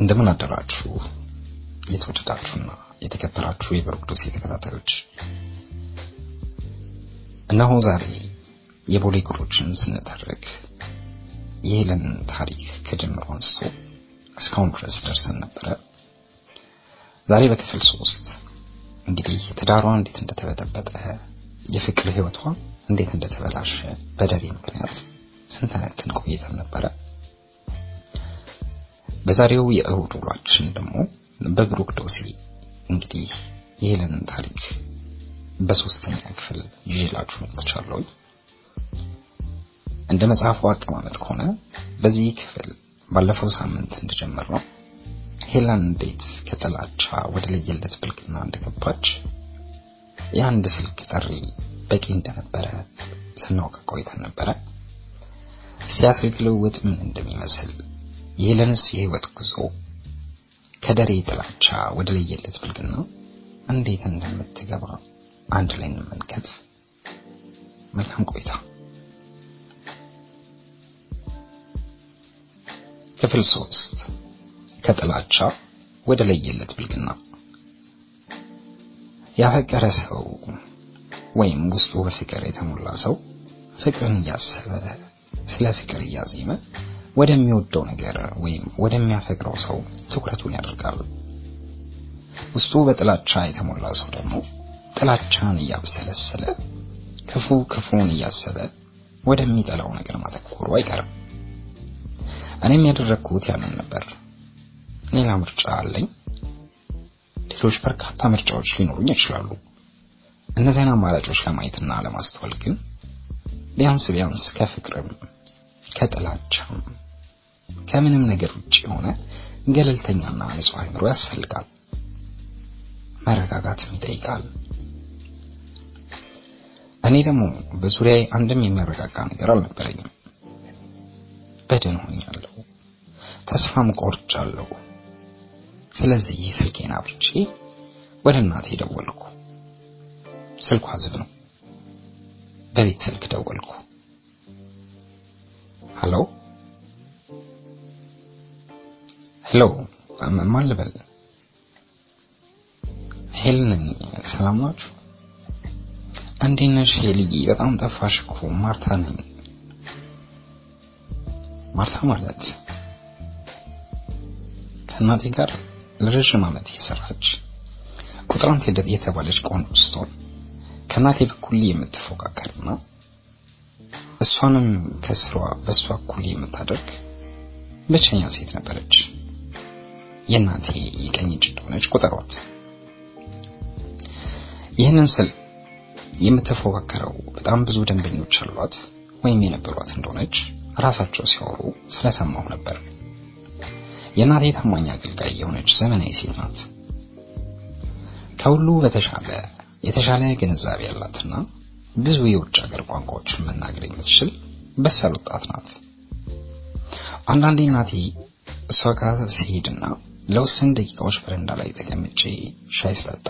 እንደምን አደራችሁ? የተወደዳችሁና የተከበራችሁ ዶሴ ተከታታዮች። እነሆ ዛሬ የቦሌ ጉዶችን ስንተርክ የሄለን ታሪክ ከጀምሮ አንስቶ እስካሁን ድረስ ደርሰን ነበረ። ዛሬ በክፍል ሶስት እንግዲህ ትዳሯ እንዴት እንደተበጠበጠ የፍቅር ህይወቷ እንዴት እንደተበላሸ በደሬ ምክንያት ስንተነትን ቆይተን ነበረ በዛሬው የእሁድ ውሏችን ደግሞ በብሩክ ዶሴ እንግዲህ የሄለንን ታሪክ በሶስተኛ ክፍል ይዤላችሁ መጥቻለሁ። እንደ መጽሐፉ አቀማመጥ ከሆነ በዚህ ክፍል ባለፈው ሳምንት እንደጀመርነው ሄለን እንዴት ከጥላቻ ወደ ለየለት ብልግና እንደገባች የአንድ ስልክ ጥሪ በቂ እንደነበረ ስናውቅ ቆይተን ነበረ። ሲያስልክ ልውውጥ ምን እንደሚመስል የሄለንስ የህይወት ጉዞ ከደሬ ጥላቻ ወደ ለየለት ብልግና እንዴት እንደምትገባ አንድ ላይ እንመልከት። መልካም ቆይታ። ክፍል ሶስት ከጥላቻ ወደ ለየለት ብልግና። ያፈቀረ ሰው ወይም ውስጡ በፍቅር የተሞላ ሰው ፍቅርን እያሰበ ስለ ፍቅር እያዜመ ወደሚወደው ነገር ወይም ወደሚያፈቅረው ሰው ትኩረቱን ያደርጋል። ውስጡ በጥላቻ የተሞላ ሰው ደግሞ ጥላቻን እያብሰለሰለ ክፉ ክፉን እያሰበ ወደሚጠላው ነገር ማተኮሩ አይቀርም። እኔም ያደረግኩት ያንን ነበር። ሌላ ምርጫ አለኝ? ሌሎች በርካታ ምርጫዎች ሊኖሩኝ ይችላሉ። እነዚያን አማራጮች ለማየትና ለማስተዋል ግን ቢያንስ ቢያንስ ከፍቅርም ከጥላቻም ከምንም ነገር ውጭ የሆነ ገለልተኛና ንጹህ አእምሮ ያስፈልጋል። መረጋጋትም ይጠይቃል። እኔ ደግሞ በዙሪያዬ አንድም የሚያረጋጋ ነገር አልነበረኝም። በድን ሆኛለሁ፣ ተስፋም ቆርጫለሁ። ስለዚህ ስልኬን አብርቼ ወደ እናቴ ደወልኩ። ስልኳ ዝግ ነው። በቤት ስልክ ደወልኩ። Hello hello፣ ማን ልበል? ሄለን ነኝ። ሰላም ናችሁ? እንዴት ነሽ ሄልዬ? በጣም ጠፋሽ እኮ። ማርታ ነኝ። ማርታ ማለት ከእናቴ ጋር ለረዥም ዓመት የሰራች ቁጥር አንድ የተባለች ቆንጆ ስትሆን ከእናቴ በኩል የምትፎካከርና እሷንም ከስሯ በእሷ እኩል የምታደርግ ብቸኛ ሴት ነበረች። የእናቴ የቀኝ እጅ እንደሆነች ቁጠሯት። ይህንን ስል የምትፎካከረው በጣም ብዙ ደንበኞች አሏት ወይም የነበሯት እንደሆነች ራሳቸው ሲያወሩ ስለሰማሁ ነበር። የእናቴ ታማኝ አገልጋይ የሆነች ዘመናዊ ሴት ናት። ከሁሉ በተሻለ የተሻለ ግንዛቤ ያላትና ብዙ የውጭ ሀገር ቋንቋዎችን መናገር የምትችል በሳል ወጣት ናት። አንዳንዴ እናቴ እሷ ጋር ሲሄድና ለውስን ደቂቃዎች በረንዳ ላይ ተቀምጬ ሻይ ስጠጣ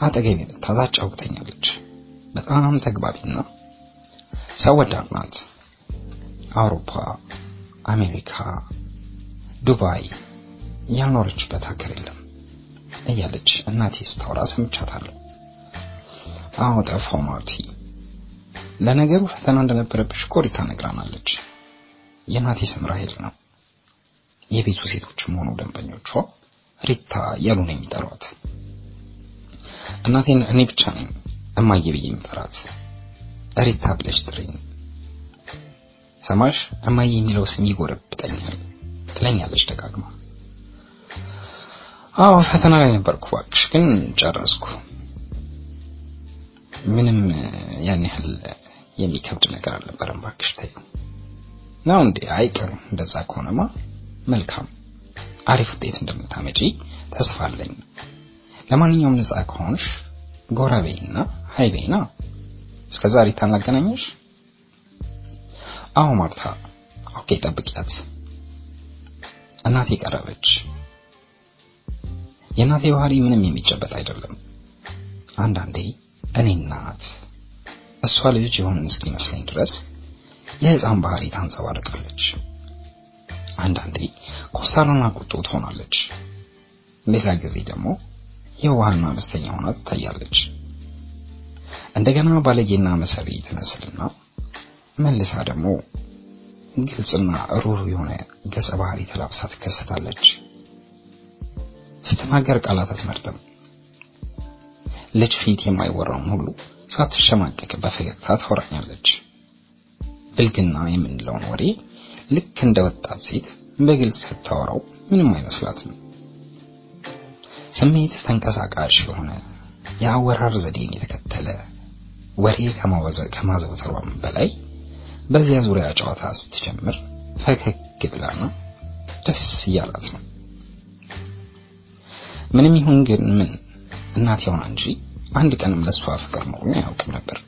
አጠገቤ መጥታ ታጫውተኛለች። በጣም ተግባቢና ሰው ወዳድ ናት። አውሮፓ፣ አሜሪካ፣ ዱባይ ያልኖረችበት ሀገር የለም እያለች እናቴ ስታወራ ሰምቻታለሁ። አዎ ጠፋው ማርቲ። ለነገሩ ፈተና እንደነበረብሽ እኮ ሪታ ነግራናለች። የእናቴ ስም ራሄል ነው። የቤቱ ሴቶችም ሆኑ ደንበኞቿ ሪታ እያሉ ነው የሚጠሯት። እናቴን እኔ ብቻ ነኝ እማዬ ብዬ የምጠራት። ሪታ ብለሽ ጥሪኝ። ሰማሽ፣ እማዬ የሚለው ስም ይጎረብጠኛል ትለኛለች ደጋግማ። አዎ ፈተና ላይ ነበርኩ እባክሽ፣ ግን ጨረስኩ። ምንም ያን ያህል የሚከብድ ነገር አልነበረም። እባክሽ ተይው ነው እንዴ? አይቀርም። እንደዛ ከሆነማ መልካም፣ አሪፍ ውጤት እንደምታመጪ ተስፋ አለኝ። ለማንኛውም ነፃ ከሆንሽ ጎራ በይና hi በይና። እስከዛ ሪታ እናገናኘሽ። አዎ ማርታ፣ OK፣ ጠብቂያት። እናቴ ቀረበች። የእናቴ ባህሪ ምንም የሚጨበጥ አይደለም። አንዳንዴ እኔ እናት እሷ ልጅ የሆንን እስኪመስለኝ ድረስ የህፃን ባህሪ ታንጸባርቃለች። አንዳንዴ ኮስታራና ቁጡ ትሆናለች። ሌላ ጊዜ ደግሞ የዋህና አነስተኛ ሆና ትታያለች። እንደገና ባለጌና መሰሪ ትመስልና መልሳ ደግሞ ግልጽና ሩሩ የሆነ ገጸ ባህሪ ተላብሳ ትከሰታለች። ስትናገር ቃላት አትመርጥም። ልጅ ፊት የማይወራውን ሁሉ ሳትሸማቀቅ በፈገግታ ታወራኛለች። ብልግና የምንለውን ወሬ ልክ እንደ ወጣት ሴት በግልጽ ስታወራው ምንም አይመስላትም። ስሜት ተንቀሳቃሽ የሆነ የአወራር ዘዴን የተከተለ ወሬ ከማዘውተሯም በላይ በዚያ ዙሪያ ጨዋታ ስትጀምር ፈገግ ብላና ደስ እያላት ነው። ምንም ይሁን ግን ምን እናት ሆና እንጂ አንድ ቀንም ለሷ ፍቅር ኖሮኝ አያውቅም ነበር።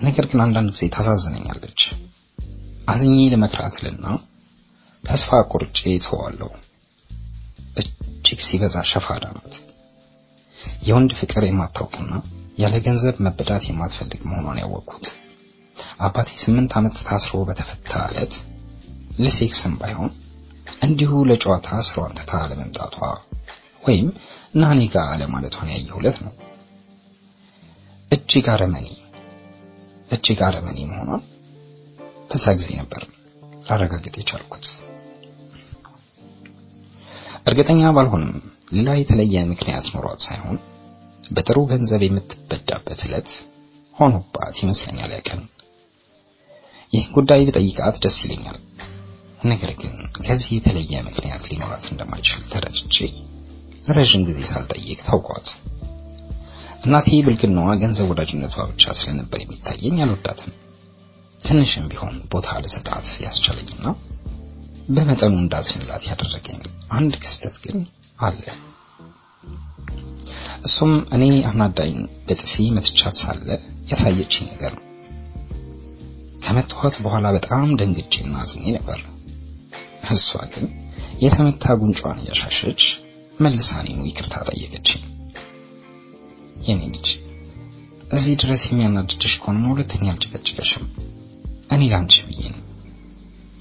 ነገር ግን አንዳንድ ጊዜ ታሳዝነኛለች። አዝኜ ለመክራትልና ተስፋ ቆርጬ ተዋለሁ። እጅግ ሲበዛ ሸፋዳ ናት። የወንድ ፍቅር የማታውቅና ያለ ገንዘብ መበዳት የማትፈልግ መሆኗን ያወቅኩት አባቴ ስምንት ዓመት ታስሮ በተፈታ ዕለት ለሴክስም ባይሆን እንዲሁ ለጨዋታ ስራዋን ትታ ለመምጣቷ ወይም ናኒ ጋር አለማለቷን ያየሁለት ነው። እጅግ አረመኔ እጅግ አረመኔ መሆኗን በዛ ጊዜ ነበር ላረጋግጥ የቻልኩት። እርግጠኛ ባልሆንም ሌላ የተለየ ምክንያት ኖሯት ሳይሆን በጥሩ ገንዘብ የምትበዳበት ዕለት ሆኖባት ይመስለኛል ያቀን። ይህ ጉዳይ ብጠይቃት ደስ ይለኛል። ነገር ግን ከዚህ የተለየ ምክንያት ሊኖራት እንደማይችል ተረድቼ ረዥም ጊዜ ሳልጠይቅ ታውቋት። እናቴ ብልግናዋ ገንዘብ ወዳጅነቷ ብቻ ስለነበር የሚታየኝ አልወዳትም። ትንሽም ቢሆን ቦታ ልሰጣት ያስቻለኝና በመጠኑ እንዳዝንላት ያደረገኝ አንድ ክስተት ግን አለ። እሱም እኔ አናዳኝ በጥፊ መትቻት ሳለ ያሳየችኝ ነገር ነው። ከመታኋት በኋላ በጣም ደንግጬና አዝኜ ነበር። እሷ ግን የተመታ ጉንጯን እያሻሸች መልሳ እኔኑ ይቅርታ ጠየቀችኝ። የኔ ልጅ እዚህ ድረስ የሚያናድድሽ ከሆነ ሁለተኛ አልጨቀጭቀሽም። እኔ ላንቺ ብዬ ነው።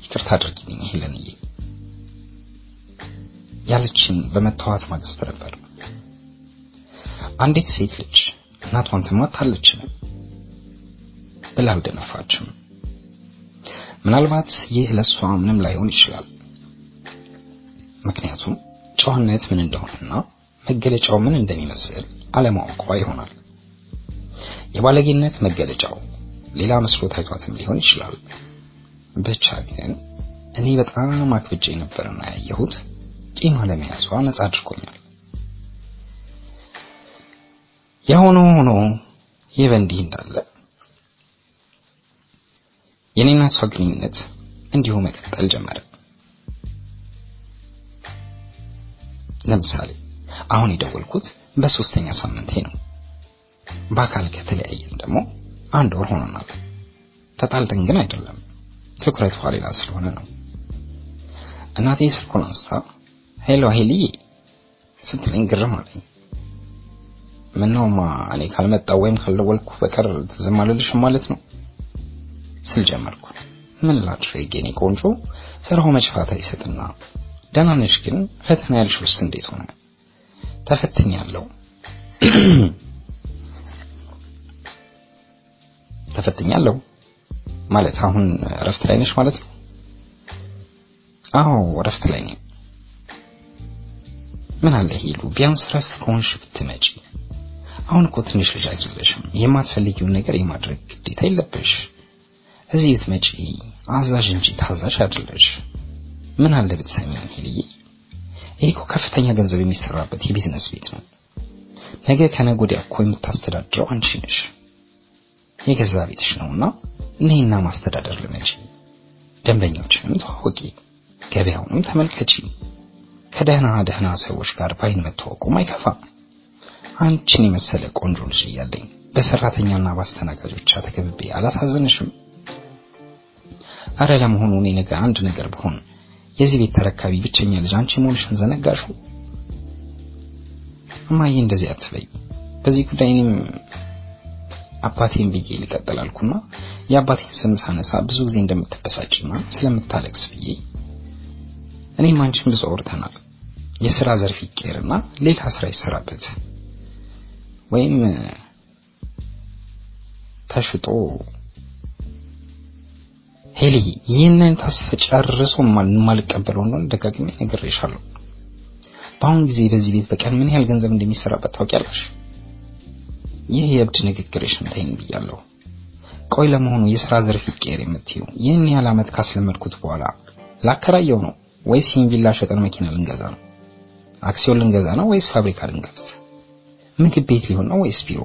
ይቅርታ አድርጊልኝ ሄለንዬ ያለችን በመታወት ማግስት ነበር። አንዲት ሴት ልጅ እናቷን ትማታለችን ብላ አልደነፋችም። ምናልባት ይህ ለሷ ምንም ላይሆን ይችላል። ምክንያቱም ጨዋነት ምን እንደሆነና መገለጫው ምን እንደሚመስል አለማወቋ ይሆናል። የባለጌነት መገለጫው ሌላ መስሎ ታይቷትም ሊሆን ይችላል። ብቻ ግን እኔ በጣም አክብጄ ነበርና ያየሁት ቂም አለመያዟ ነጻ አድርጎኛል። የሆነ ሆኖ ይህ በእንዲህ እንዳለ የኔና እሷ ግንኙነት እንዲሁ መቀጠል ጀመረ። ለምሳሌ አሁን የደወልኩት በሶስተኛ ሳምንቴ ነው። በአካል ከተለያየን ደግሞ አንድ ወር ሆኖናል። ተጣልተን ግን አይደለም። ትኩረቷ ሌላ ስለሆነ ነው። እናቴ ስልኩን አንስታ ሄሎ ሄልዬ ስትለኝ ግርም አለኝ። ምነውማ እኔ ካልመጣው ወይም ካልደወልኩ በቀር ዝም አልልሽም ማለት ነው ስል ጀመርኩ። ምን ላድርግ የኔ ቆንጆ፣ ስራው መጭፋት አይሰጥና ደህና ነሽ ግን ፈተና ያልሽውስ እንዴት ሆነ? ተፈትኛለሁ ተፈትኛለሁ ማለት አሁን እረፍት ላይ ነሽ ማለት ነው? አዎ እረፍት ላይ ነኝ። ምን አለ ሂሉ ቢያንስ እረፍት ከሆንሽ ብትመጪ። አሁን እኮ ትንሽ ልጅ አይደለሽም። የማትፈልጊውን ነገር የማድረግ ግዴታ የለብሽ። እዚህ ብትመጪ አዛዥ እንጂ ታዛዥ አይደለሽ። ምን አለ ብትሰሚኝ ሂልዬ፣ ይሄ እኮ ከፍተኛ ገንዘብ የሚሰራበት የቢዝነስ ቤት ነው። ነገ ከነገ ወዲያ እኮ የምታስተዳድረው አንቺ ነሽ። የገዛ ቤትሽ ነውና ነይና ማስተዳደር ልመጪ። ደንበኞችንም ተዋወቂ፣ ገበያውንም ተመልከቺ። ከደህና ደህና ሰዎች ጋር ባይን መተዋወቁም አይከፋም። አንቺን የመሰለ ቆንጆ ልጅ እያለኝ በሰራተኛና በአስተናጋጆች ተከብቤ አላሳዝንሽም? አረ ለመሆኑ እኔ ነገ አንድ ነገር ብሆን የዚህ ቤት ተረካቢ ብቸኛ ልጅ አንቺ መሆንሽን ዘነጋሹ? እማዬ እንደዚህ አትበይ። በዚህ ጉዳይ እኔም አባቴን ብዬ ልቀጥል የአባቴን ስም ሳነሳ ብዙ ጊዜ እንደምትበሳጭና ስለምታለቅስ ብዬ እኔም አንቺም ብዙ አውርተናል። የስራ ዘርፍ ይቀየርና ሌላ ስራ ይሰራበት ወይም ተሽጦ ሄሊ ይህንን ተስፋ ጨርሶ የማልቀበለው ነው። ደጋግሜ ነግሬሻለሁ። በአሁን ጊዜ በዚህ ቤት በቀን ምን ያህል ገንዘብ እንደሚሰራበት ታውቂያለሽ? ይህ የእብድ ንግግርሽን ተይኝ ብያለሁ። ቆይ ለመሆኑ የስራ ዘርፍ ይቀየር የምትይው ይህን ያህል ዓመት ካስለመድኩት በኋላ ላከራየው ነው ወይስ ይህን ቪላ ሸጠን መኪና ልንገዛ ነው? አክሲዮን ልንገዛ ነው ወይስ ፋብሪካ ልንከፍት? ምግብ ቤት ሊሆን ነው ወይስ ቢሮ?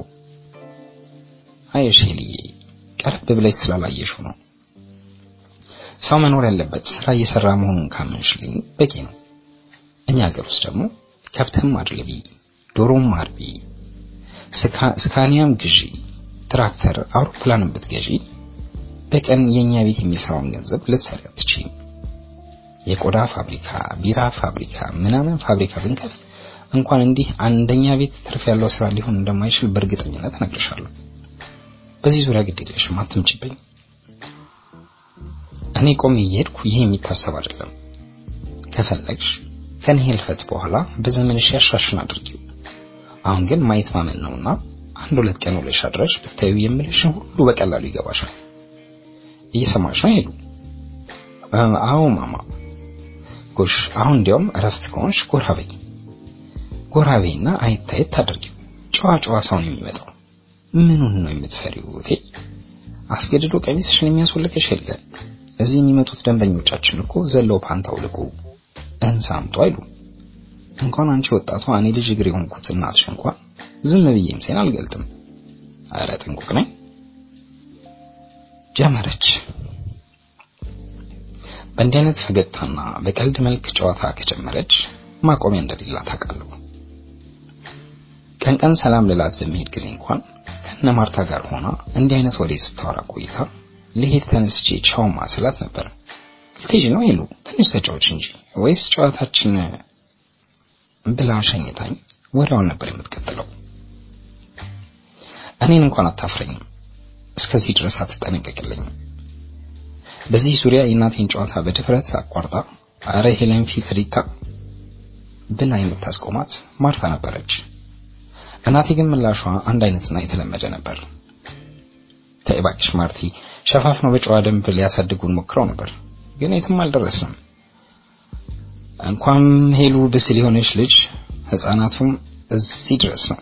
አየሽ ሄልዬ፣ ቀረብ ብለሽ ስላላየሽው ነው። ሰው መኖር ያለበት ስራ እየሰራ መሆኑን ካመንሽልኝ በቂ ነው። እኛ ሀገር ውስጥ ደግሞ ከብትም አድልቢ፣ ዶሮም አርቢ፣ ስካኒያም ግዢ፣ ትራክተር፣ አውሮፕላንም ብትገዢ በቀን የኛ ቤት የሚሰራውን ገንዘብ ልትሰሪ አትችይም። የቆዳ ፋብሪካ፣ ቢራ ፋብሪካ፣ ምናምን ፋብሪካ ብንከፍት እንኳን እንዲህ አንደኛ ቤት ትርፍ ያለው ስራ ሊሆን እንደማይችል በእርግጠኝነት እነግርሻለሁ። በዚህ ዙሪያ ግድ የለሽም፣ አትምጭብኝ። እኔ ቆሜ እየሄድኩ ይሄ የሚታሰብ አይደለም። ከፈለግሽ ከኔ በኋላ በዘመንሽ ያሻሽን አድርጊው። አሁን ግን ማየት ማመን ነውና አንድ ሁለት ቀን ውለሽ አድረሽ ብታዩ የምልሽን ሁሉ በቀላሉ ይገባሻል። እየሰማሽ ነው ሄሉ? አዎ ማማ። ጎሽ አሁን እንዲያውም እረፍት ከሆንሽ ጎራ በይ። ጎራ በይና አይታየት ታደርጊው። ጨዋ ጨዋ ሰውን የሚመጣው ምኑን ነው የምትፈሪው? እቴ አስገድዶ ቀሚስሽን የሚያስወልቅሽ የለ። እዚህ የሚመጡት ደንበኞቻችን እኮ ዘለው ፓንት አውልቁ እንሳምጡ አይሉ። እንኳን አንቺ ወጣቷ እኔ ልጅ እግር የሆንኩት እናትሽ እንኳን ዝም ብዬም ሴን አልገልጥም። አረ ጥንቁቅ ነኝ። ጀመረች። በእንዲህ አይነት ፈገግታና በቀልድ መልክ ጨዋታ ከጀመረች ማቆሚያ እንደሌላት አውቃለሁ። ቀን ቀን ሰላም ልላት በሚሄድ ጊዜ እንኳን ከነ ማርታ ጋር ሆና እንዲህ አይነት ወሬ ስታወራ ቆይታ ልሄድ ተነስቼ ቻው ማስላት ነበር። ልትሄጂ ነው ይሉ ትንሽ ተጫዎች እንጂ ወይስ ጨዋታችን ብላ ሸኝታኝ ወዲያውን ነበር የምትቀጥለው። እኔን እንኳን አታፍረኝም። እስከዚህ ድረስ አትጠነቀቅልኝም። በዚህ ዙሪያ የእናቴን ጨዋታ በድፍረት አቋርጣ አረ ሄለን ፊት ሪታ ብላ የምታስቆማት ማርታ ነበረች። እናቴ ግን ምላሿ አንድ አይነትና የተለመደ ነበር። እባክሽ ማርቲ፣ ሸፋፍነው በጨዋ ደንብ ሊያሳድጉን ሞክረው ነበር፣ ግን የትም አልደረስንም። እንኳን ሄሉ ብስል የሆነች ልጅ ህፃናቱም እዚህ ድረስ ነው።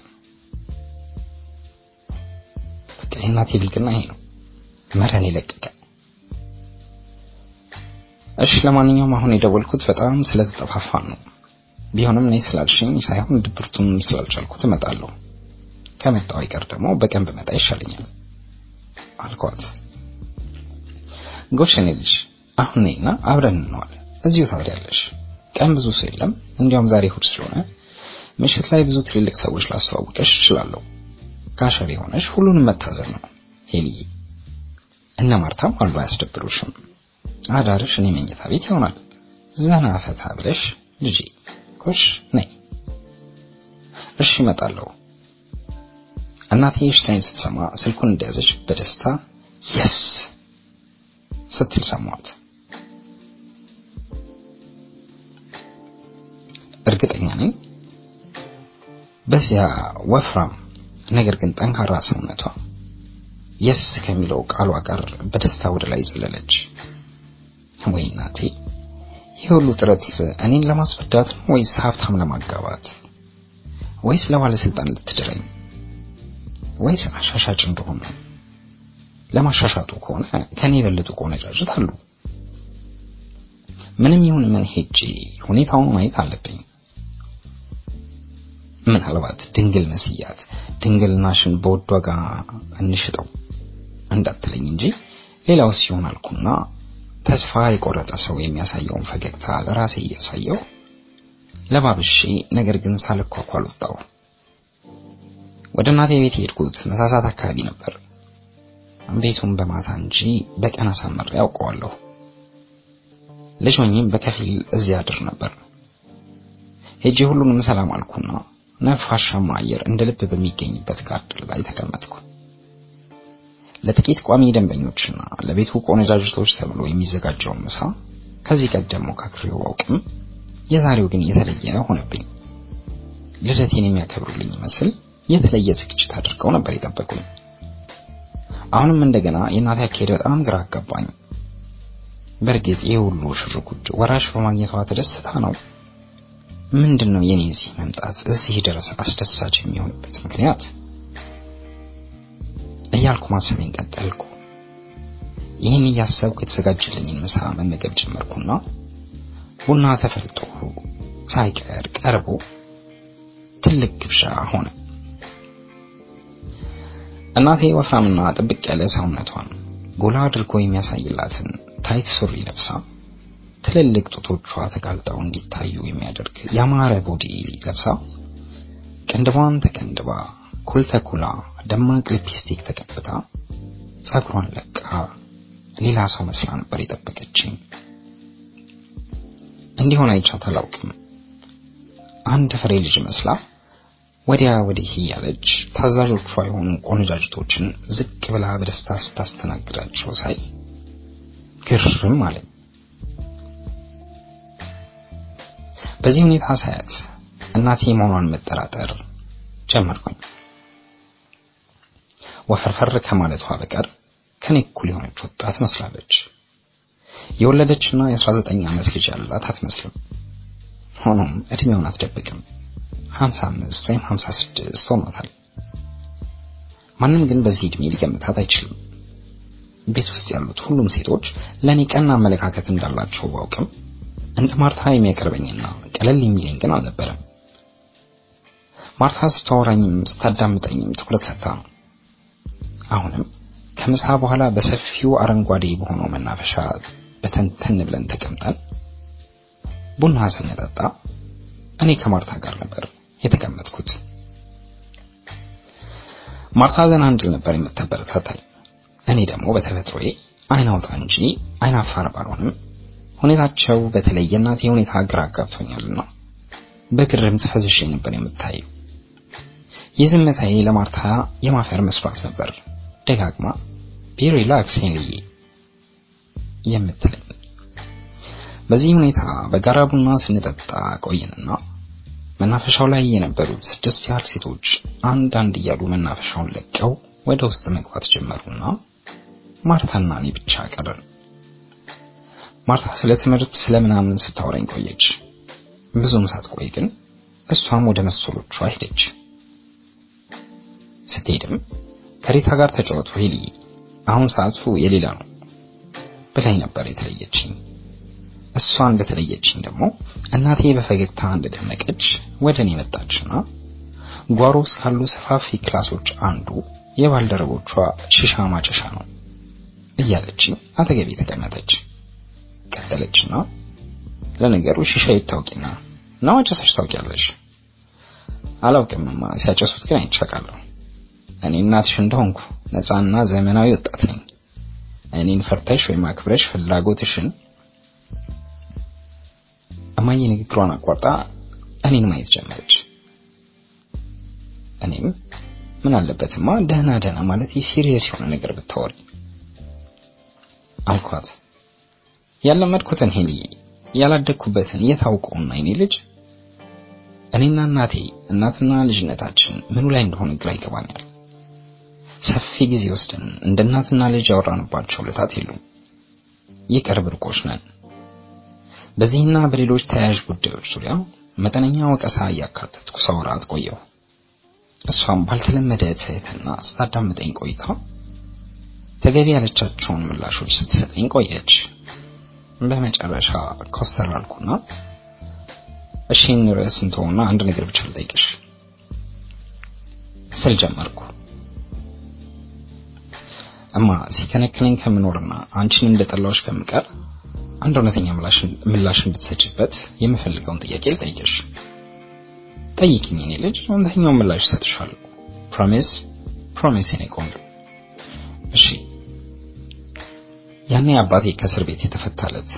በቃ የእናቴ ይሄ ነው፣ መረን የለቀቀ። እሺ፣ ለማንኛውም አሁን የደወልኩት በጣም ስለተጠፋፋን ነው። ቢሆንም እኔ ስላልሽኝ ሳይሆን ድብርቱን ስላልቻልኩት እመጣለሁ። ከመጣው አይቀር ደግሞ በቀን ብመጣ ይሻለኛል አልኳት። ጎሽ የኔ ልጅ አሁን ነይና አብረን እንዋል። እዚሁ ታድሪያለሽ። ቀን ብዙ ሰው የለም። እንዲያውም ዛሬ እሑድ ስለሆነ ምሽት ላይ ብዙ ትልልቅ ሰዎች ላስተዋውቀሽ እችላለሁ። ካሸር የሆነሽ ሁሉንም መታዘብ ነው ሄልዬ። እነ ማርታም አሉ አያስደብሩሽም። አዳርሽ እኔ መኝታ ቤት ይሆናል። ዘና ፈታ ብለሽ ልጄ ጎሽ ነይ። እሺ እመጣለሁ። እናቴ እሺታዬን ስትሰማ ስልኩን እንደያዘች በደስታ yes ስትል ሰማኋት። እርግጠኛ ነኝ በዚያ ወፍራም ነገር ግን ጠንካራ ሰውነቷ yes ከሚለው ቃሏ ጋር በደስታ ወደ ላይ ዘለለች። ወይ እናቴ ይህ ሁሉ ጥረት እኔን ለማስፈዳት ነው ወይስ ሀብታም ለማጋባት ወይስ ለባለስልጣን ልትድረኝ ወይስ አሻሻጭ እንደሆነ? ለማሻሻጡ ከሆነ ከኔ የበለጡ ቆነጃጅት አሉ። ምንም ይሁን ምን ሄጄ ሁኔታውን ማየት አለብኝ። ምናልባት ድንግል መስያት ድንግልናሽን በውድ ዋጋ እንሽጠው እንዳትለኝ እንጂ ሌላው ሲሆን አልኩና ተስፋ የቆረጠ ሰው የሚያሳየውን ፈገግታ ለራሴ እያሳየው ለባብሼ ነገር ግን ሳልኳኳል ወጣው። ወደ እናቴ ቤት የሄድኩት መሳሳት አካባቢ ነበር። ቤቱን በማታ እንጂ በቀን አሳምሬ ያውቀዋለሁ። ልጅ ሆኜም በከፊል እዚያ አድር ነበር። ሄጄ ሁሉንም ሰላም አልኩና ነፋሻማ አየር እንደ ልብ በሚገኝበት ጋርደን ላይ ተቀመጥኩ። ለጥቂት ቋሚ ደንበኞችና ለቤቱ ቆነጃጅቶች ተብሎ የሚዘጋጀውን ምሳ ከዚህ ቀደም ሞካክሬው አውቅም። የዛሬው ግን የተለየ ሆነብኝ። ልደቴን የሚያከብሩልኝ ይመስል የተለየ ዝግጅት አድርገው ነበር የጠበቁኝ። አሁንም እንደገና የእናቴ አካሄድ በጣም ግራ አጋባኝ። በእርግጥ ይህ ሁሉ ሽርጉድ ወራሽ በማግኘቷ ተደስታ ነው? ምንድነው የኔ እዚህ መምጣት እዚህ ድረስ አስደሳች የሚሆንበት ምክንያት እያልኩ ማሰቤን ቀጠልኩ። ይህን እያሰብኩ የተዘጋጀልኝን ምሳ መመገብ ጀመርኩና ቡና ተፈልቶ ሳይቀር ቀርቦ ትልቅ ግብዣ ሆነ። እናቴ ወፍራምና ጥብቅ ያለ ሰውነቷን ጎላ አድርጎ የሚያሳይላትን tight ሱሪ ለብሳ ትልልቅ ጡቶቿ ተጋልጠው እንዲታዩ የሚያደርግ ያማረ body ለብሳ ቅንድቧን ተቀንድባ ኩል ተኩላ ደማቅ ሊፕስቲክ ተቀብታ ጸጉሯን ለቃ ሌላ ሰው መስላ ነበር የጠበቀችኝ። እንዲሆን አይቻት አላውቅም። አንድ ፍሬ ልጅ መስላ ወዲያ ወዲህ እያለች ታዛዦቿ የሆኑ ቆነጃጅቶችን ዝቅ ብላ በደስታ ስታስተናግዳቸው ሳይ ግርም አለኝ። በዚህ ሁኔታ ሳያት እናቴ መሆኗን መጠራጠር ጀመርኩኝ። ወፈርፈር ከማለቷ በቀር ከኔ እኩል የሆነች ወጣት መስላለች። የወለደችና የ19 ዓመት ልጅ ያላት አትመስልም። ሆኖም እድሜውን አትደብቅም። 55 ወይም 56 ሆኗታል። ማንም ግን በዚህ እድሜ ሊገምታት አይችልም። ቤት ውስጥ ያሉት ሁሉም ሴቶች ለኔ ቀና አመለካከት እንዳላቸው ባውቅም እንደ ማርታ የሚያቀርበኝና ቀለል የሚለኝ ግን አልነበረም። ማርታ ስታወራኝም ስታዳምጠኝም ትኩረት ሰጥታ ነው። አሁንም ከምሳ በኋላ በሰፊው አረንጓዴ በሆነው መናፈሻ በተንተን ብለን ተቀምጠን ቡና ስንጠጣ እኔ ከማርታ ጋር ነበር የተቀመጥኩት። ማርታ ዘና እንድል ነበር የምታበረታታኝ። እኔ ደግሞ በተፈጥሮዬ አይን አውጣ እንጂ አይን አፋር ባልሆንም ሁኔታቸው በተለይ የእናቴ ሁኔታ ግራ አጋብቶኛልና በግርምት ፈዝሼ ነበር የምታየው። የዝምታዬ ለማርታ የማፈር መስሏት ነበር ደጋግማ ቢሪላክስ ሄንልዬ የምትለኝ። በዚህ ሁኔታ በጋራ ቡና ስንጠጣ ቆይንና መናፈሻው ላይ የነበሩት ስድስት ያህል ሴቶች አንድ አንድ እያሉ መናፈሻውን ለቀው ወደ ውስጥ መግባት ጀመሩና ማርታና እኔ ብቻ ቀረን። ማርታ ስለ ትምህርት ስለምናምን ስታወራኝ ቆየች። ብዙም ሳትቆይ ግን እሷም ወደ መሰሎቿ ሄደች። ስትሄድም ከሪታ ጋር ተጫወቱ ሄሊ፣ አሁን ሰዓቱ የሌላ ነው ብላኝ ነበር የተለየችኝ። እሷ እንደተለየችኝ ደግሞ እናቴ በፈገግታ እንደደመቀች ወደ እኔ መጣችና ጓሮ ውስጥ ካሉ ሰፋፊ ክላሶች አንዱ የባልደረቦቿ ሺሻ ማጨሻ ነው እያለችኝ አጠገቤ ተቀመጠች። ቀጠለችና ለነገሩ ሺሻ ይታውቂና ነው አጨሰሽ ታውቂያለሽ? አላውቅምማ፣ ሲያጨሱት ግን አይቻቃለሁ። እኔ እናትሽ እንደሆንኩ ነፃና ዘመናዊ ወጣት ነኝ። እኔን ፈርተሽ ወይም አክብረሽ ፍላጎትሽን እማዬ ንግግሯን አቋርጣ እኔን ማየት ጀመረች። እኔም ምን አለበትማ ደህና ደህና ማለት serious የሆነ ነገር ብታወሪ አልኳት። ያለመድኩትን ሄሊ ያላደግኩበትን የታውቀውና የኔ ልጅ እኔና እናቴ እናትና ልጅነታችን ምኑ ላይ እንደሆነ ግራ ይገባኛል። ሰፊ ጊዜ ወስደን እንደ እናትና ልጅ ያወራንባቸው ዕለታት የሉም። የቅርብ ርቆች ነን። በዚህና በሌሎች ተያያዥ ጉዳዮች ዙሪያ መጠነኛ ወቀሳ እያካተትኩ ሳወራት ቆየሁ። እሷም ባልተለመደ ትህትና ስታዳምጠኝ ቆይታ ተገቢ ያለቻቸውን ምላሾች ስትሰጠኝ ቆየች። በመጨረሻ ኮስተር አልኩና እሺን ርዕስ እንተውና አንድ ነገር ብቻ ልጠይቅሽ ስል ጀመርኩ። እማ ሲከነክነኝ ከምኖርና አንቺን እንደጠላሁሽ ከምቀር አንድ እውነተኛ ምላሽ እንድትሰጭበት የምፈልገውን ጥያቄ ልጠይቅሽ። ጠይቂኝ የኔ ልጅ፣ እውነተኛውን ምላሽ እሰጥሻለሁ። Promise promise የኔ ቆንጆ። እሺ ያኔ አባቴ ከእስር ቤት የተፈታለት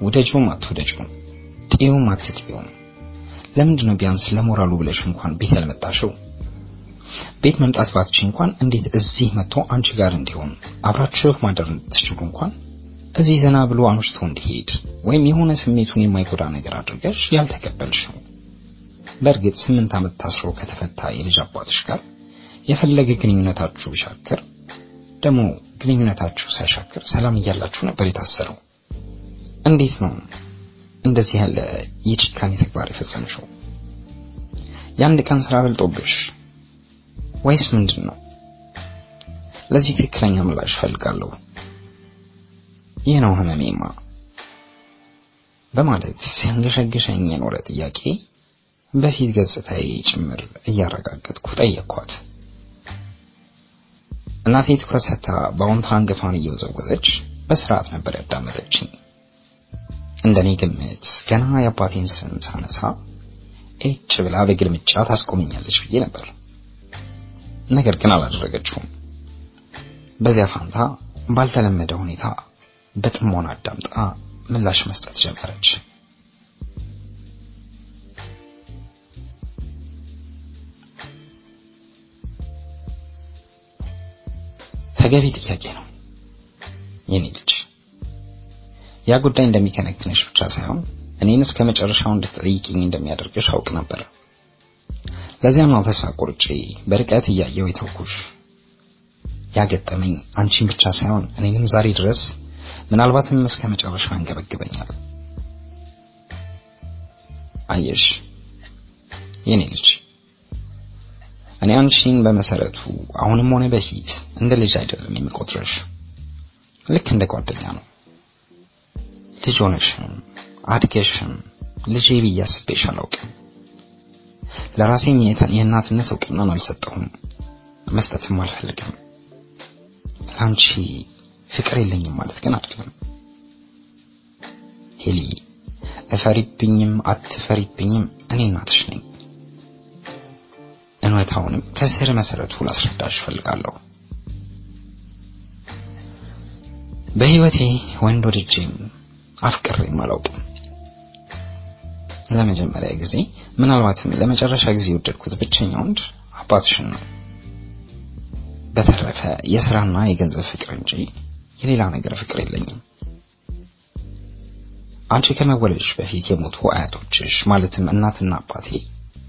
ውደጂውም አትውደጂውም ጥይውም አትጥይውም ለምንድን ነው ቢያንስ ለሞራሉ ብለሽ እንኳን ቤት ያልመጣሽው? ቤት መምጣት ባትች እንኳን እንዴት እዚህ መጥቶ አንቺ ጋር እንዲሆን አብራችሁ ማደር እንድትችሉ እንኳን እዚህ ዘና ብሎ አምሽቶ እንዲሄድ ወይም የሆነ ስሜቱን የማይጎዳ ነገር አድርገሽ ያልተቀበልሽው። በእርግጥ ስምንት ዓመት ታስሮ ከተፈታ የልጅ አባትሽ ጋር የፈለገ ግንኙነታችሁ ቢሻክር ደግሞ ግንኙነታችሁ ሳይሻክር ሰላም እያላችሁ ነበር የታሰረው። እንዴት ነው እንደዚህ ያለ የጭካኔ ተግባር የፈጸምሽው? የአንድ ቀን ስራ በልጦብሽ ወይስ ምንድን ነው? ለዚህ ትክክለኛ ምላሽ ፈልጋለሁ። ይህ ነው ህመሜማ በማለት ሲያንገሸግሸኝ የኖረ ጥያቄ በፊት ገጽታዬ ጭምር እያረጋገጥኩ ጠየቅኳት። እናቴ ትኩረት ሰጥታ በአዎንታ አንገቷን እየወዘወዘች በስርዓት ነበር ያዳመጠችኝ። እንደኔ ግምት ገና የአባቴን ስም ሳነሳ ኤጭ ብላ በግልምጫ ታስቆመኛለች ብዬ ነበር። ነገር ግን አላደረገችውም። በዚያ ፋንታ ባልተለመደ ሁኔታ በጥሞና አዳምጣ ምላሽ መስጠት ጀመረች። ተገቢ ጥያቄ ነው የኔ ልጅ። ያ ጉዳይ እንደሚከነክንሽ ብቻ ሳይሆን እኔን እስከ መጨረሻው እንድትጠይቂኝ እንደሚያደርግሽ አውቅ ነበር። ለዚያም ነው ተስፋ ቆርጬ በርቀት እያየው የተውኩሽ። ያገጠመኝ አንቺን ብቻ ሳይሆን እኔንም ዛሬ ድረስ ምናልባትም እስከ መጨረሻው ያንገበግበኛል። አየሽ የኔ ልጅ እኔ አንቺን በመሰረቱ አሁንም ሆነ በፊት እንደ ልጅ አይደለም የሚቆጥረሽ፣ ልክ እንደ ጓደኛ ነው። ልጅ ሆነሽም አድገሽም ልጄ ብዬ አላውቅም። ለራሴም የእናትነት እውቅናን አልሰጠሁም፣ መስጠትም አልፈልግም። ለአንቺ ፍቅር የለኝም ማለት ግን አይደለም ሄሊ። እፈሪብኝም አትፈሪብኝም እኔ እናትሽ ነኝ። እውነታውንም ከስር መሰረቱ ላስረዳሽ እፈልጋለሁ። በህይወቴ ወንድ ወድጄም አፍቅሬም አላውቅም። ለመጀመሪያ ጊዜ ምናልባትም ለመጨረሻ ጊዜ የወደድኩት ብቸኛ ወንድ አባትሽን ነው። በተረፈ የስራና የገንዘብ ፍቅር እንጂ የሌላ ነገር ፍቅር የለኝም። አንቺ ከመወለድሽ በፊት የሞቱ አያቶችሽ ማለትም እናትና አባቴ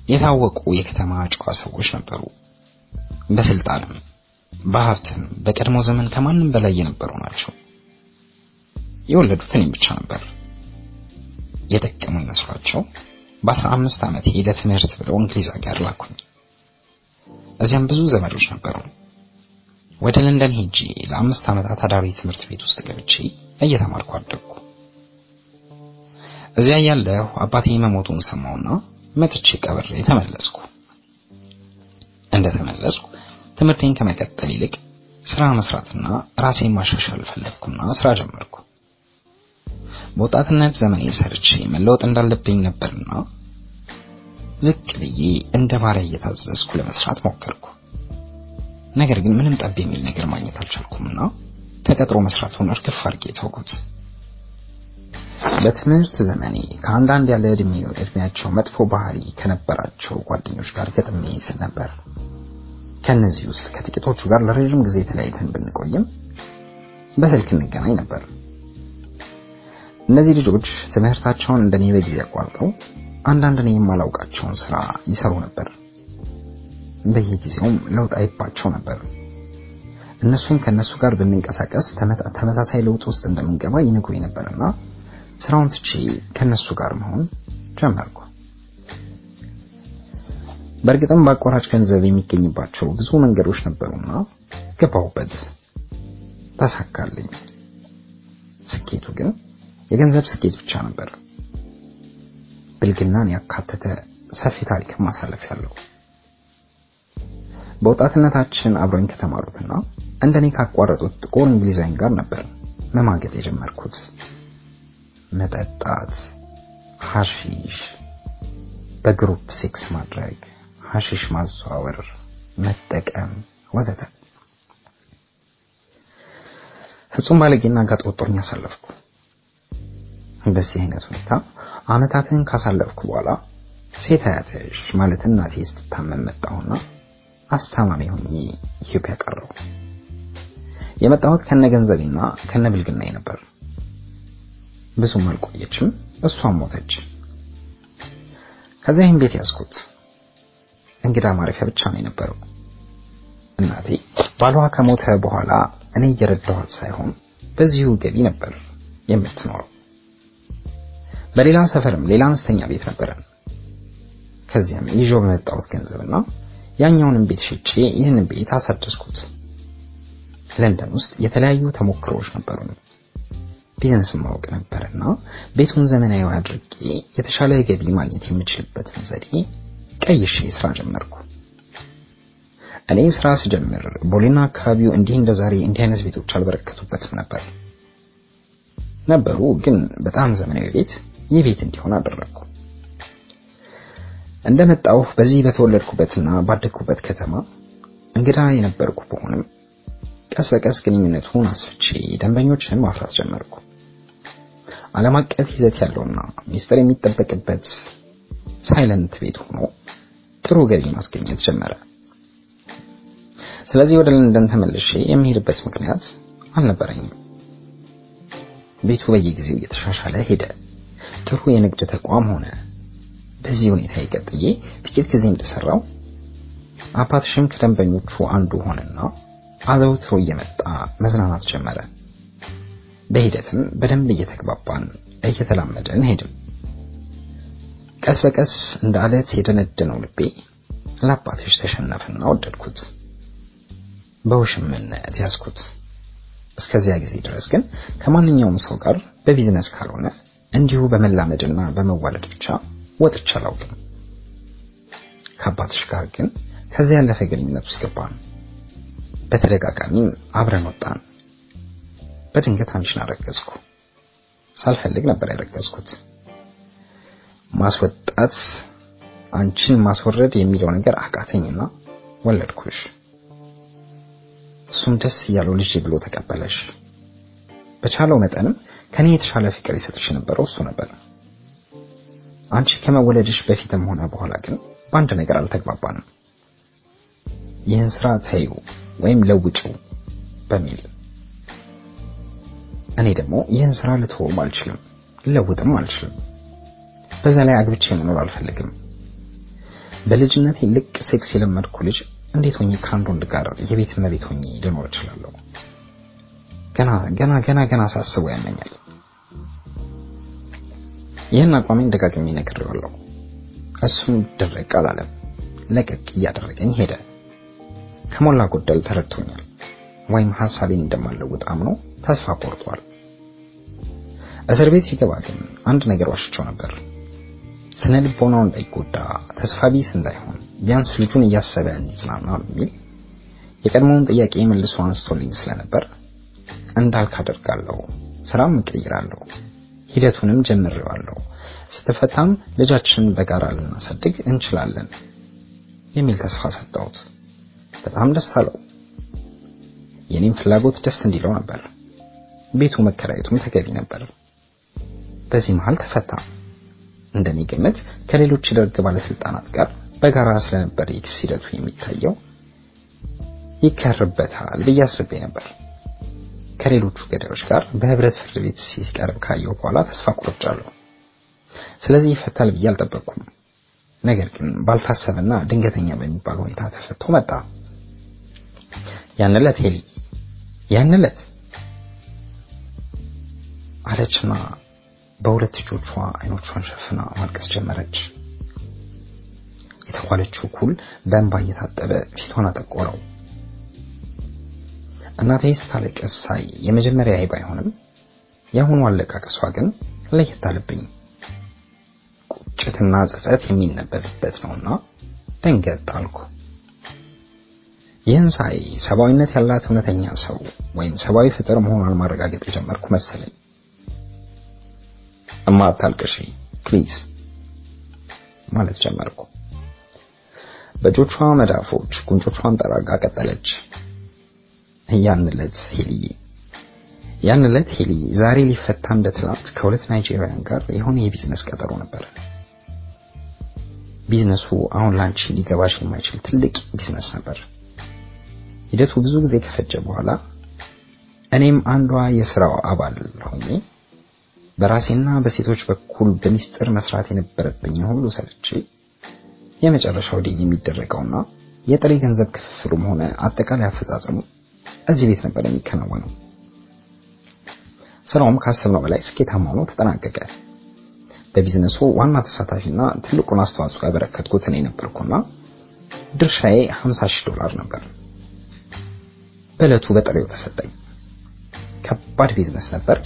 የታወቁ የከተማ ጨዋ ሰዎች ነበሩ። በስልጣንም በሀብትም በቀድሞ ዘመን ከማንም በላይ የነበሩ ናቸው። የወለዱት እኔም ብቻ ነበር። የጠቀሙኝ መስሏቸው በአስራ አምስት ዓመቴ ለትምህርት ብለው እንግሊዝ ሀገር ላኩኝ። እዚያም ብዙ ዘመዶች ነበሩ። ወደ ለንደን ሄጄ ለአምስት ዓመታት አዳሪ ትምህርት ቤት ውስጥ ገብቼ እየተማርኩ አደግኩ። እዚያ ያለሁ አባቴ መሞቱን ሰማውና መጥቼ ቀብሬ ተመለስኩ። እንደ ተመለስኩ ትምህርቴን ከመቀጠል ይልቅ ስራ መስራትና ራሴን ማሻሻል ፈለግኩና ስራ ጀመርኩ። በወጣትነት ዘመኔ ሰርቼ መለወጥ እንዳለብኝ ነበርና ዝቅ ብዬ እንደ ባሪያ እየታዘዝኩ ለመስራት ሞከርኩ። ነገር ግን ምንም ጠብ የሚል ነገር ማግኘት አልቻልኩምና ተቀጥሮ መስራቱን እርግፍ አድርጌ ተውኩት። በትምህርት ዘመኔ ከአንዳንድ ያለ እድሜ እድሜያቸው መጥፎ ባህሪ ከነበራቸው ጓደኞች ጋር ገጥሜ ስል ነበር። ከነዚህ ውስጥ ከጥቂቶቹ ጋር ለረጅም ጊዜ ተለያይተን ብንቆይም በስልክ እንገናኝ ነበር። እነዚህ ልጆች ትምህርታቸውን እንደኔ በጊዜ አቋርጠው አንዳንድ እኔ የማላውቃቸውን ስራ ይሰሩ ነበር። በየጊዜውም ለውጥ አይባቸው ነበር። እነሱም ከነሱ ጋር ብንንቀሳቀስ ተመሳሳይ ለውጥ ውስጥ እንደምንገባ ይነግሩኝ ነበርና ስራውን ትቼ ከነሱ ጋር መሆን ጀመርኩ። በእርግጥም በአቋራጭ ገንዘብ የሚገኝባቸው ብዙ መንገዶች ነበሩና ገባሁበት፣ ተሳካልኝ። ስኬቱ ግን የገንዘብ ስኬት ብቻ ነበር። ብልግናን ያካተተ ሰፊ ታሪክ ማሳለፍ ያለው በወጣትነታችን አብሮኝ ከተማሩትና እንደኔ ካቋረጡት ጥቁር እንግሊዛውያን ጋር ነበር መማገጥ የጀመርኩት። መጠጣት፣ ሐሺሽ፣ በ group sex ማድረግ፣ ሐሺሽ ማዘዋወር፣ መጠቀም ወዘተ። ፍጹም ባለጌና ጋጠ ወጥ ሆኜ አሳለፍኩ። በዚህ አይነት ሁኔታ አመታትን ካሳለፍኩ በኋላ ሴት አያትሽ ማለት እናቴ ስትታመም መጣሁና አስታማሚ ሆኜ ኢትዮጵያ ቀረው። የመጣሁት ከነ ገንዘቤና ከነ ብልግናዬ ነበር። ብዙም አልቆየችም፣ እሷም ሞተች። ከዚያ ይህን ቤት ያዝኩት። እንግዳ ማረፊያ ብቻ ነው የነበረው። እናቴ ባሏ ከሞተ በኋላ እኔ እየረዳኋት ሳይሆን በዚሁ ገቢ ነበር የምትኖረው። በሌላ ሰፈርም ሌላ አነስተኛ ቤት ነበረን። ከዚያም ይዤው በመጣሁት ገንዘብና ያኛውንም ቤት ሽጬ ይህንን ቤት አሳደስኩት። ለንደን ውስጥ የተለያዩ ተሞክሮዎች ነበሩን። ቢዝነስ ማወቅ ነበርና ቤቱን ዘመናዊ አድርጌ የተሻለ ገቢ ማግኘት የምችልበትን ዘዴ ቀይሼ ስራ ጀመርኩ። እኔ ስራ ስጀምር ቦሌና አካባቢው እንዲህ እንደ ዛሬ እንዲህ አይነት ቤቶች አልበረከቱበትም ነበር ነበሩ፣ ግን በጣም ዘመናዊ ቤት ይህ ቤት እንዲሆን አደረግኩ። እንደመጣሁ በዚህ በተወለድኩበትና ባደግኩበት ከተማ እንግዳ የነበርኩ በሆንም ቀስ በቀስ ግንኙነቱን አስፍቼ ደንበኞችን ማፍራት ጀመርኩ። ዓለም አቀፍ ይዘት ያለውና ሚስጥር የሚጠበቅበት ሳይለንት ቤት ሆኖ ጥሩ ገቢ ማስገኘት ጀመረ። ስለዚህ ወደ ለንደን ተመልሼ የሚሄድበት ምክንያት አልነበረኝም። ቤቱ በየጊዜው እየተሻሻለ ሄደ። ጥሩ የንግድ ተቋም ሆነ። በዚህ ሁኔታ ይቀጥዬ ጥቂት ጊዜ እንደሰራው አባትሽም ከደንበኞቹ አንዱ ሆነና አዘውትሮ እየመጣ መዝናናት ጀመረ። በሂደትም በደንብ እየተግባባን እየተላመደን ሄድን። ቀስ በቀስ እንደ አለት የደነደነው ልቤ ለአባትሽ ተሸነፈና ወደድኩት። በውሽምነት ያዝኩት። እስከዚያ ጊዜ ድረስ ግን ከማንኛውም ሰው ጋር በቢዝነስ ካልሆነ እንዲሁ በመላመድና በመዋለድ ብቻ ወጥቼ አላውቅም። ከአባትሽ ጋር ግን ከዚያ ያለፈ ግንኙነት ውስጥ ገባን። በተደጋጋሚም አብረን ወጣን። በድንገት አንቺን አረገዝኩ። ሳልፈልግ ነበር ያረገዝኩት። ማስወጣት አንቺን ማስወረድ የሚለው ነገር አቃተኝና ወለድኩሽ። እሱም ደስ እያለው ልጅ ብሎ ተቀበለሽ። በቻለው መጠንም ከኔ የተሻለ ፍቅር ይሰጥሽ የነበረው እሱ ነበር። አንቺ ከመወለድሽ በፊትም ሆነ በኋላ ግን በአንድ ነገር አልተግባባንም። ይህን ስራ ተይው ወይም ለውጭው በሚል እኔ ደግሞ ይህን ስራ ልተወውም አልችልም፣ ልለውጥም አልችልም። በዛ ላይ አግብቼ መኖር አልፈልግም። በልጅነቴ ልቅ ሴክስ የለመድኩ ልጅ እንዴት ሆኜ ከአንድ ወንድ ጋር የቤት እመቤት ሆኜ ልኖር እችላለሁ? ገና ገና ገና ገና ሳስበው ያመኛል። ይህን አቋሜን ደጋግሜ ነግሬዋለሁ። እሱም ድርቅ አላለም። ለቀቅ እያደረገኝ ሄደ። ከሞላ ጎደል ተረድቶኛል፣ ወይም ሐሳቤን እንደማለውጥ አምኖ ተስፋ ቆርጧል። እስር ቤት ሲገባ ግን አንድ ነገር ዋሽቸው ነበር። ስነ ልቦናው እንዳይጎዳ ተስፋ ቢስ እንዳይሆን ቢያንስ ልጁን እያሰበ እንዲጽናና በሚል የቀድሞውን ጥያቄ መልሶ አንስቶልኝ ስለነበር እንዳልክ አደርጋለሁ፣ ስራም እቀይራለሁ፣ ሂደቱንም ጀምሬዋለሁ፣ ስትፈታም ልጃችንን በጋራ ልናሳድግ እንችላለን የሚል ተስፋ ሰጠሁት። በጣም ደስ አለው። የኔም ፍላጎት ደስ እንዲለው ነበር። ቤቱ መከራየቱም ተገቢ ነበር። በዚህ መሃል ተፈታ። እንደኔ ግምት ከሌሎች የደርግ ባለስልጣናት ጋር በጋራ ስለነበር የክስ ሂደቱ የሚታየው ይከርበታል ብዬ አስቤ ነበር። ከሌሎቹ ገዳዮች ጋር በህብረት ፍርድ ቤት ሲቀርብ ካየው በኋላ ተስፋ ቆርጫለሁ። ስለዚህ ይፈታል ብዬ አልጠበቅኩም። ነገር ግን ባልታሰበና ድንገተኛ በሚባል ሁኔታ ተፈቶ መጣ። ያን ዕለት ሄሊ ያን ዕለት አለችና በሁለት እጆቿ አይኖቿን ሸፍና ማልቀስ ጀመረች። የተኳለችው ኩል በእንባ እየታጠበ ፊቷን አጠቆረው። እናቴ ስታለቅስ ሳይ የመጀመሪያ ባይሆንም የአሁኑ አለቃቀሷ ግን ለየት አለብኝ። ቁጭትና ጸጸት የሚነበብበት ነውና ደንገጥ አልኩ። ይህን ሳይ ሰብአዊነት ያላት እውነተኛ ሰው ወይም ሰብአዊ ፍጡር መሆኗን ማረጋገጥ የጀመርኩ መሰለኝ። እማ አታልቅሺ please ማለት ጀመርኩ። በእጆቿ መዳፎች ጉንጮቿን ጠርጋ ቀጠለች። ያን ዕለት ሄሊ ያን ዕለት ሄሊ ዛሬ ሊፈታ እንደ ትላንት ከሁለት ናይጄሪያን ጋር የሆነ የቢዝነስ ቀጠሮ ነበር። ቢዝነሱ አሁን ላንቺ ሊገባሽ የማይችል ትልቅ ቢዝነስ ነበር። ሂደቱ ብዙ ጊዜ ከፈጀ በኋላ እኔም አንዷ የስራው አባል ሆኜ በራሴና በሴቶች በኩል በሚስጥር መስራት የነበረብኝ ሁሉ ሰልቼ የመጨረሻው deal የሚደረገውና የጥሬ ገንዘብ ክፍፍሉም ሆነ አጠቃላይ አፈጻጸሙ እዚህ ቤት ነበር የሚከናወነው። ስራውም ካሰብነው በላይ ስኬታማ ሆኖ ተጠናቀቀ። በቢዝነሱ ዋና ተሳታፊና ትልቁን አስተዋጽኦ ያበረከትኩት እኔ ነበርኩና ድርሻዬ 50 ሺህ ዶላር ነበር። በዕለቱ በጥሬው ተሰጠኝ። ከባድ ቢዝነስ ነበር፣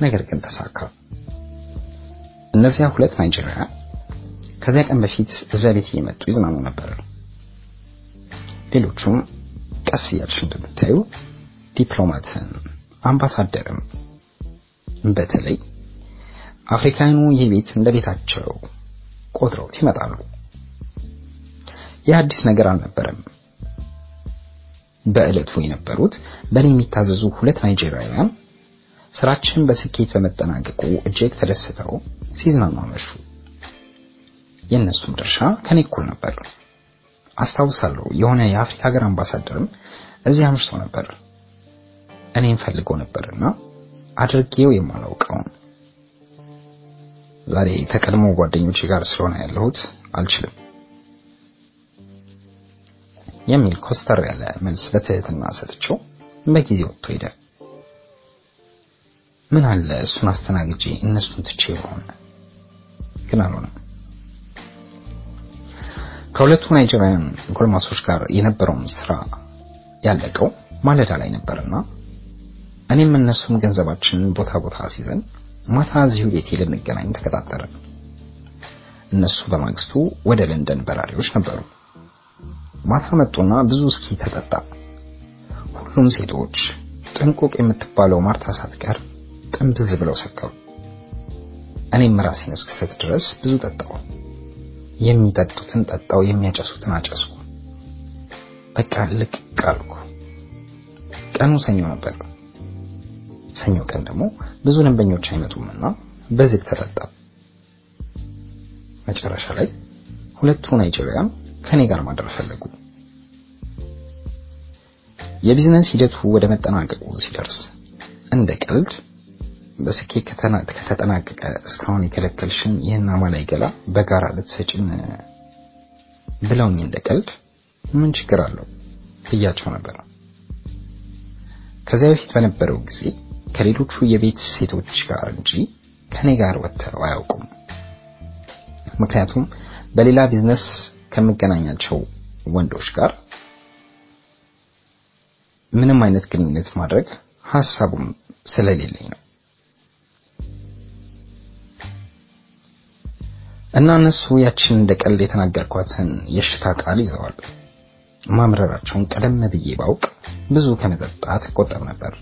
ነገር ግን ተሳካ። እነዚያ ሁለት ናይጄሪያ ከዚያ ቀን በፊት እዚያ ቤት እየመጡ ይዝናኑ ነበር። ሌሎቹም ቀስ እያልሽ እንደምታዩ ዲፕሎማትን፣ አምባሳደርም በተለይ አፍሪካኑ ይህ ቤት እንደ ቤታቸው ቆጥረውት ይመጣሉ። ይህ አዲስ ነገር አልነበረም። በዕለቱ የነበሩት በእኔ የሚታዘዙ ሁለት ናይጄሪያውያን ስራችን በስኬት በመጠናቀቁ እጅግ ተደስተው ሲዝናኑ አመሹ። የእነሱም ድርሻ ከኔ እኩል ነበር። አስታውሳለሁ የሆነ የአፍሪካ ሀገር አምባሳደርም እዚህ አምሽቶ ነበር። እኔም ፈልጎ ነበርና አድርጌው የማላውቀውን ዛሬ ከቀድሞ ጓደኞቼ ጋር ስለሆነ ያለሁት አልችልም የሚል ኮስተር ያለ መልስ በትህትና ሰጥቼው በጊዜ ወጥቶ ሄደ። ምን አለ እሱን አስተናግጄ እነሱን ትቼ በሆነ ግን አልሆነም። ከሁለቱ ናይጄሪያን ጎልማሶች ጋር የነበረውን ስራ ያለቀው ማለዳ ላይ ነበርና እኔም እነሱም ገንዘባችንን ቦታ ቦታ ሲዘን ማታ እዚሁ ቤቴ ልንገናኝ ተቀጣጠርን። እነሱ በማግስቱ ወደ ለንደን በራሪዎች ነበሩ። ማታ መጡና ብዙ እስኪ ተጠጣ። ሁሉም ሴቶች ጥንቁቅ የምትባለው ማርታ ሳትቀር ጥንብዝ ብለው ሰከሩ። እኔም ራሴን እስክስት ድረስ ብዙ ጠጣው። የሚጠጡትን ጠጣው፣ የሚያጨሱትን አጨስኩ። በቃ ልቅ አልኩ። ቀኑ ሰኞ ነበር። ሰኞ ቀን ደግሞ ብዙ ደንበኞች አይመጡምና በዝግ ተጠጣ። መጨረሻ ላይ ሁለቱ ናይጄሪያን ከኔ ጋር ማደር ፈለጉ። የቢዝነስ ሂደቱ ወደ መጠናቀቁ ሲደርስ እንደ ቀልድ በስኬት ከተጠናቀቀ እስካሁን የከለከልሽን ይህን አማላይ ገላ በጋራ ልትሰጪን ብለውኝ እንደ ቀልድ ምን ችግር አለው ብያቸው ነበር። ከዚያ በፊት በነበረው ጊዜ ከሌሎቹ የቤት ሴቶች ጋር እንጂ ከኔ ጋር ወጥተው አያውቁም። ምክንያቱም በሌላ ቢዝነስ ከምገናኛቸው ወንዶች ጋር ምንም አይነት ግንኙነት ማድረግ ሀሳቡም ስለሌለኝ ነው። እና እነሱ ያችን እንደ ቀልድ የተናገርኳትን የሽታ ቃል ይዘዋል። ማምረራቸውን ቀደም ብዬ ባውቅ ብዙ ከመጠጣት ቆጠብ ነበር።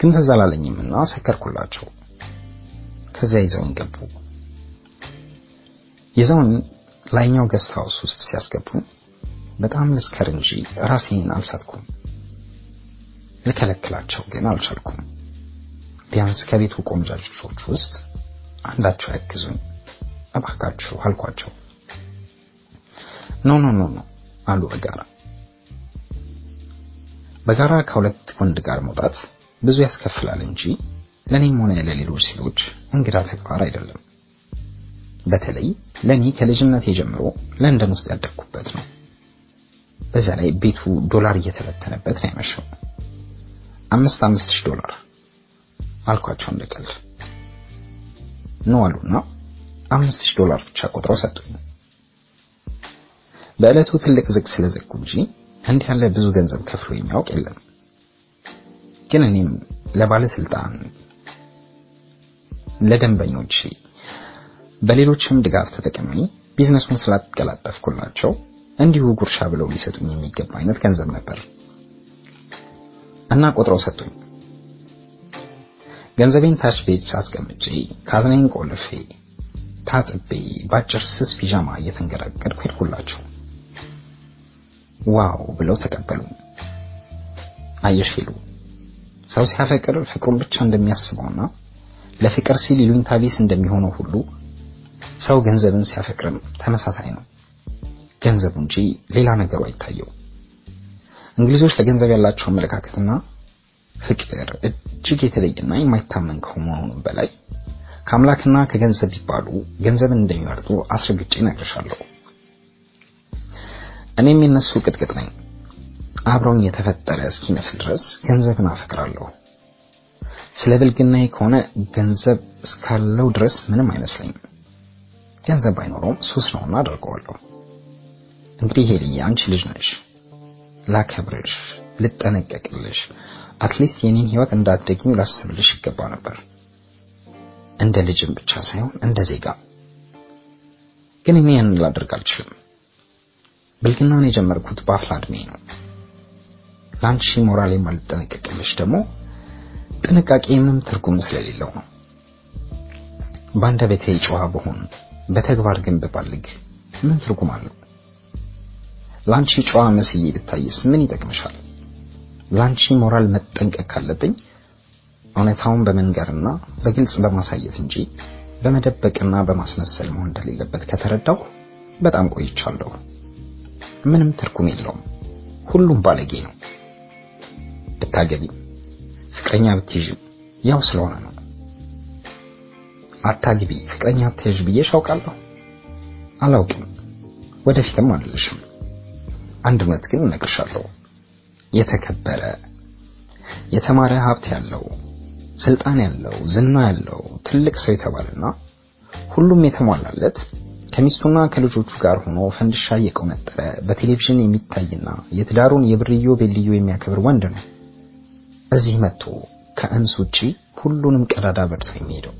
ግን ትዝ አላለኝምና ሰከርኩላቸው። ከዚያ ይዘውን ገቡ። ይዘውን ላይኛው guest house ውስጥ ሲያስገቡ በጣም ልስከር እንጂ ራሴን አልሳትኩም። ልከለክላቸው ግን አልቻልኩም። ቢያንስ ከቤቱ ቆንጃጆች ውስጥ አንዳቸው ያግዙኝ እባካችሁ አልኳቸው። no no no no አሉ በጋራ በጋራ ከሁለት ወንድ ጋር መውጣት ብዙ ያስከፍላል እንጂ ለኔም ሆነ ለሌሎች ሴቶች እንግዳ ተግባር አይደለም። በተለይ ለኔ ከልጅነቴ ጀምሮ ለንደን ውስጥ ያደግኩበት ነው። በዛ ላይ ቤቱ ዶላር እየተበተነበት ነው ያመሸው። አምስት አምስት ሺህ ዶላር አልኳቸው እንደቀልድ ነው አሉና አምስት ሺህ ዶላር ብቻ ቆጥረው ሰጡኝ። በዕለቱ ትልቅ ዝግ ስለዘጉ እንጂ እንዲህ ያለ ብዙ ገንዘብ ከፍሎ የሚያውቅ የለም። ግን እኔም ለባለስልጣን፣ ለደንበኞች፣ በሌሎችም ድጋፍ ተጠቅሜ ቢዝነሱን ስላቀላጠፍኩላቸው እንዲሁ ጉርሻ ብለው ሊሰጡኝ የሚገባ አይነት ገንዘብ ነበር እና ቆጥረው ሰጡኝ። ገንዘቤን ታች ቤት አስቀምጬ ካዝናዬን ቆልፌ ታጥቤ በአጭር ስስ ፒጃማ እየተንገዳገድኩ ሄድኩላቸው። wow ብለው ተቀበሉ። አየሽ ሄሉ ሰው ሲያፈቅር ፍቅሩን ብቻ እንደሚያስበውና ለፍቅር ሲል ይሉኝታ ቢስ እንደሚሆነው ሁሉ ሰው ገንዘብን ሲያፈቅርም ተመሳሳይ ነው። ገንዘቡ እንጂ ሌላ ነገሩ አይታየው። እንግሊዞች ለገንዘብ ያላቸው አመለካከትና ፍቅር እጅግ የተለየና የማይታመን ከመሆኑ በላይ ከአምላክና ከገንዘብ ቢባሉ ገንዘብን እንደሚመርጡ አስረግጬ እነግርሻለሁ። እኔም የነሱ ቅጥቅጥ ነኝ። አብረውኝ የተፈጠረ እስኪመስል ድረስ ገንዘብን አፈቅራለሁ። ስለ ብልግናዬ ከሆነ ገንዘብ እስካለው ድረስ ምንም አይመስለኝም። ገንዘብ ባይኖረውም ሱስ ነውና አደርገዋለሁ። እንግዲህ ሄሊ አንቺ ልጅ ነሽ። ላከብርሽ፣ ልጠነቀቅልሽ፣ at least የኔን ህይወት እንዳትደግሚው ላስብልሽ ይገባ ነበር። እንደ ልጅም ብቻ ሳይሆን እንደ ዜጋ። ግን እኔ ያንን ላደርግ አልችልም። ብልግናውን የጀመርኩት በአፍላ እድሜ ነው። ለአንቺ ሞራል የማልጠነቀቅልሽ ደግሞ ጥንቃቄ ምንም ትርጉም ስለሌለው ነው። በአንደበቴ ጨዋ በሆን በተግባር ግን ብባልግ ምን ትርጉም አለው? ላንቺ ጨዋ መስዬ ብታይስ ምን ይጠቅምሻል? ላንቺ ሞራል መጠንቀቅ ካለብኝ እውነታውን በመንገርና በግልጽ በማሳየት እንጂ በመደበቅና በማስመሰል መሆን እንደሌለበት ከተረዳሁ በጣም ቆይቻለሁ። ምንም ትርጉም የለውም። ሁሉም ባለጌ ነው። ብታገቢ ፍቅረኛ ብትይዥም ያው ስለሆነ ነው። አታግቢ ፍቅረኛ አትያዥ ብዬሽ አውቃለሁ? አላውቅም። ወደፊትም አልልሽም። አንድ እውነት ግን እነግርሻለሁ። የተከበረ የተማረ ሀብት ያለው ስልጣን ያለው ዝና ያለው ትልቅ ሰው የተባለና ሁሉም የተሟላለት ከሚስቱና ከልጆቹ ጋር ሆኖ ፈንድሻ እየቆመጠረ በቴሌቪዥን የሚታይና የትዳሩን የብርዮ ቤልዮ የሚያከብር ወንድ ነው። እዚህ መጥቶ ከእንስ ውጪ ሁሉንም ቀዳዳ በርቶ የሚሄደው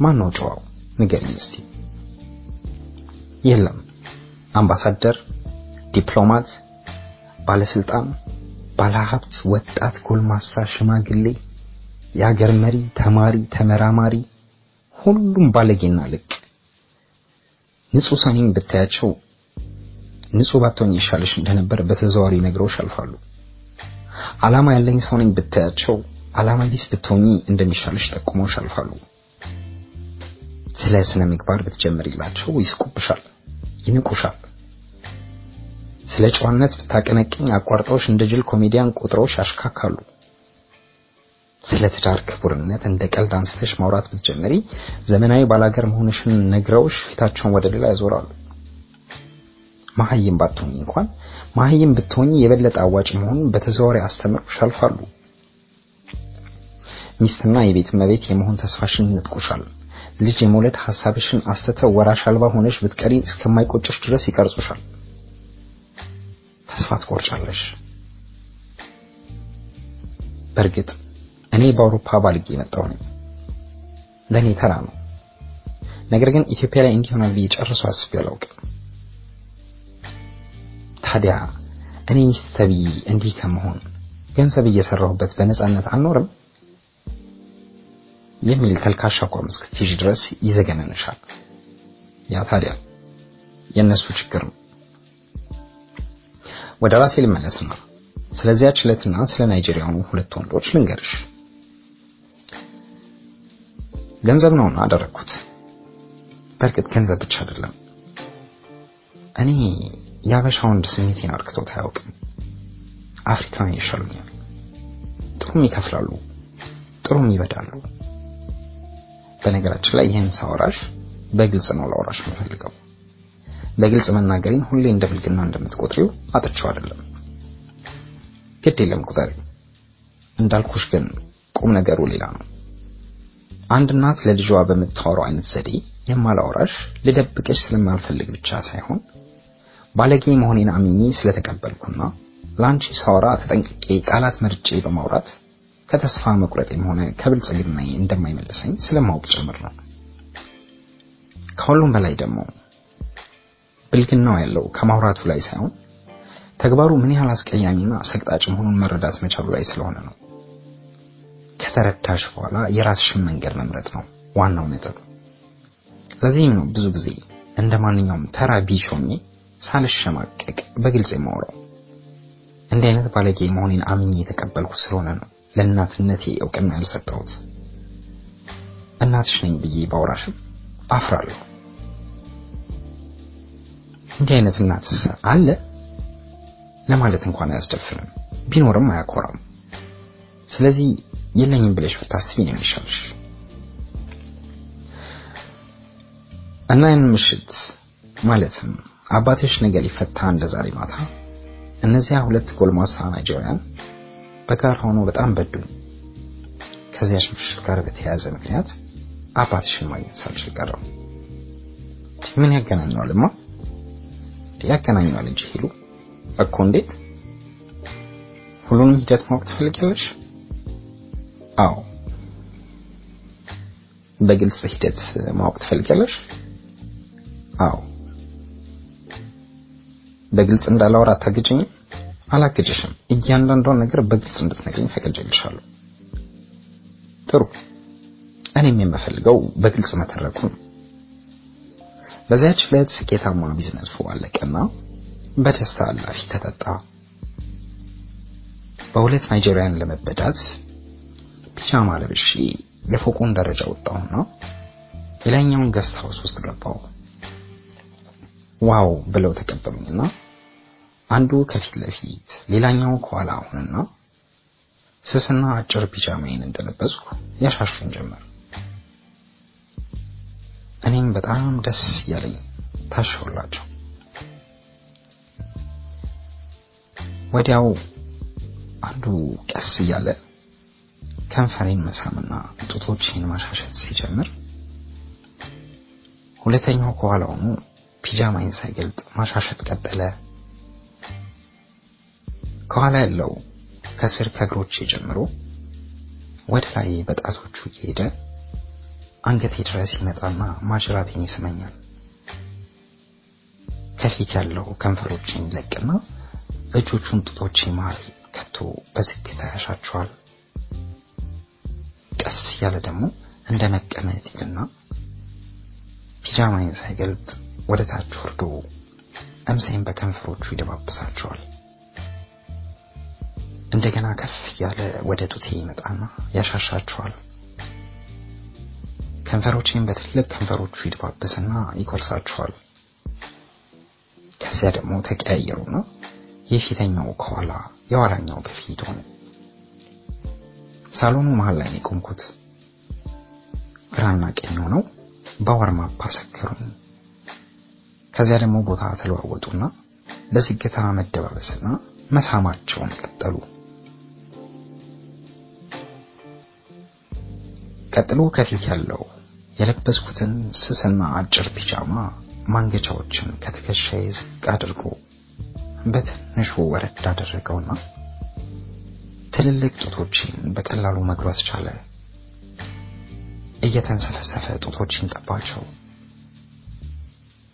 ማን ነው? ጨዋው ንገሪኝ እስቲ። የለም አምባሳደር፣ ዲፕሎማት፣ ባለስልጣን፣ ባለሀብት፣ ወጣት፣ ጎልማሳ፣ ሽማግሌ፣ የሀገር መሪ፣ ተማሪ፣ ተመራማሪ ሁሉም ባለጌና ልቅ ንጹህ ሰው ብታያቸው ንጹህ ባትሆኝ ይሻልሽ እንደነበር በተዘዋዋሪ ነግረውሽ ያልፋሉ። ዓላማ ያለኝ ሰው ነኝ ብታያቸው ዓላማ ቢስ ብትሆኚ እንደሚሻልሽ ጠቁመውሽ ያልፋሉ። ስለ ስነ ምግባር ብትጀምሪላቸው ይስቁብሻል፣ ይንቁሻል። ስለ ጨዋነት ብታቀነቅኝ አቋርጠውሽ እንደ ጅል ኮሜዲያን ቆጥረውሽ ያሽካካሉ። ስለ ትዳር ክቡርነት እንደ ቀልድ አንስተሽ ማውራት ብትጀምሪ ዘመናዊ ባላገር መሆንሽን ነግረውሽ ፊታቸውን ወደ ሌላ ያዞራሉ። መሀይም ባትሆኚ እንኳን መሀይም ብትሆኚ የበለጠ አዋጭ መሆኑን በተዘዋዋሪ አስተምረውሽ ያልፋሉ። ሚስትና የቤት እመቤት የመሆን ተስፋሽን ይነጥቁሻል። ልጅ የመውለድ ሐሳብሽን አስተተው ወራሽ አልባ ሆነሽ ብትቀሪ እስከማይቆጭሽ ድረስ ይቀርጹሻል። ተስፋ ትቆርጫለሽ። በእርግጥ እኔ በአውሮፓ ባልጌ የመጣሁ ነኝ። ለእኔ ተራ ነው። ነገር ግን ኢትዮጵያ ላይ እንዲሆናል ብዬ ጨርሶ አስቤ አላውቅም። ታዲያ እኔ ሚስት ተብዬ እንዲህ ከመሆን ገንዘብ እየሰራሁበት በነፃነት አልኖርም የሚል ተልካሻ አቋም እስክትይዥ ድረስ ይዘገነንሻል። ያ ታዲያ የእነሱ ችግር ነው። ወደ ራሴ ልመለስና ስለዚያች ዕለትና ስለ ናይጄሪያኑ ሁለት ወንዶች ልንገርሽ። ገንዘብ ነውና አደረግኩት። በእርግጥ ገንዘብ ብቻ አይደለም። እኔ የአበሻ ወንድ ስሜቴን አርክቶት አያውቅም። አፍሪካውያን ይሻሉኛል። ጥሩም ይከፍላሉ፣ ጥሩም ይበዳሉ። በነገራችን ላይ ይህን ሳወራሽ በግልጽ ነው ላወራሽ የምፈልገው። በግልጽ መናገሬን ሁሌ እንደ ብልግና እንደምትቆጥሪው አጥቼው አይደለም። ግድ የለም ቁጠሪ። እንዳልኩሽ ግን ቁም ነገሩ ሌላ ነው። አንድ እናት ለልጇ በምታወራው አይነት ዘዴ የማላወራሽ ልደብቅሽ ስለማልፈልግ ብቻ ሳይሆን ባለጌ መሆኔን አምኜ ስለተቀበልኩና ለአንቺ ሳወራ ተጠንቅቄ ቃላት መርጬ በማውራት ከተስፋ መቁረጤም ሆነ ከብልጽግናዬ እንደማይመልሰኝ ስለማወቅ ጭምር ነው። ከሁሉም በላይ ደግሞ ብልግናው ያለው ከማውራቱ ላይ ሳይሆን ተግባሩ ምን ያህል አስቀያሚና ሰቅጣጭ መሆኑን መረዳት መቻሉ ላይ ስለሆነ ነው። ከተረዳሽ በኋላ የራስሽን መንገድ መምረጥ ነው ዋናው ነጥብ። ለዚህም ነው ብዙ ጊዜ እንደ ማንኛውም ተራ ሆኜ ሳልሸማቀቅ በግልጽ የማወራው። እንዲህ አይነት ባለጌ መሆኔን አምኜ የተቀበልኩ ስለሆነ ነው ለእናትነቴ እውቅና ያልሰጠሁት። እናትሽ ነኝ ብዬ ባወራሽም አፍራለሁ። እንዲህ አይነት እናት አለ ለማለት እንኳን አያስደፍርም። ቢኖርም አያኮራም። ስለዚህ የለኝም ብለሽ ብታስቢ ነው የሚሻልሽ። እና ያን ምሽት ማለትም አባትሽ ነገ ሊፈታ እንደ ማታ እነዚያ ሁለት ጎልማሳ ናይጄሪያን በጋር ሆኖ በጣም በዱኝ። ከዚያች ምሽት ጋር በተያያዘ ምክንያት አባትሽን ማግኘት ሳልችል ቀረው። ምን ያገናኘዋልማ? ያገናኘዋል እንጂ ሄሉ እኮ እንዴት? ሁሉንም ሂደት ማወቅ ትፈልጊያለሽ? አዎ። በግልጽ ሂደት ማወቅ ትፈልጊያለሽ? አዎ። በግልጽ እንዳላወራ አታግጭኝም? አላግጭሽም። እያንዳንዷን ነገር በግልጽ እንድትነግሪኝ ፈቅጄልሻለሁ። ጥሩ። እኔም የምፈልገው በግልጽ መተረኩ ነው። በዚያች ዕለት ስኬታማ ቢዝነሱ አለቀና በደስታ አላፊ ተጠጣ። በሁለት ናይጄሪያን ለመበዳት ፒጃማ ለብሼ የፎቁን ደረጃ ወጣሁና የላይኛውን guest house ውስጥ ገባሁ። wow ብለው ተቀበሉኝና አንዱ ከፊት ለፊት ሌላኛው ከኋላ ሆነና ስስና አጭር ፒጃማዬን እንደለበስኩ ያሻሹኝ ጀመር። እኔም በጣም ደስ እያለኝ ታሸውላቸው። ወዲያው አንዱ ቀስ እያለ ከንፈሬን መሳምና ጡቶቼን ማሻሸት ሲጀምር፣ ሁለተኛው ከኋላ ሆኖ ፒጃማዬን ሳይገልጥ ማሻሸት ቀጠለ። ከኋላ ያለው ከስር ከእግሮቼ ጀምሮ ወደ ላይ በጣቶቹ እየሄደ አንገቴ ድረስ ይመጣና ማጅራቴን ይስመኛል። ከፊት ያለው ከንፈሮቼን ይለቅና እጆቹን ጡቶቼ መሃል ከቶ በዝግታ ያሻቸዋል። ቀስ እያለ ደግሞ እንደ መቀመጥ ይልና ፒጃማዬን ሳይገልጥ ወደ ታች ወርዶ እምሴን በከንፈሮቹ ይደባብሳቸዋል። እንደገና ከፍ እያለ ወደ ጡቴ ይመጣና ያሻሻቸዋል። ከንፈሮቼን በትልቅ ከንፈሮቹ ይደባብስና ይቆርሳቸዋል። ከዚያ ደግሞ ተቀያየሩና የፊተኛው ከኋላ የኋላኛው ከፊት ሆነ። ሳሎኑ መሀል ላይ ነው የቆምኩት። ግራና ቀኝ ሆነው በዋርማፕ አሰከሩኝ። ከዚያ ደግሞ ቦታ ተለዋወጡና በዝግታ መደባበስና መሳማቸውን ቀጠሉ። ቀጥሎ ከፊት ያለው የለበስኩትን ስስና አጭር ፒጃማ ማንገቻዎችን ከትከሻዬ ዝቅ አድርጎ በትንሹ ወረድ አደረገውና ትልልቅ ጡቶችን በቀላሉ መግባት ቻለ። እየተንሰፈሰፈ ጡቶችን ቀባቸው።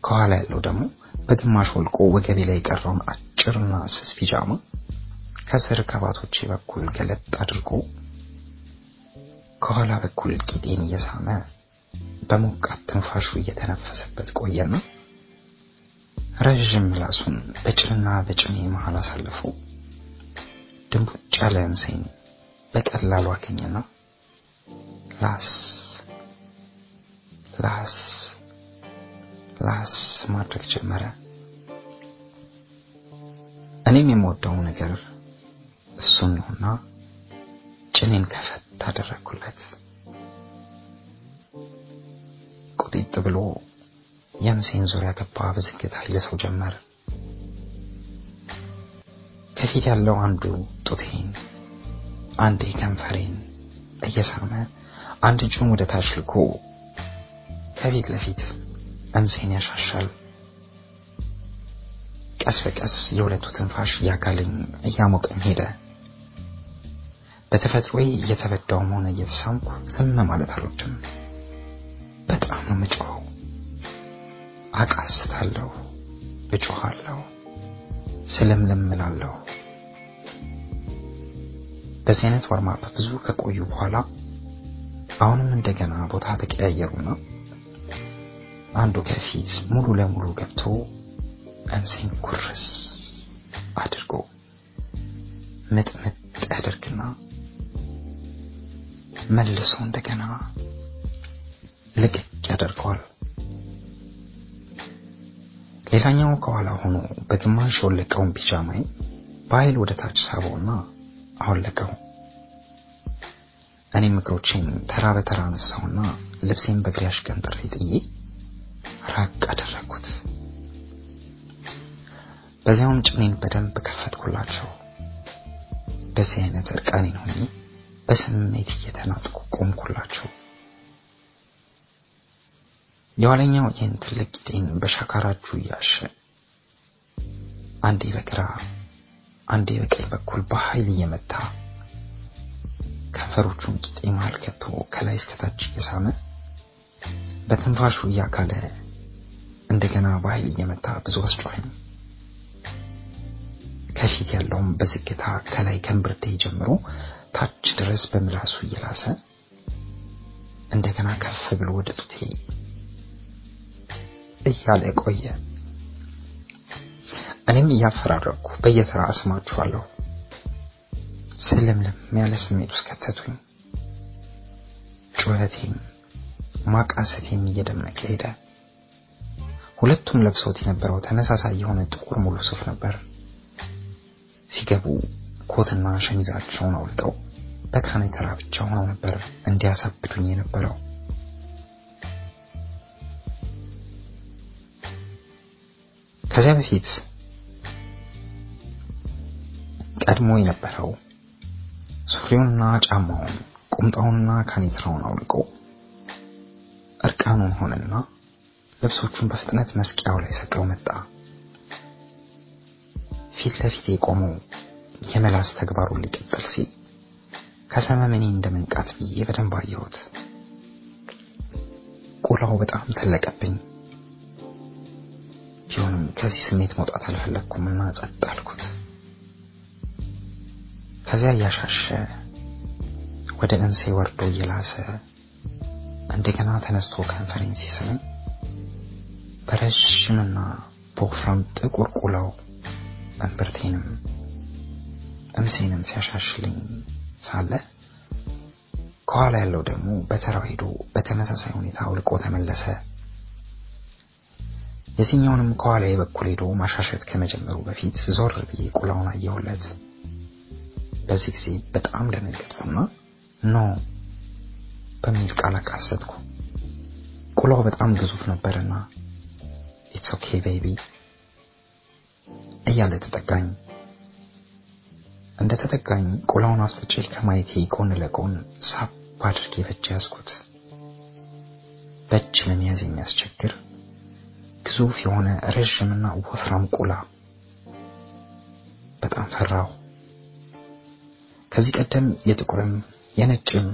ከኋላ ያለው ደግሞ በግማሽ ወልቆ ወገቤ ላይ የቀረውን አጭርና ስስ ፒጃማ ከስር ከባቶቼ በኩል ገለጥ አድርጎ ከኋላ በኩል ቂጤን እየሳመ በሞቃት ትንፋሹ እየተነፈሰበት ቆየና ረዥም ምላሱን በጭንና በጭኔ መሃል አሳልፎ ድንቡጭ ያለ እምሴን በቀላሉ አገኘና ላስ ላስ ላስ ማድረግ ጀመረ። እኔም የምወደው ነገር እሱን ነውና ጭኔን ከፈት አደረግኩለት። ቁጢጥ ብሎ የምሴን ዙሪያ ገባ በዝግታ ይልሰው ጀመር። ከፊት ያለው አንዱ ጡቴን፣ አንዴ ከንፈሬን እየሳመ አንድ እጁን ወደ ታች ልኮ ከፊት ለፊት እምሴን ያሻሻል። ቀስ በቀስ የሁለቱ ትንፋሽ እያጋለኝ እያሞቀኝ ሄደ። በተፈጥሮዬ እየተበዳውም ሆነ እየተሳምኩ ዝም ማለት አልወድም። በጣም ነው የምጮኸው። አቃስታለሁ፣ እጮኻለሁ፣ ስልምልም እላለሁ። በዚህ አይነት ዋርማፕ ብዙ ከቆዩ በኋላ አሁንም እንደገና ቦታ ተቀያየሩና አንዱ ከፊት ሙሉ ለሙሉ ገብቶ እምሴን ኩርስ አድርጎ ምጥምጥ ያደርግና መልሶ እንደገና ልቅቅ ያደርገዋል። ሌላኛው ከኋላ ሆኖ በግማሽ የወለቀውን ፒጃማዬ በኃይል ወደ ታች ሳበውና አወለቀው። እኔም እግሮቼን ተራ በተራ አነሳውና ልብሴን በእግሬ አሽቀንጥሬ ጥዬ ራቅ አደረግኩት። በዚያውም ጭኔን በደንብ ከፈትኩላቸው። በዚህ አይነት እርቃኔን ሆኜ በስሜት እየተናጥኩ ቆምኩላቸው። የኋለኛው ይህን ትልቅ ቂጤን በሻካራ እጁ እያሸ አንዴ በግራ አንዴ በቀኝ በኩል በኃይል እየመታ ከንፈሮቹን ቂጤ መሃል ከቶ ከላይ እስከታች እየሳመ በትንፋሹ እያካለ እንደገና በኃይል እየመታ ብዙ አስጮኸኝ። ከፊት ያለውም በዝግታ ከላይ ከእምብርቴ ጀምሮ ታች ድረስ በምላሱ እየላሰ እንደገና ከፍ ብሎ ወደ ጡቴ እያለ ቆየ። እኔም እያፈራረቅኩ በየተራ አስማችኋለሁ። ስልምልም ያለ ስሜት ውስጥ ከተቱኝ። ጩኸቴም ማቃሰቴም እየደመቀ ሄደ። ሁለቱም ለብሰውት የነበረው ተመሳሳይ የሆነ ጥቁር ሙሉ ሱፍ ነበር። ሲገቡ ኮትና ሸሚዛቸውን አውልቀው በካኔተራ ብቻ ሆነው ነበር እንዲያሳብዱኝ የነበረው። ከዚያ በፊት ቀድሞ የነበረው ሱሪውንና ጫማውን ቁምጣውንና ካኔትራውን አውልቆ እርቃኑን ሆነና ልብሶቹን በፍጥነት መስቂያው ላይ ሰቅለው መጣ። ፊት ለፊት የቆመው የመላስ ተግባሩን ሊቀጥል ሲል ከሰመመኔ እንደ መንቃት ብዬ በደንብ አየሁት። ቆላው በጣም ተለቀብኝ። ቢሆንም ከዚህ ስሜት መውጣት አልፈለግኩምና ጸጥ አልኩት። ከዚያ እያሻሸ ወደ እንሴ ወርዶ እየላሰ እንደገና ተነስቶ ከንፈሬን ሲስመኝ በረዥምና በወፍራም ጥቁር ቁላው እምብርቴንም እምሴንም ሲያሻሽልኝ ሳለ ከኋላ ያለው ደግሞ በተራው ሄዶ በተመሳሳይ ሁኔታ አውልቆ ተመለሰ። የዚህኛውንም ከኋላ በኩል ሄዶ ማሻሸት ከመጀመሩ በፊት ዞር ብዬ ቁላውን አየሁለት። በዚህ ጊዜ በጣም ደነገጥኩና no በሚል ቃል አቃሰትኩ። ቁላው በጣም ግዙፍ ነበርና it's okay baby እያለ ተጠጋኝ። እንደ ተጠጋኝ ቁላውን አፍጥጬ ከማየቴ ጎን ለጎን ሳብ አድርጌ በእጅ ያዝኩት። በእጅ ለመያዝ የሚያስቸግር ግዙፍ የሆነ ረዥምና ወፍራም ቁላ። በጣም ፈራሁ። ከዚህ ቀደም የጥቁርም የነጭም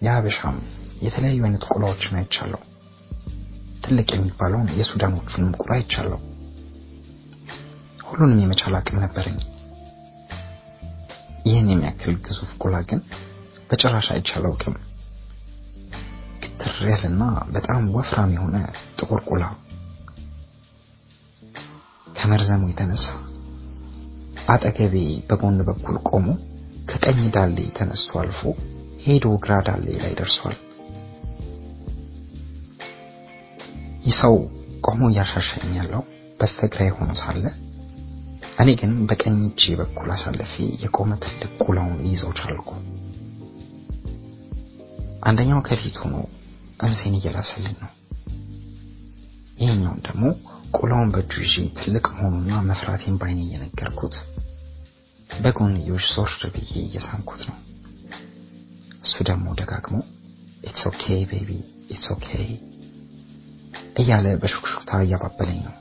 የሀበሻም የተለያዩ አይነት ቁላዎችን አይቻለሁ። ትልቅ የሚባለውን የሱዳኖቹንም ቁላ አይቻለሁ። ሁሉንም የመቻል አቅም ነበረኝ። ይህን የሚያክል ግዙፍ ቁላ ግን በጭራሽ አይቼ አላውቅም። ግትር ያለና በጣም ወፍራም የሆነ ጥቁር ቁላ ከመርዘሙ የተነሳ አጠገቤ በጎን በኩል ቆሞ ከቀኝ ዳሌ ተነስቶ አልፎ ሄዶ ግራ ዳሌ ላይ ደርሷል። ይህ ሰው ቆሞ እያሻሸኝ ያለው በስተግራዬ ሆኖ ሳለ እኔ ግን በቀኝ እጄ በኩል አሳልፌ የቆመ ትልቅ ቁላውን ይዘው ቻልኩ። አንደኛው ከፊት ሆኖ እምሴን እየላሰልኝ ነው። ይሄኛውን ደግሞ ቁላውን በእጁ ይዤ ትልቅ መሆኑና መፍራቴን ባይኔ እየነገርኩት በጎንዮሽ ዞር ብዬ እየሳምኩት ነው። እሱ ደግሞ ደጋግሞ it's okay baby it's okay እያለ በሹክሹክታ እያባበለኝ ነው።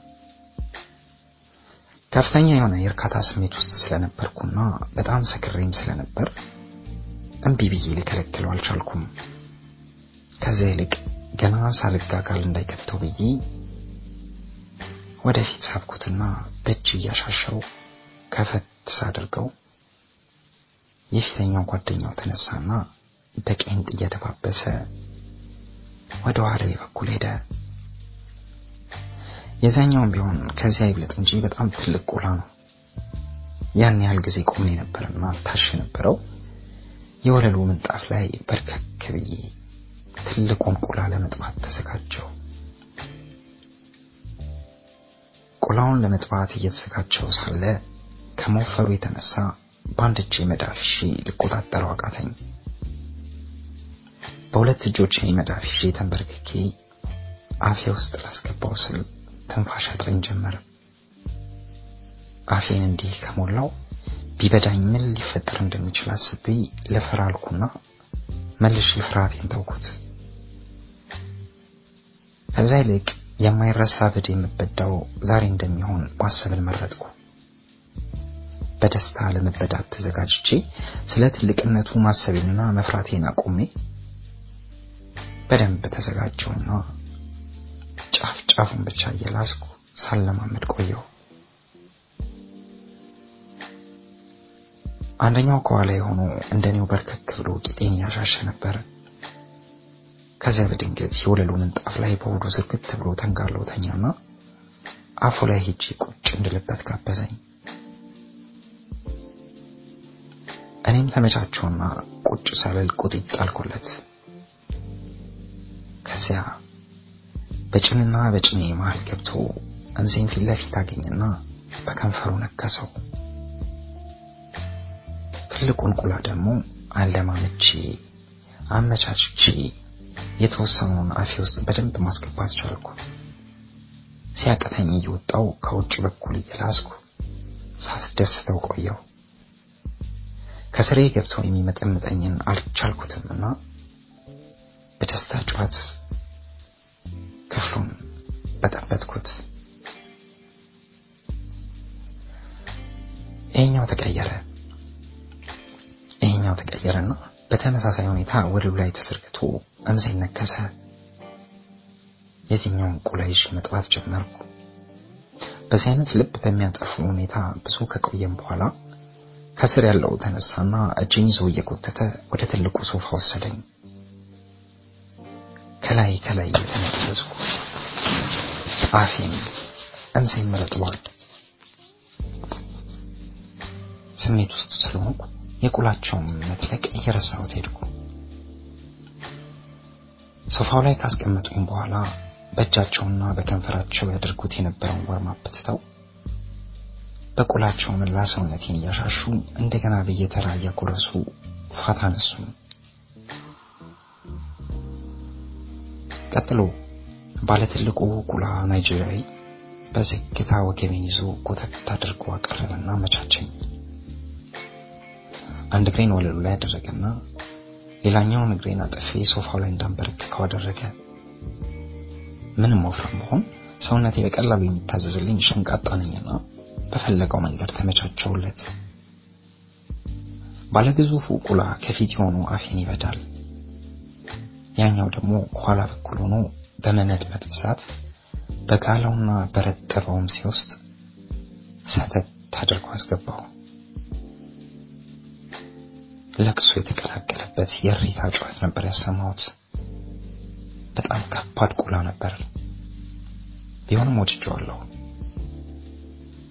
ከፍተኛ የሆነ የእርካታ ስሜት ውስጥ ስለነበርኩና በጣም ሰክሬም ስለነበር እምቢ ብዬ ልከለክለው አልቻልኩም። ከዚያ ይልቅ ገና ሳልጋጋል እንዳይከተው ብዬ ወደፊት ሳብኩትና በእጅ እያሻሸው ከፈት ሳደርገው የፊተኛው ጓደኛው ተነሳና በቄንጥ እየደባበሰ ወደ ኋላ በኩል ሄደ። የዛኛውም ቢሆን ከዚያ ይብለጥ እንጂ በጣም ትልቅ ቁላ ነው። ያን ያህል ጊዜ ቆሜ ነበርና ታሽ የነበረው የወለሉ ምንጣፍ ላይ በርከክ ብዬ ትልቁን ቁላ ለመጥባት ተዘጋጀው። ቁላውን ለመጥባት እየተዘጋጀው ሳለ ከመወፈሩ የተነሳ በአንድ እጄ መዳፍ ይዤ ልቆጣጠረው አቃተኝ። በሁለት እጆቼ መዳፍ ይዤ ተንበርክኬ አፌ ውስጥ ላስገባው ስል ትንፋሽ አጥረኝ ጀመረ። አፌን እንዲህ ከሞላው ቢበዳኝ ምን ሊፈጠር እንደሚችል አስቤ ልፈራ አልኩና መልሼ ፍርሃቴን ተውኩት። ከዛ ይልቅ የማይረሳ በድ የምበዳው ዛሬ እንደሚሆን ማሰብን መረጥኩ። በደስታ ለመበዳት ተዘጋጅቼ ስለ ትልቅነቱ ማሰቤንና መፍራቴን አቁሜ በደንብ ተዘጋጀውና ጫፍ ጫፉን ብቻ እየላስኩ ሳለማመድ ቆየው። አንደኛው ከኋላ የሆኑ እንደኔው በርከክ ብሎ ቂጤን እያሻሸ ነበር። ከዚያ በድንገት የወለሉ ምንጣፍ ላይ በሆዱ ዝርግት ብሎ ተንጋሎ ተኛና አፉ ላይ ሄጄ ቁጭ እንድልበት ጋበዘኝ። እኔም ተመቻቸውና ቁጭ ሳልል ቁጢጥ ጣልኩለት። ከዚያ በጭንና በጭኔ መሃል ገብቶ እንዜን ፊት ለፊት አገኘና በከንፈሩ ነከሰው። ትልቁን ቁላ ደግሞ አለማመቼ አመቻችቼ የተወሰነውን አፌ ውስጥ በደንብ ማስገባት ቻልኩ። ሲያቅተኝ እየወጣው ከውጭ በኩል እየላስኩ ሳስደስተው ቆየው። ከስሬ ገብቶ የሚመጠምጠኝን አልቻልኩትምና በደስታ ጩኸት ክፍሉን በጠበጥኩት። ይሄኛው ተቀየረ። ይሄኛው ተቀየረና በተመሳሳይ ሁኔታ ወለሉ ላይ ተዘርግቶ እምዜን ነከሰ። የዚህኛውን ቁላይሽ መጥባት ጀመርኩ። በዚህ አይነት ልብ በሚያጠፉ ሁኔታ ብዙ ከቆየም በኋላ ከስር ያለው ተነሳና እጅን ይዞ እየጎተተ ወደ ትልቁ ሶፋ ወሰደኝ። ከላይ ከላይ እየተነፈስኩ አፌን እምዜን መረጥቧል። ስሜት ውስጥ ስለሆንኩ የቁላቸውን መጥለቅ እየረሳሁት ሄድኩ። ሶፋው ላይ ካስቀመጡኝ በኋላ በእጃቸውና በከንፈራቸው ያደርጉት የነበረውን ወርማፕ ትተው በቁላቸው መላ ሰውነቴን እያሻሹ እንደገና በየተራ እያጎረሱ ፋታ ነሱኝ። ቀጥሎ ባለትልቁ ቁላ ናይጄሪያዊ በዝግታ ወገቤን ይዞ ጎተት አድርጎ አቀረበና አመቻቸኝ። አንድ እግሬን ወለሉ ላይ አደረገና ሌላኛውን እግሬን አጥፌ ሶፋው ላይ እንዳንበረክከው አደረገ። ምንም ወፍራም ብሆን ሰውነቴ በቀላሉ የሚታዘዝልኝ ሸንቃጣ ነኝና በፈለገው መንገድ ተመቻቸውለት። ባለግዙፉ ቁላ ከፊት የሆኑ አፌን ይበዳል። ያኛው ደግሞ ከኋላ በኩል ሆኖ በመመጥመጥ ብዛት በጋለውና በረጠበውም ሲውስጥ ሰተት አድርጎ አስገባው። ለቅሶ የተቀላቀለበት የእሪታ ጩኸት ነበር ያሰማሁት። በጣም ከባድ ቁላ ነበር። ቢሆንም ወድጄዋለሁ።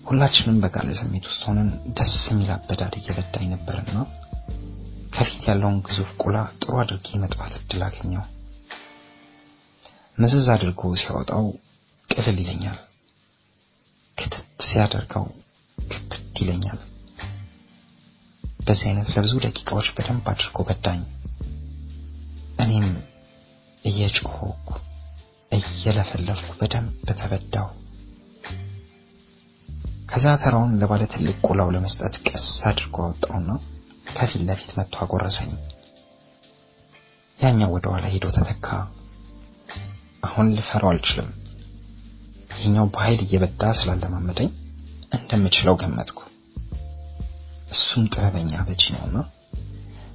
ሁላችንም በጋለ ስሜት ውስጥ ሆነን ደስ የሚል አበዳድ እየበዳኝ ነበርና ከፊት ያለውን ግዙፍ ቁላ ጥሩ አድርጌ መጥባት እድል አገኘው። ምዝዝ አድርጎ ሲያወጣው ቅልል ይለኛል። ክትት ሲያደርገው ክብድ ይለኛል። በዚህ አይነት ለብዙ ደቂቃዎች በደንብ አድርጎ በዳኝ። እኔም እየጮህኩ እየለፈለፍኩ በደንብ ተበዳው። ከዛ ተራውን ለባለ ትልቅ ቁላው ለመስጠት ቀስ አድርጎ አወጣውና ከፊት ለፊት መጥቶ አጎረሰኝ። ያኛው ወደ ኋላ ሄዶ ተተካ። አሁን ልፈራው አልችልም። ይሄኛው በኃይል እየበዳ ስላለማመደኝ እንደምችለው ገመትኩ። እሱም ጥበበኛ በጂ ነውና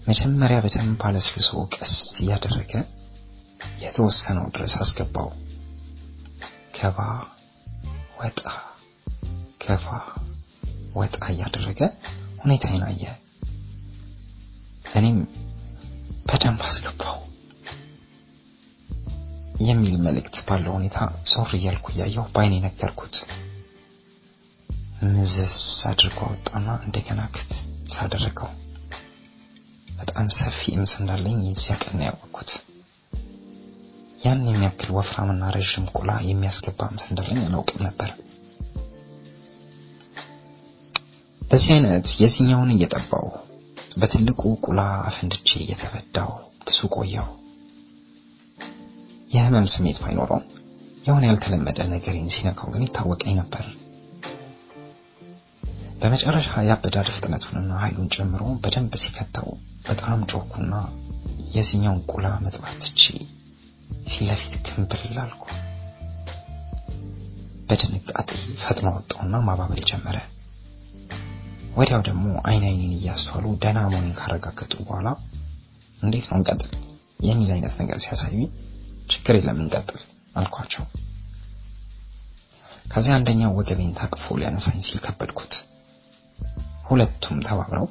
መጀመሪያ በደንብ አለስልሶ ቀስ እያደረገ የተወሰነው ድረስ አስገባው። ገባ ወጣ ገባ ወጣ እያደረገ ሁኔታዬን አየ። እኔም በደንብ አስገባው የሚል መልእክት ባለው ሁኔታ ዞር እያልኩ እያየሁ በአይኔ ነገርኩት። ምዝስ አድርጎ አወጣና እንደገና ክትት አደረገው። በጣም ሰፊ እምስ እንዳለኝ የዚያ ያወቅኩት። ያን የሚያክል ወፍራምና ረዥም ቁላ የሚያስገባ እምስ እንዳለኝ አላውቅም ነበር። በዚህ አይነት የዚህኛውን እየጠባው በትልቁ ቁላ አፈንድቼ እየተበዳው ብዙ ቆየው። የህመም ስሜት ባይኖረው የሆነ ያልተለመደ ነገሬን ሲነካው ግን ይታወቀኝ ነበር። በመጨረሻ ያበዳድ ፍጥነቱንና ኃይሉን ጨምሮ በደንብ ሲፈታው በጣም ጮኩና የዚህኛውን ቁላ መጥባት ትቼ ፊት ለፊት ክምብል አልኩ። በድንጋጤ ፈጥኖ ወጣውና ማባበል ጀመረ። ወዲያው ደግሞ አይን አይኔን እያስተዋሉ ደህና መሆኔን ካረጋገጡ በኋላ እንዴት ነው እንቀጥል የሚል አይነት ነገር ሲያሳዩኝ ችግር የለም እንቀጥል አልኳቸው። ከዚያ አንደኛው ወገቤን ታቅፎ ሊያነሳኝ ሲል ከበድኩት። ሁለቱም ተባብረው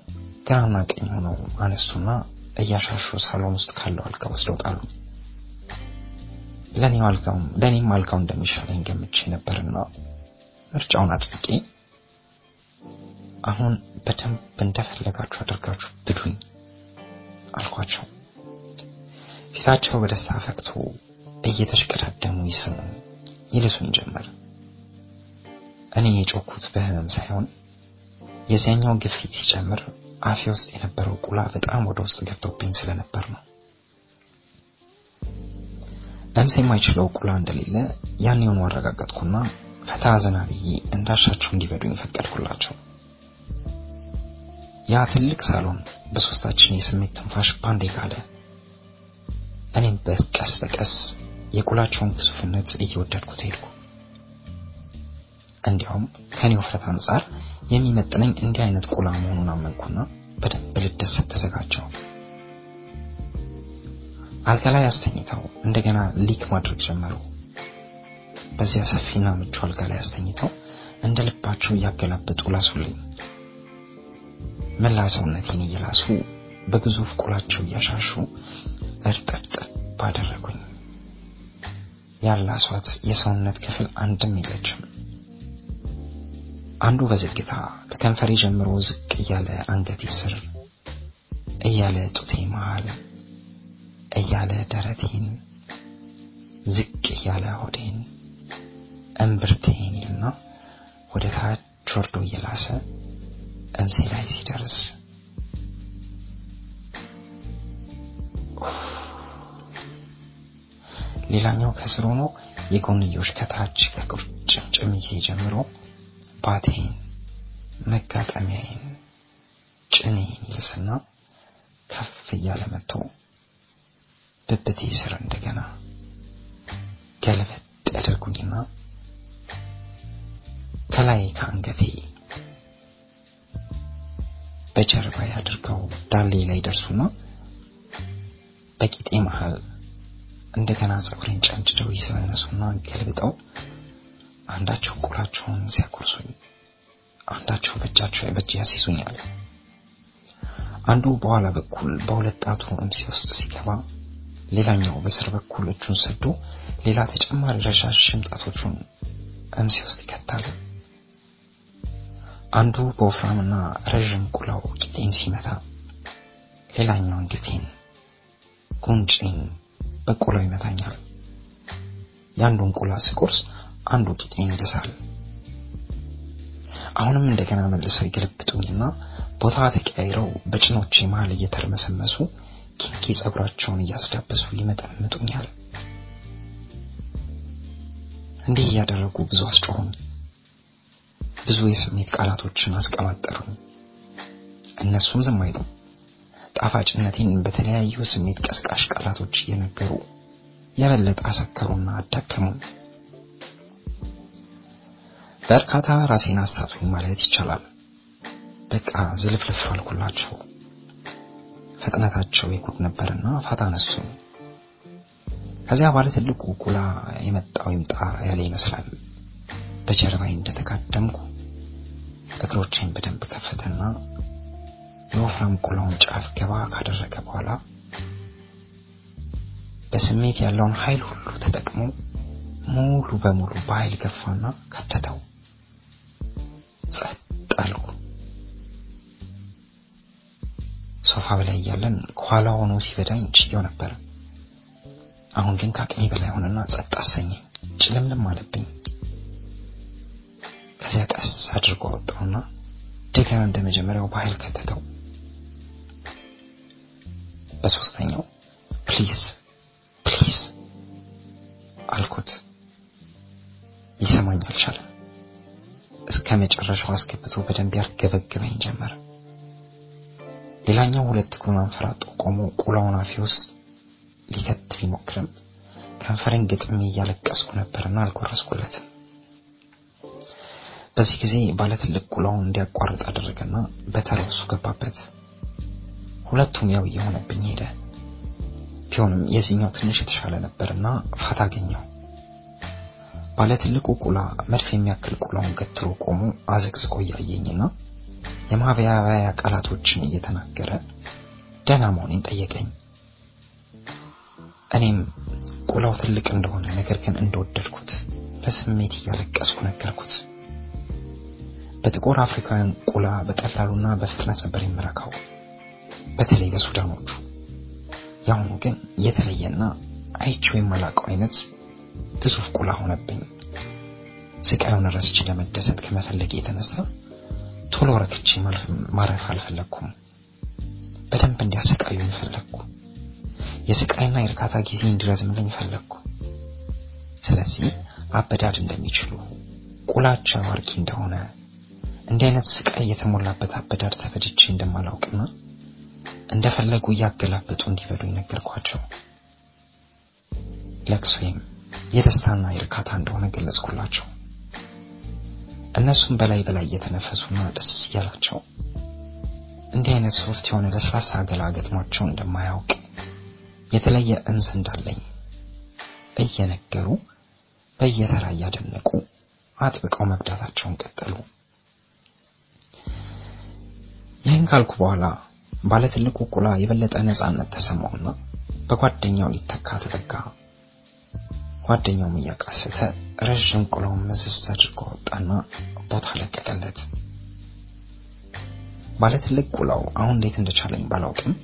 ግራና ቀኝ ሆነው አነሱና እያሻሹ ሳሎን ውስጥ ካለው አልጋ ወስደው ጣሉ። ለኔም አልጋው እንደሚሻለኝ ገምቼ ነበርና ምርጫውን አድርጌ አሁን በደንብ እንደፈለጋችሁ አድርጋችሁ ብዱኝ አልኳቸው። ፊታቸው በደስታ ፈክቶ እየተሽቀዳደሙ ይስሙ ይልሱኝ ጀመር። እኔ የጮኩት በህመም ሳይሆን የዚያኛው ግፊት ሲጨምር አፌ ውስጥ የነበረው ቁላ በጣም ወደ ውስጥ ገብቶብኝ ስለነበር ነው። ለምስ የማይችለው ቁላ እንደሌለ ያኔውን አረጋገጥኩና ፈታ ዘና ብዬ እንዳሻቸው እንዲበዱኝ ፈቀድኩላቸው። ያ ትልቅ ሳሎን በሶስታችን የስሜት ትንፋሽ ባንዴ ካለ። እኔም በቀስ በቀስ የቁላቸውን ግዙፍነት እየወደድኩት ሄድኩ። እንዲያውም ከኔ ውፍረት አንጻር የሚመጥነኝ እንዲህ አይነት ቁላ መሆኑን አመንኩና በደንብ ልደሰት ተዘጋጀው። አልጋ ላይ አስተኝተው እንደገና ሊክ ማድረግ ጀመሩ። በዚያ ሰፊና ምቹ አልጋ ላይ አስተኝተው እንደ ልባቸው እያገላበጡ ላሱልኝ። መላ ሰውነቴን እየላሱ በግዙፍ ቁላቸው እያሻሹ እርጥብጥብ ባደረጉኝ። ያላሷት የሰውነት ክፍል አንድም የለችም። አንዱ በዝግታ ከከንፈሬ ጀምሮ ዝቅ እያለ አንገቴ ስር እያለ ጡቴ መሃል እያለ ደረቴን ዝቅ እያለ ሆዴን እምብርቴን ይልና ወደ ታች ወርዶ እየላሰ እምሴ ላይ ሲደርስ ሌላኛው ከስር ሆኖ የጎንዮሽ ከታች ከቁርጭምጭሚቴ ጀምሮ ባቴን፣ መጋጠሚያዬን፣ ጭኔን ይልስና ከፍ እያለ መጥቶ ብብቴ ስር እንደገና ገልበጥ ያደርጉኝና ከላይ ከአንገቴ በጀርባ አድርገው ዳሌ ላይ ደርሱና በቂጤ መሃል እንደገና ፀጉሬን ጨምጭደው ይዘው ያነሱና ገልብጠው አንዳቸው ቁላቸውን ሲያቆርሱኝ፣ አንዳቸው በእጃቸው በእጅ ያስይዙኛል። አንዱ በኋላ በኩል በሁለት ጣቱ እምሴ ውስጥ ሲገባ፣ ሌላኛው በስር በኩል እጁን ሰዶ ሌላ ተጨማሪ ረዣዥም ጣቶቹን እምሴ ውስጥ ይከታል። አንዱ በወፍራምና ረዥም ቁላው ቂጤን ሲመታ፣ ሌላኛው አንገቴን፣ ጉንጬን በቁላው ይመታኛል። የአንዱን ቁላ ስቆርስ አንዱ ቂጤን ይልሳል። አሁንም እንደገና መልሰው ይገለብጡኝና ቦታ ተቀያይረው በጭኖቼ መሃል እየተርመሰመሱ ኪንኪ ጸጉራቸውን እያስዳበሱ ይመጠምጡኛል። እንዲህ እያደረጉ ብዙ አስጮሁኝ። ብዙ የስሜት ቃላቶችን አስቀባጠሩኝ። እነሱም ዝም አይሉ። ጣፋጭነቴን በተለያዩ ስሜት ቀስቃሽ ቃላቶች እየነገሩ የበለጠ አሰከሩና አዳከሙኝ። በእርካታ ራሴን አሳቱኝ ማለት ይቻላል። በቃ ዝልፍልፍ አልኩላቸው። ፍጥነታቸው የጉድ ነበርና ፋታ ነሱኝ። ከዚያ ባለ ትልቁ ቁላ የመጣው ይምጣ ያለ ይመስላል። በጀርባዬ እንደተጋደምኩ እግሮቼን በደንብ ከፈተና የወፍራም ቁላውን ጫፍ ገባ ካደረገ በኋላ በስሜት ያለውን ኃይል ሁሉ ተጠቅሞ ሙሉ በሙሉ በኃይል ገፋና ከተተው። አልኩ። ሶፋ በላይ እያለን ከኋላ ሆኖ ሲበዳኝ ችየው ነበር። አሁን ግን ከአቅሜ በላይ ሆነና ጸጥ አሰኘኝ። ጭልምልም አለብኝ። ከዚያ ቀስ አድርጎ ወጣውና እንደገና እንደመጀመሪያው በኃይል ከተተው። በሶስተኛው please please አልኩት። ሊሰማኝ አልቻለም። እስከ መጨረሻው አስገብቶ በደንብ ያርገበግበኝ ጀመር። ሌላኛው ሁለት እግሩን አንፈራጦ ቆሞ ቁላውን አፌ ውስጥ ሊከት ሊሞክርም ከንፈሬን ግጥም እያለቀስኩ ነበርና አልጎረስኩለትም። በዚህ ጊዜ ባለ ትልቅ ቁላውን እንዲያቋርጥ አደረገና በተራው እሱ ገባበት። ሁለቱም ያው እየሆነብኝ ሄደ። ቢሆንም የዚህኛው ትንሽ የተሻለ ነበርና ፋታ አገኘው። ባለ ትልቁ ቁላ መድፍ የሚያክል ቁላውን ገትሮ ቆሞ አዘቅዝቆ እያየኝና የማብያያ ቃላቶችን እየተናገረ ደህና መሆኔን ጠየቀኝ። እኔም ቁላው ትልቅ እንደሆነ ነገር ግን እንደወደድኩት በስሜት እያለቀስኩ ነገርኩት። በጥቁር አፍሪካውያን ቁላ በቀላሉና በፍጥነት ነበር የምረካው፣ በተለይ በሱዳኖቹ። ያሁኑ ግን የተለየና አይቼው የማላውቀው አይነት ግዙፍ ቁላ ሆነብኝ። ስቃዩን ረስቼ ለመደሰት ከመፈለግ የተነሳ ቶሎ ረክቼ ማረፍ አልፈለግኩም። በደንብ እንዲያሰቃዩኝ ፈለግኩ። የስቃይና የእርካታ ጊዜ እንዲረዝምልኝ ፈለግኩ። ስለዚህ አበዳድ እንደሚችሉ ቁላቸው አርኪ እንደሆነ እንዲህ አይነት ስቃይ የተሞላበት አበዳድ ተበድቼ እንደማላውቅና እንደፈለጉ እያገላበጡ እንዲበሉኝ ነገርኳቸው። ለቅሶዬም የደስታና የእርካታ እንደሆነ ገለጽኩላቸው። እነሱም በላይ በላይ እየተነፈሱና ደስ እያላቸው እንዲህ አይነት ሶፍት የሆነ ለስላሳ ገላ ገጥሟቸው እንደማያውቅ የተለየ እንስ እንዳለኝ እየነገሩ በየተራ እያደነቁ አጥብቀው መብዳታቸውን ቀጠሉ። ይህን ካልኩ በኋላ ባለ ትልቁ ቁላ የበለጠ ነፃነት ተሰማውና በጓደኛው ሊተካ ተጠጋ። ጓደኛውም እያቃሰተ ረዥም ቁላውን መዘዝ አድርጎ ወጣና ቦታ ለቀቀለት። ባለ ትልቅ ቁላው አሁን እንዴት እንደቻለኝ ባላውቅም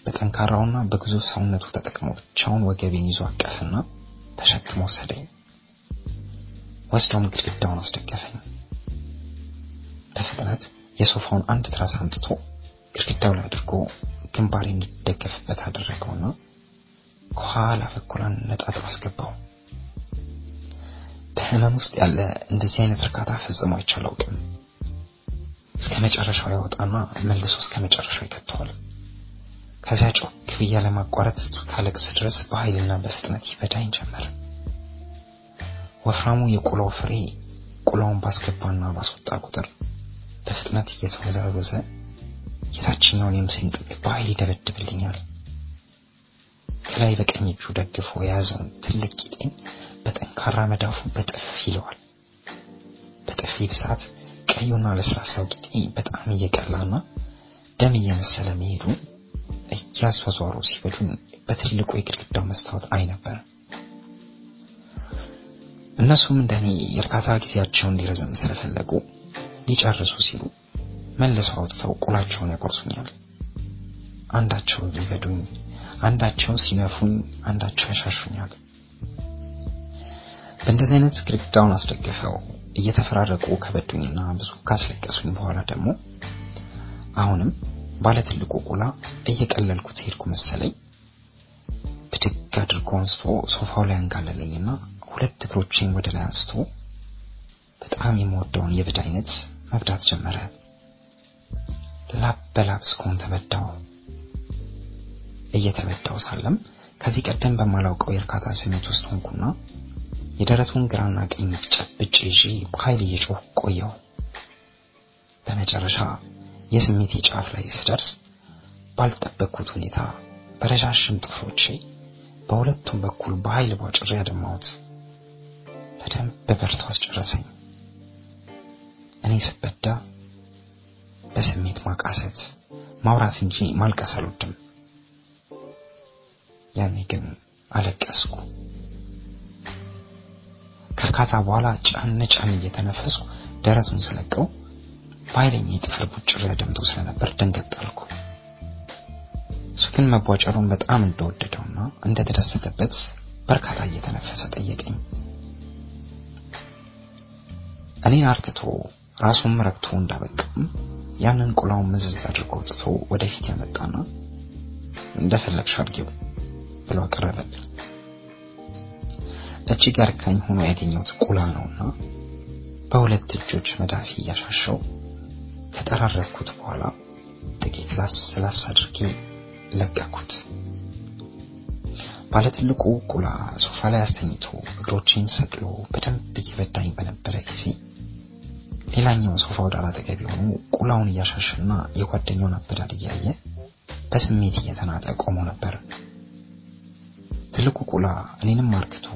በጠንካራውና በግዙፍ ሰውነቱ ተጠቅሞ ብቻውን ወገቤን ይዞ አቀፍና ተሸክሞ ወሰደኝ። ወስዶም ግድግዳውን አስደገፈኝ። በፍጥነት የሶፋውን አንድ ትራስ አምጥቶ ግድግዳው ላይ አድርጎ ግንባሬ እንድደገፍበት አደረገውና ከኋላ በኩላን ነጣጥሎ አስገባው። በህመም ውስጥ ያለ እንደዚህ አይነት እርካታ ፈጽሞ አይቻላውቅም። እስከ መጨረሻው ያወጣና መልሶ እስከ መጨረሻው ይከተዋል። ከዚያ ጮክ ብዬ ለማቋረጥ እስካለቅስ ድረስ በኃይልና በፍጥነት ይበዳኝ ጀመር። ወፍራሙ የቁላው ፍሬ ቁላውን ባስገባና ባስወጣ ቁጥር በፍጥነት እየተወዛወዘ የታችኛውን የምሴን ጥግ በኃይል ይደበድብልኛል። ከላይ በቀኝ እጁ ደግፎ የያዘውን ትልቅ ቂጤን በጠንካራ መዳፉ በጥፊ ይለዋል። በጥፊ ብዛት ቀዩና ለስላሳው ቂጤ በጣም እየቀላና ደም እየመሰለ መሄዱ እያዟዟሩ ሲበሉን በትልቁ የግድግዳው መስታወት አይ ነበር። እነሱም እንደኔ የእርካታ ጊዜያቸው እንዲረዘም ስለፈለጉ ሊጨርሱ ሲሉ መልሰው አውጥተው ቁላቸውን ያቆርሱኛል። አንዳቸው ሊበዱኝ፣ አንዳቸው ሲነፉኝ፣ አንዳቸው ያሻሹኛል። በእንደዚህ አይነት ግድግዳውን አስደግፈው እየተፈራረቁ ከበዱኝና ብዙ ካስለቀሱኝ በኋላ ደግሞ አሁንም ባለ ትልቁ ቁላ እየቀለልኩት ሄድኩ መሰለኝ። ብድግ አድርጎ አንስቶ ሶፋው ላይ አንጋለለኝና ሁለት እግሮቼን ወደ ላይ አንስቶ በጣም የምወደውን የብድ አይነት መብዳት ጀመረ። ላብ በላብ እስከሆን ተበዳው። እየተበዳው ሳለም ከዚህ ቀደም በማላውቀው የእርካታ ስሜት ውስጥ ሆንኩና የደረቱን ግራና ቀኝ ጨብጬ ይዤ በኃይል እየጮህ ቆየው። በመጨረሻ የስሜቴ ጫፍ ላይ ስደርስ ባልጠበቅኩት ሁኔታ በረዣዥም ጥፍሮቼ በሁለቱም በኩል በኃይል ቧጭሬ ያደማሁት። በደንብ በበርቶ አስጨረሰኝ። እኔ ስበዳ በስሜት ማቃሰት ማውራት እንጂ ማልቀስ አልወድም። ያኔ ግን አለቀስኩ። ከእርካታ በኋላ ጫን ጫን እየተነፈስኩ ደረቱን ስለቀው በኃይለኛ የጥፍር ቡጭር ያደምጦ ስለነበር ደንገጥ አልኩ። እሱ ግን መቧጨሩን በጣም እንደወደደውና እንደተደሰተበት በርካታ እየተነፈሰ ጠየቀኝ። እኔን አርክቶ ራሱም ረክቶ እንዳበቃም ያንን ቁላውን መዘዝ አድርጎ አውጥቶ ወደፊት ያመጣና እንደፈለግሽ አድርጊው ብሎ አቀረበልኝ። እጅግ ያርካኝ ሆኖ ያገኘሁት ቁላ ነውና በሁለት እጆች መዳፊ እያሻሸው ከጠራረኩት በኋላ ጥቂት ላስ ላስ አድርጌ ለቀኩት። ባለትልቁ ቁላ ሶፋ ላይ አስተኝቶ እግሮቼን ሰቅሎ በደንብ እየበዳኝ በነበረ ጊዜ ሌላኛው ሶፋ ወደ አጠገቤ ሆኖ ቁላውን እያሻሸና የጓደኛውን አበዳድ እያየ በስሜት እየተናጠ ቆሞ ነበር። ትልቁ ቁላ እኔንም አርክቶ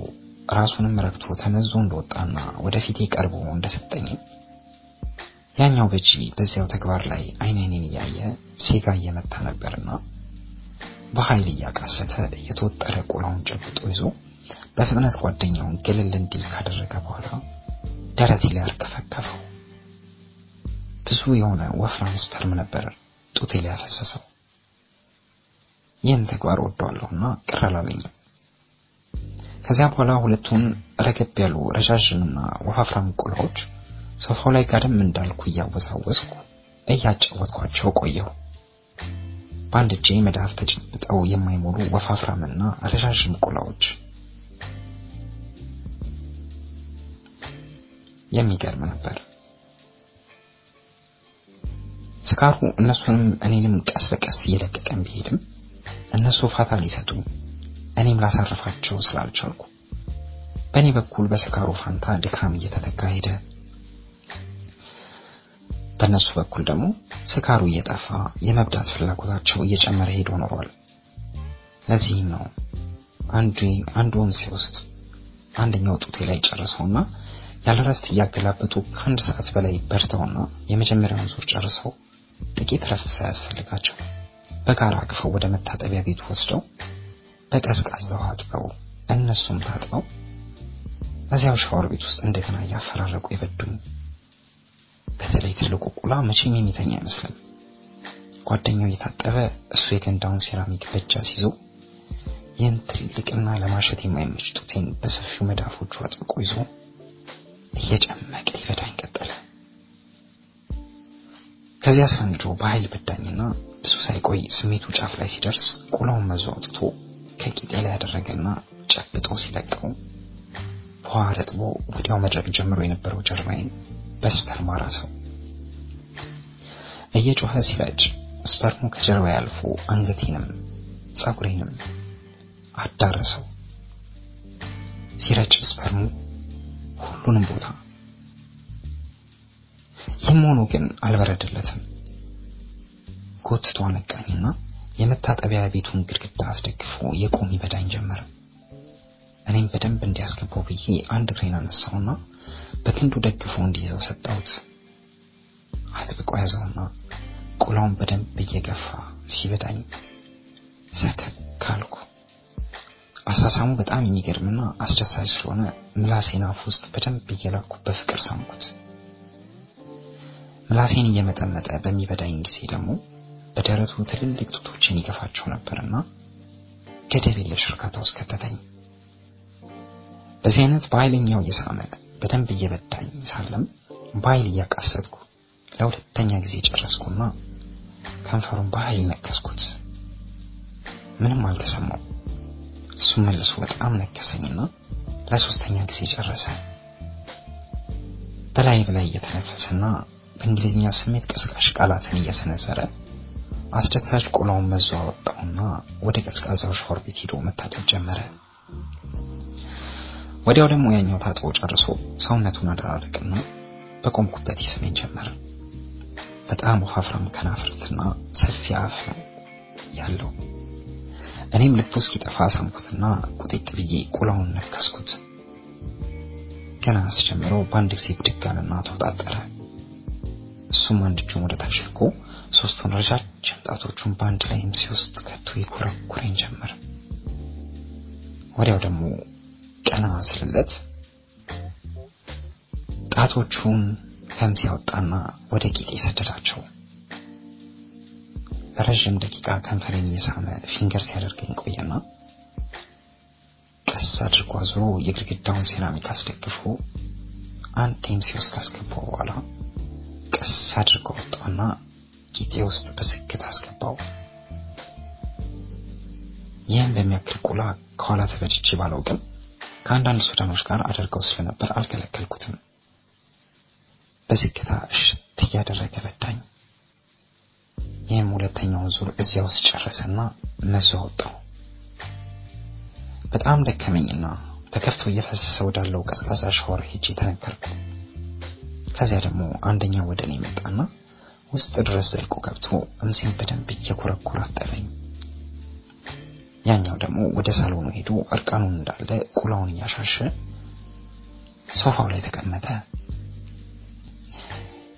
ራሱንም ረክቶ ተመዞ እንደወጣና ወደፊቴ ቀርቦ እንደሰጠኝ ያኛው በጂ በዚያው ተግባር ላይ አይን እያየ ሴጋ እየመታ ነበርና በኃይል እያቃሰተ የተወጠረ ቁላውን ጨብጦ ይዞ በፍጥነት ጓደኛውን ገለል እንዲል ካደረገ በኋላ ደረቴ ላይ አርከፈከፈው። ብዙ የሆነ ወፍራም ስፐርም ነበር ጡቴ ላይ ያፈሰሰው። ይህን ተግባር ወደዋለሁና ቅር አላለኝም። ከዚያ በኋላ ሁለቱን ረገብ ያሉ ረዣዥምና ወፋፍራም ቁላዎች ሶፋው ላይ ጋደም እንዳልኩ እያወዛወዝኩ እያጫወትኳቸው ቆየሁ። በአንድ እጄ መዳፍ ተጨብጠው የማይሞሉ ወፋፍራምና ረዣዥም ቁላዎች። የሚገርም ነበር። ስካሩ እነሱንም እኔንም ቀስ በቀስ እየለቀቀን ቢሄድም እነሱ ፋታ ሊሰጡኝ እኔም ላሳርፋቸው ስላልቻልኩ በእኔ በኩል በስካሩ ፋንታ ድካም እየተተካ ሄደ። በእነሱ በኩል ደግሞ ስካሩ እየጠፋ የመብዳት ፍላጎታቸው እየጨመረ ሄዶ ኖሯል። ለዚህም ነው አንዱ ወንሴ ውስጥ አንደኛው ጡቴ ላይ ጨርሰውና ያለ ረፍት እያገላበጡ ከአንድ ሰዓት በላይ በርተውና የመጀመሪያውን ዙር ጨርሰው ጥቂት ረፍት ሳያስፈልጋቸው በጋራ አቅፈው ወደ መታጠቢያ ቤቱ ወስደው በቀዝቃዛው አጥበው እነሱም ታጥበው እዚያው ሻወር ቤት ውስጥ እንደገና እያፈራረቁ የበዱኝ። በተለይ ትልቁ ቁላ መቼም የሚተኛ አይመስልም። ጓደኛው እየታጠበ እሱ የገንዳውን ሴራሚክ በእጅ አስይዞ ይህን ትልቅና ለማሸት የማይመች ጡቴን በሰፊው መዳፎቹ አጥብቆ ይዞ እየጨመቀ ይበዳኝ ቀጠለ። ከዚያ ሰንጆ በኃይል በዳኝና ብዙ ሳይቆይ ስሜቱ ጫፍ ላይ ሲደርስ ቁላውን መዞ አውጥቶ ከቂጤ ላይ ያደረገና ጨብጦ ሲለቀው በውሃ ረጥቦ ወዲያው መድረቅ ጀምሮ የነበረው ጀርባዬን በ sperm አራሰው። እየጮኸ ሲረጭ sperm ኡ ከጀርባዬ አልፎ አንገቴንም ጸጉሬንም አዳረሰው። ሲረጭ ስፐርሙ ሁሉንም ቦታ። ይህም ሆኖ ግን አልበረደለትም። ጎትቶ አነቃኝና የመታጠቢያ ቤቱን ግድግዳ አስደግፎ የቆም ይበዳኝ ጀመረ። እኔም በደንብ እንዲያስገባው ብዬ አንድ እግሬን አነሳውና በክንዱ ደግፎ እንዲይዘው ሰጠሁት። አጥብቆ ያዘውና ቁላውን በደንብ እየገፋ ሲበዳኝ ሰከክ አልኩ። አሳሳሙ በጣም የሚገርምና አስደሳች ስለሆነ ምላሴን አፍ ውስጥ በደንብ እየላኩ በፍቅር ሳምኩት። ምላሴን እየመጠመጠ በሚበዳኝ ጊዜ ደግሞ በደረቱ ትልልቅ ጡቶችን ይገፋቸው ነበርና ገደብ የለሽ እርካታ ውስጥ ከተተኝ። በዚህ አይነት በኃይለኛው እየሳመ በደንብ እየበዳኝ ሳለም በኃይል እያቃሰትኩ ለሁለተኛ ጊዜ ጨረስኩና ከንፈሩን በኃይል ነከስኩት። ምንም አልተሰማው። እሱ መልሶ በጣም ነከሰኝና ለሶስተኛ ጊዜ ጨረሰ። በላይ በላይ እየተነፈሰና በእንግሊዝኛ ስሜት ቀስቃሽ ቃላትን እየሰነዘረ አስደሳች ቁላውን መዞ አወጣውና ወደ ቀዝቃዛው ሻወር ቤት ሄዶ መታጠብ ጀመረ። ወዲያው ደግሞ ያኛው ታጥቦ ጨርሶ ሰውነቱን አደራረቅና በቆምኩበት ይስመኝ ጀመረ። በጣም ወፋፍራም ከናፍርትና ሰፊ አፍ ያለው። እኔም ልቡ እስኪጠፋ ሳምኩትና ቁጢጥ ብዬ ቁላውን ነከስኩት። ገና አስጀምረው በአንድ ጊዜ ብድግ አለና ተወጣጠረ። እሱም አንድ እጁን ወደ ታች ልኮ ሶስቱን ረጃጅም ጣቶቹን በአንድ ላይ ምሴ ውስጥ ከቶ ይኮረኩረኝ ጀመር። ወዲያው ደግሞ ቀና ስልለት ጣቶቹን ከምሴ ያወጣና ወደ ቂጤ ሰደዳቸው። ለረዥም ደቂቃ ከንፈሬን እየሳመ finger ሲያደርገኝ ቆየና ቀስ አድርጎ አዙሮ የግድግዳውን ሴራሚክ አስደግፎ አንድ ቴምሴ ውስጥ ካስገባው በኋላ ቀስ አድርጎ ወጣውና ቂጤ ውስጥ በስክት አስገባው። ይህም በሚያክል ቁላ ከኋላ ተበድቼ ባላውቅም ከአንዳንድ ሱዳኖች ጋር አደርገው ስለነበር አልከለከልኩትም። በዝግታ እሽት እያደረገ በዳኝ። ይህም ሁለተኛውን ዙር እዚያ ውስጥ ጨረሰና መዞ ወጣው። በጣም ደከመኝና ተከፍቶ እየፈሰሰ ወዳለው ቀዝቃዛ ሻወር ሄጄ ተነከርኩ። ከዚያ ደግሞ አንደኛው ወደ እኔ መጣና ውስጥ ድረስ ዘልቆ ገብቶ እምሴን በደንብ እየኮረኮረ አጠበኝ። ያኛው ደግሞ ወደ ሳሎኑ ሄዶ እርቃኑን እንዳለ ቁላውን እያሻሸ ሶፋው ላይ ተቀመጠ።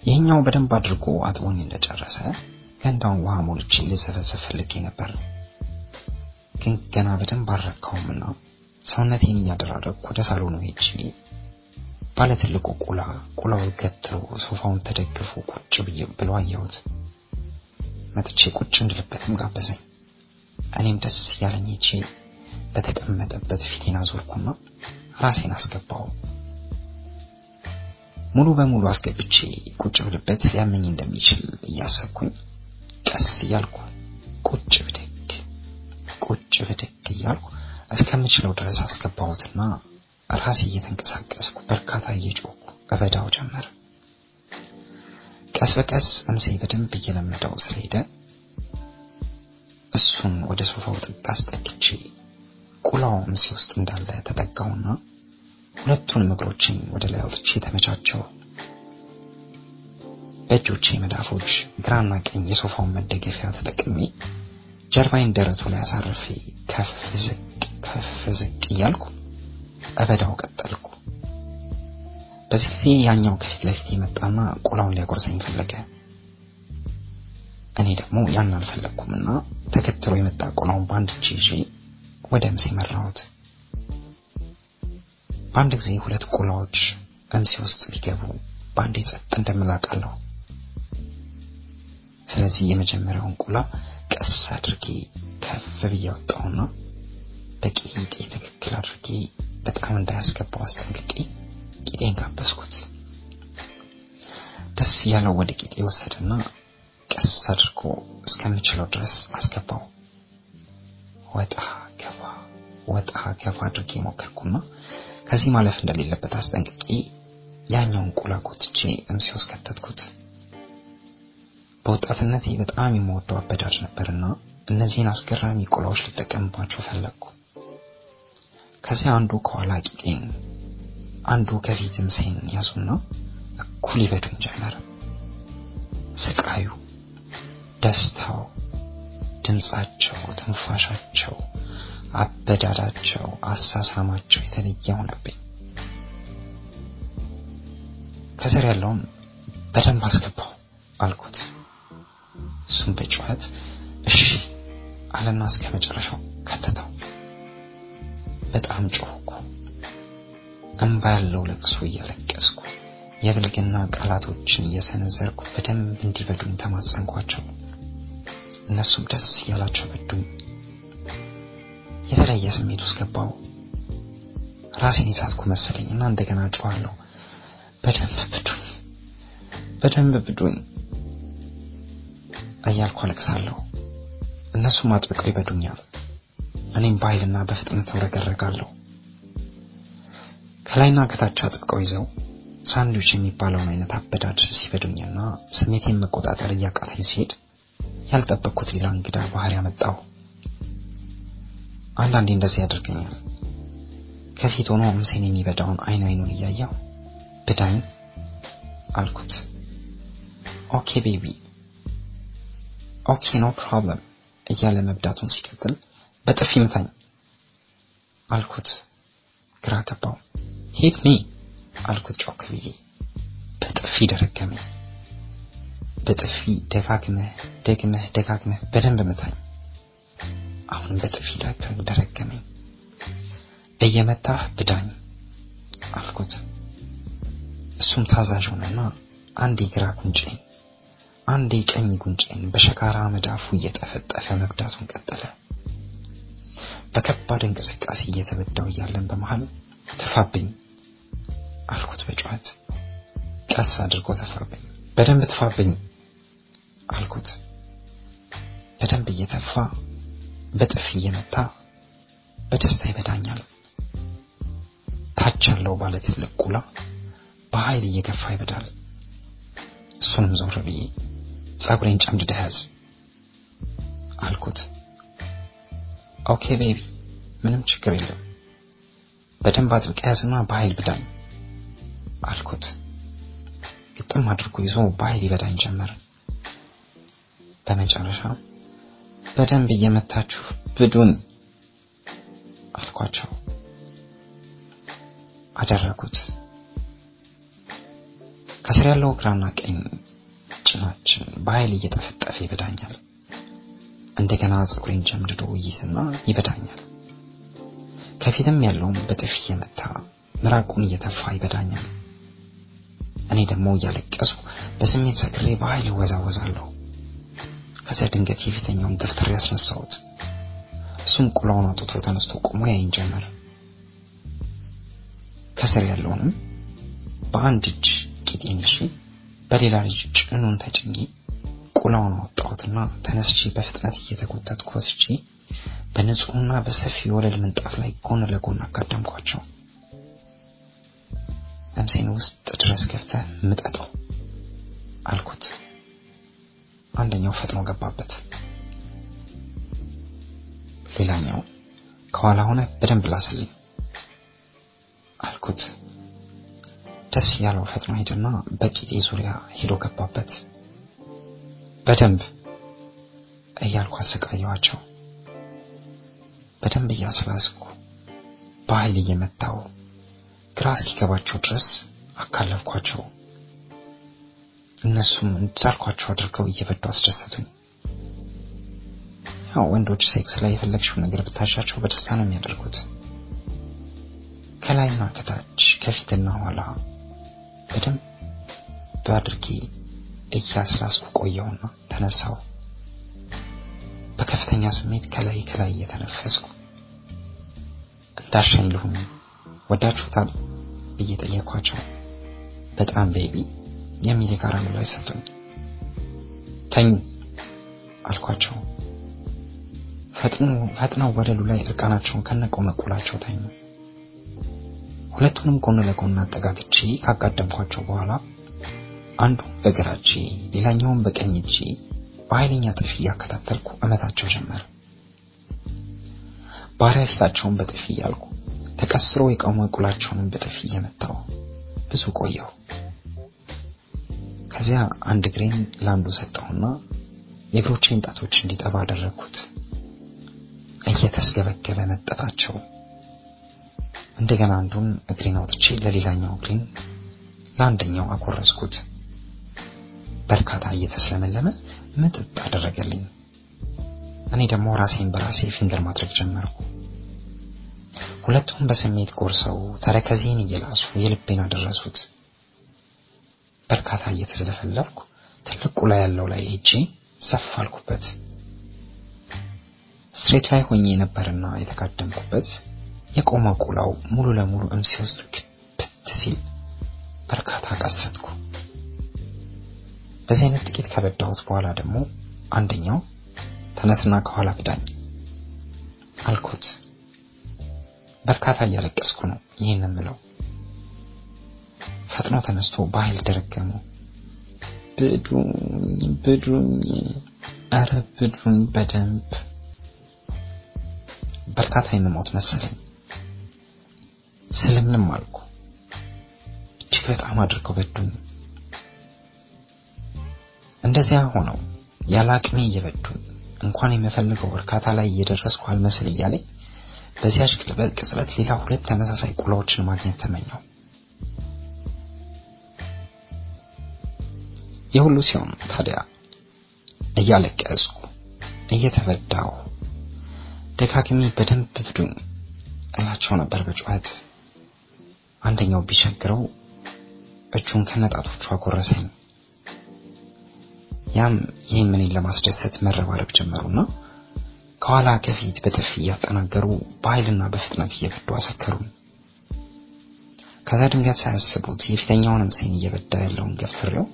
ይህኛው በደንብ አድርጎ አጥቦኝ እንደጨረሰ ገንዳውን ውሃ ሞልቼ ልዘፈዘፍ ፈልጌ ነበር። ግን ገና በደንብ አልረካውምና ሰውነቴን እያደራረግኩ ወደ ሳሎኑ ሄጄ ባለ ትልቁ ቁላ ቁላው ገትሮ ሶፋውን ተደግፎ ቁጭ ብሎ አየሁት። መጥቼ ቁጭ እንድልበትም ጋበዘኝ። እኔም ደስ እያለኝ ሄጄ በተቀመጠበት ፊቴን አዞርኩና ራሴን አስገባው። ሙሉ በሙሉ አስገብቼ ቁጭ ብልበት ሊያመኝ እንደሚችል እያሰብኩኝ ቀስ እያልኩ ቁጭ ብድግ ቁጭ ብድግ እያልኩ እስከምችለው ድረስ አስገባሁትና ራሴ እየተንቀሳቀስኩ በርካታ እየጮኩ እበዳው ጀመር። ቀስ በቀስ እምሴ በደንብ እየለመደው ስለሄደ እሱን ወደ ሶፋው ጥግ አስጠግቼ ቁላው እምሴ ውስጥ እንዳለ ተጠጋውና ሁለቱንም እግሮችን ወደ ላይ አውጥቼ ተመቻቸው። በእጆቼ መዳፎች ግራና ቀኝ የሶፋውን መደገፊያ ተጠቅሜ ጀርባይን ደረቱ ላይ አሳርፌ ከፍ ዝቅ ከፍ ዝቅ እያልኩ እበዳው ቀጠልኩ። ጊዜ ያኛው ከፊት ለፊት የመጣና ቁላውን ሊያጎርሰኝ ፈለገ። እኔ ደግሞ ያን አልፈለግኩምና ተከትሎ የመጣ ቁላውን በአንድ እጅ ይዤ ወደ እምሴ መራሁት። በአንድ ጊዜ ሁለት ቁላዎች እምሴ ውስጥ ቢገቡ በአንዴ ጸጥ እንደምላቃለሁ። ስለዚህ የመጀመሪያውን ቁላ ቀስ አድርጌ ከፍ ብዬ አወጣሁና በቂጤ ትክክል አድርጌ በጣም እንዳያስገባው አስጠንቅቄ ቂጤን ጋበዝኩት። ደስ እያለው ወደ ቂጤ ወሰደና ቀስ አድርጎ እስከምችለው ድረስ አስገባው። ወጣ ገባ ወጣ ገባ አድርጌ ሞከርኩና ከዚህ ማለፍ እንደሌለበት አስጠንቅቄ ያኛውን ቁላ ጎትቼ እምሴ ውስጥ ከተትኩት። በወጣትነቴ በጣም የምወደው አበዳድ ነበርና እነዚህን አስገራሚ ቁላዎች ልጠቀምባቸው ፈለግኩ። ከዚያ አንዱ ከኋላ ቂጤን፣ አንዱ ከፊት እምሴን ያዙና እኩል ይበዱኝ ጀመረ። ስቃዩ፣ ደስታው፣ ድምፃቸው፣ ትንፋሻቸው፣ አበዳዳቸው፣ አሳሳማቸው የተለየ ሆነብኝ። ከስር ያለውን በደንብ አስገባው አልኩት። እሱም በጩኸት እሺ አለና እስከ መጨረሻው ከተተው። በጣም ጮህኩ። እንባ ያለው ለቅሶ እያለቀስኩ የብልግና ቃላቶችን እየሰነዘርኩ በደንብ እንዲበዱኝ ተማጸንኳቸው። እነሱም ደስ እያላቸው በዱኝ። የተለየ ስሜት ውስጥ ገባው። ራሴን የሳትኩ መሰለኝና እንደገና ጮኋለሁ። በደንብ ብዱኝ፣ በደንብ ብዱኝ እያልኩ አለቅሳለሁ። እነሱም አጥብቀው ይበዱኛል። እኔም በኃይልና በፍጥነት ተውረገረጋለሁ። ከላይና ከታች አጥብቀው ይዘው ሳንድዊች የሚባለውን አይነት አበዳድ ሲበዱኝና ስሜቴን መቆጣጠር እያቃተኝ ሲሄድ ያልጠበቅኩት ሌላ እንግዳ ባህሪ ያመጣው። አንዳንዴ እንደዚህ ያደርገኛል። ከፊት ሆኖ እምሴን የሚበዳውን አይን አይኑን እያየው ብዳኝ አልኩት። okay baby okay no problem እያለ መብዳቱን ሲቀጥል በጥፊ ምታኝ አልኩት። ግራ ገባው። hit me አልኩት ጮክ ብዬ። በጥፊ ደረገመኝ። በጥፊ ደጋግመህ ደግመህ ደጋግመህ በደንብ ምታኝ። አሁንም በጥፊ ደረገመኝ። እየመታህ ብዳኝ አልኩት። እሱም ታዛዥ ሆነና አንዴ ግራ ጉንጬን አንዴ ቀኝ ጉንጬን በሸካራ መዳፉ እየጠፈጠፈ መብዳቱን ቀጠለ። በከባድ እንቅስቃሴ እየተበዳው እያለን በመሃል ተፋብኝ አልኩት በጩኸት። ቀስ አድርጎ ተፋብኝ። በደንብ ትፋብኝ አልኩት። በደንብ እየተፋ በጥፊ እየመታ በደስታ ይበዳኛል። ታች ያለው ባለ ትልቅ ቁላ በኃይል እየገፋ ይበዳል። እሱንም ዞር ብዬ ጸጉሬን ጨምድደህ ያዝ አልኩት። okay baby፣ ምንም ችግር የለም በደንብ አጥብቀህ ያዝና በኃይል ብዳኝ አልኩት። ግጥም አድርጎ ይዞ በኃይል ይበዳኝ ጀመረ። በመጨረሻ በደንብ እየመታችሁ ብዱን አልኳቸው። አደረጉት። ከስር ያለው ግራና ቀኝ ጭናችን በኃይል እየጠፈጠፈ ይበዳኛል። እንደገና ፀጉሬን ጀምድዶ ይይዝና ይበዳኛል። ከፊትም ያለውም በጥፊ እየመታ ምራቁን እየተፋ ይበዳኛል። እኔ ደግሞ እያለቀስኩ በስሜት ሰክሬ በኃይል እወዛወዛለሁ። ከዚያ ድንገት የፊተኛውን ገፍትሬ ያስነሳሁት። እሱም ቁላውን አውጥቶ ተነስቶ ቆሞ ያይን ጀመር። ከስር ያለውንም በአንድ እጅ ቂጤን ይዤ በሌላ ልጅ ጭኑን ተጭኜ ቁላውን አወጣሁትና ተነስቼ በፍጥነት እየተጎተትኩ ወስጄ በንጹህና በሰፊ ወለል ምንጣፍ ላይ ጎን ለጎን አጋደምኳቸው። እምሴን ውስጥ ድረስ ገብተህ ምጠጠው አልኩት። አንደኛው ፈጥኖ ገባበት። ሌላኛው ከኋላ ሆነ በደንብ ላስልኝ አልኩት። ደስ ያለው ፈጥኖ ሄደና በቂጤ ዙሪያ ሄዶ ገባበት። በደንብ እያልኩ አሰቃየዋቸው። በደንብ እያስላስኩ በኃይል እየመታው ግራ እስኪገባቸው ድረስ አካለፍኳቸው። እነሱም እንዳልኳቸው አድርገው እየበዱ አስደሰቱኝ። ያው ወንዶች ሴክስ ላይ የፈለግሽውን ነገር ብታሻቸው በደስታ ነው የሚያደርጉት። ከላይና ከታች ከፊትና ኋላ በደንብ አድርጌ እያስላስኩ ቆየውና ተነሳው። በከፍተኛ ስሜት ከላይ ከላይ እየተነፈስኩ እንዳሻኝ ልሁን ወዳችሁታል ብዬ ጠየኳቸው። በጣም ቤቢ የሚል የጋራ ምላሽ ሰጡኝ። ተኙ አልኳቸው። ፈጥነው ወለሉ ላይ እርቃናቸውን ከነቆመቁላቸው ተኙ። ሁለቱንም ጎን ለጎን አጠጋግቼ ካጋደምኳቸው በኋላ አንዱ በግራ እጄ ሌላኛውን በቀኝ እጄ በኃይለኛ ጥፊ እያከታተልኩ እመታቸው ጀመር። ባሪያ ፊታቸውን በጥፊ እያልኩ ተቀስሮ የቆመ ቁላቸውንም በጥፊ እየመታው ብዙ ቆየሁ። ከዚያ አንድ እግሬን ለአንዱ ሰጠሁና የእግሮቼን ጣቶች እንዲጠባ አደረግኩት። እየተስገበገበ መጠጣቸው። እንደገና አንዱን እግሬን አውጥቼ ለሌላኛው እግሬን ለአንደኛው አጎረስኩት። በርካታ እየተስለመለመ ምጥጥ አደረገልኝ። እኔ ደግሞ ራሴን በራሴ ፊንገር ማድረግ ጀመርኩ። ሁለቱም በስሜት ጎርሰው ተረከዜን እየላሱ የልቤን አደረሱት። በርካታ እየተዝለፈለፍኩ ትልቁ ላይ ያለው ላይ ሄጄ ሰፍ ስትሬት ላይ ሆኜ ነበርና የተጋደምኩበት የቆመ ቁላው ሙሉ ለሙሉ እምሴ ውስጥ ክብት ሲል በርካታ ቀሰትኩ። በዚህ አይነት ጥቂት ከበዳሁት በኋላ ደግሞ አንደኛው ተነስና ከኋላ ብዳኝ አልኩት። በርካታ እያለቀስኩ ነው ይህን የምለው። ፈጥኖ ተነስቶ በኃይል ደረገሙ። ብዱኝ ብዱኝ፣ አረ ብዱኝ በደንብ በርካታ የምሞት መሰለኝ። ስልምልም አልኩ። እጅግ በጣም አድርገው በዱኝ። እንደዚያ ሆነው ያለ አቅሜ እየበዱኝ እንኳን የምፈልገው እርካታ ላይ እየደረስኩ አልመስል እያለኝ በዚያች ቅጽበት ሌላ ሁለት ተመሳሳይ ቁላዎችን ማግኘት ተመኘው። የሁሉ ሲሆን ታዲያ እያለቀስኩ እየተበዳው ደጋግሜ በደንብ ብዱኝ እላቸው ነበር በጩኸት። አንደኛው ቢቸግረው እጁን ከነጣቶቹ አጎረሰኝ። ያም ይህም እኔን ለማስደሰት መረባረብ ጀመሩና ከኋላ ከፊት በጥፊ እያጠናገሩ በኃይልና በፍጥነት እየበዱ አሰከሩን። ከዛ ድንገት ሳያስቡት የፊተኛውንም ሴን እየበዳ ያለውን ገፍትሬው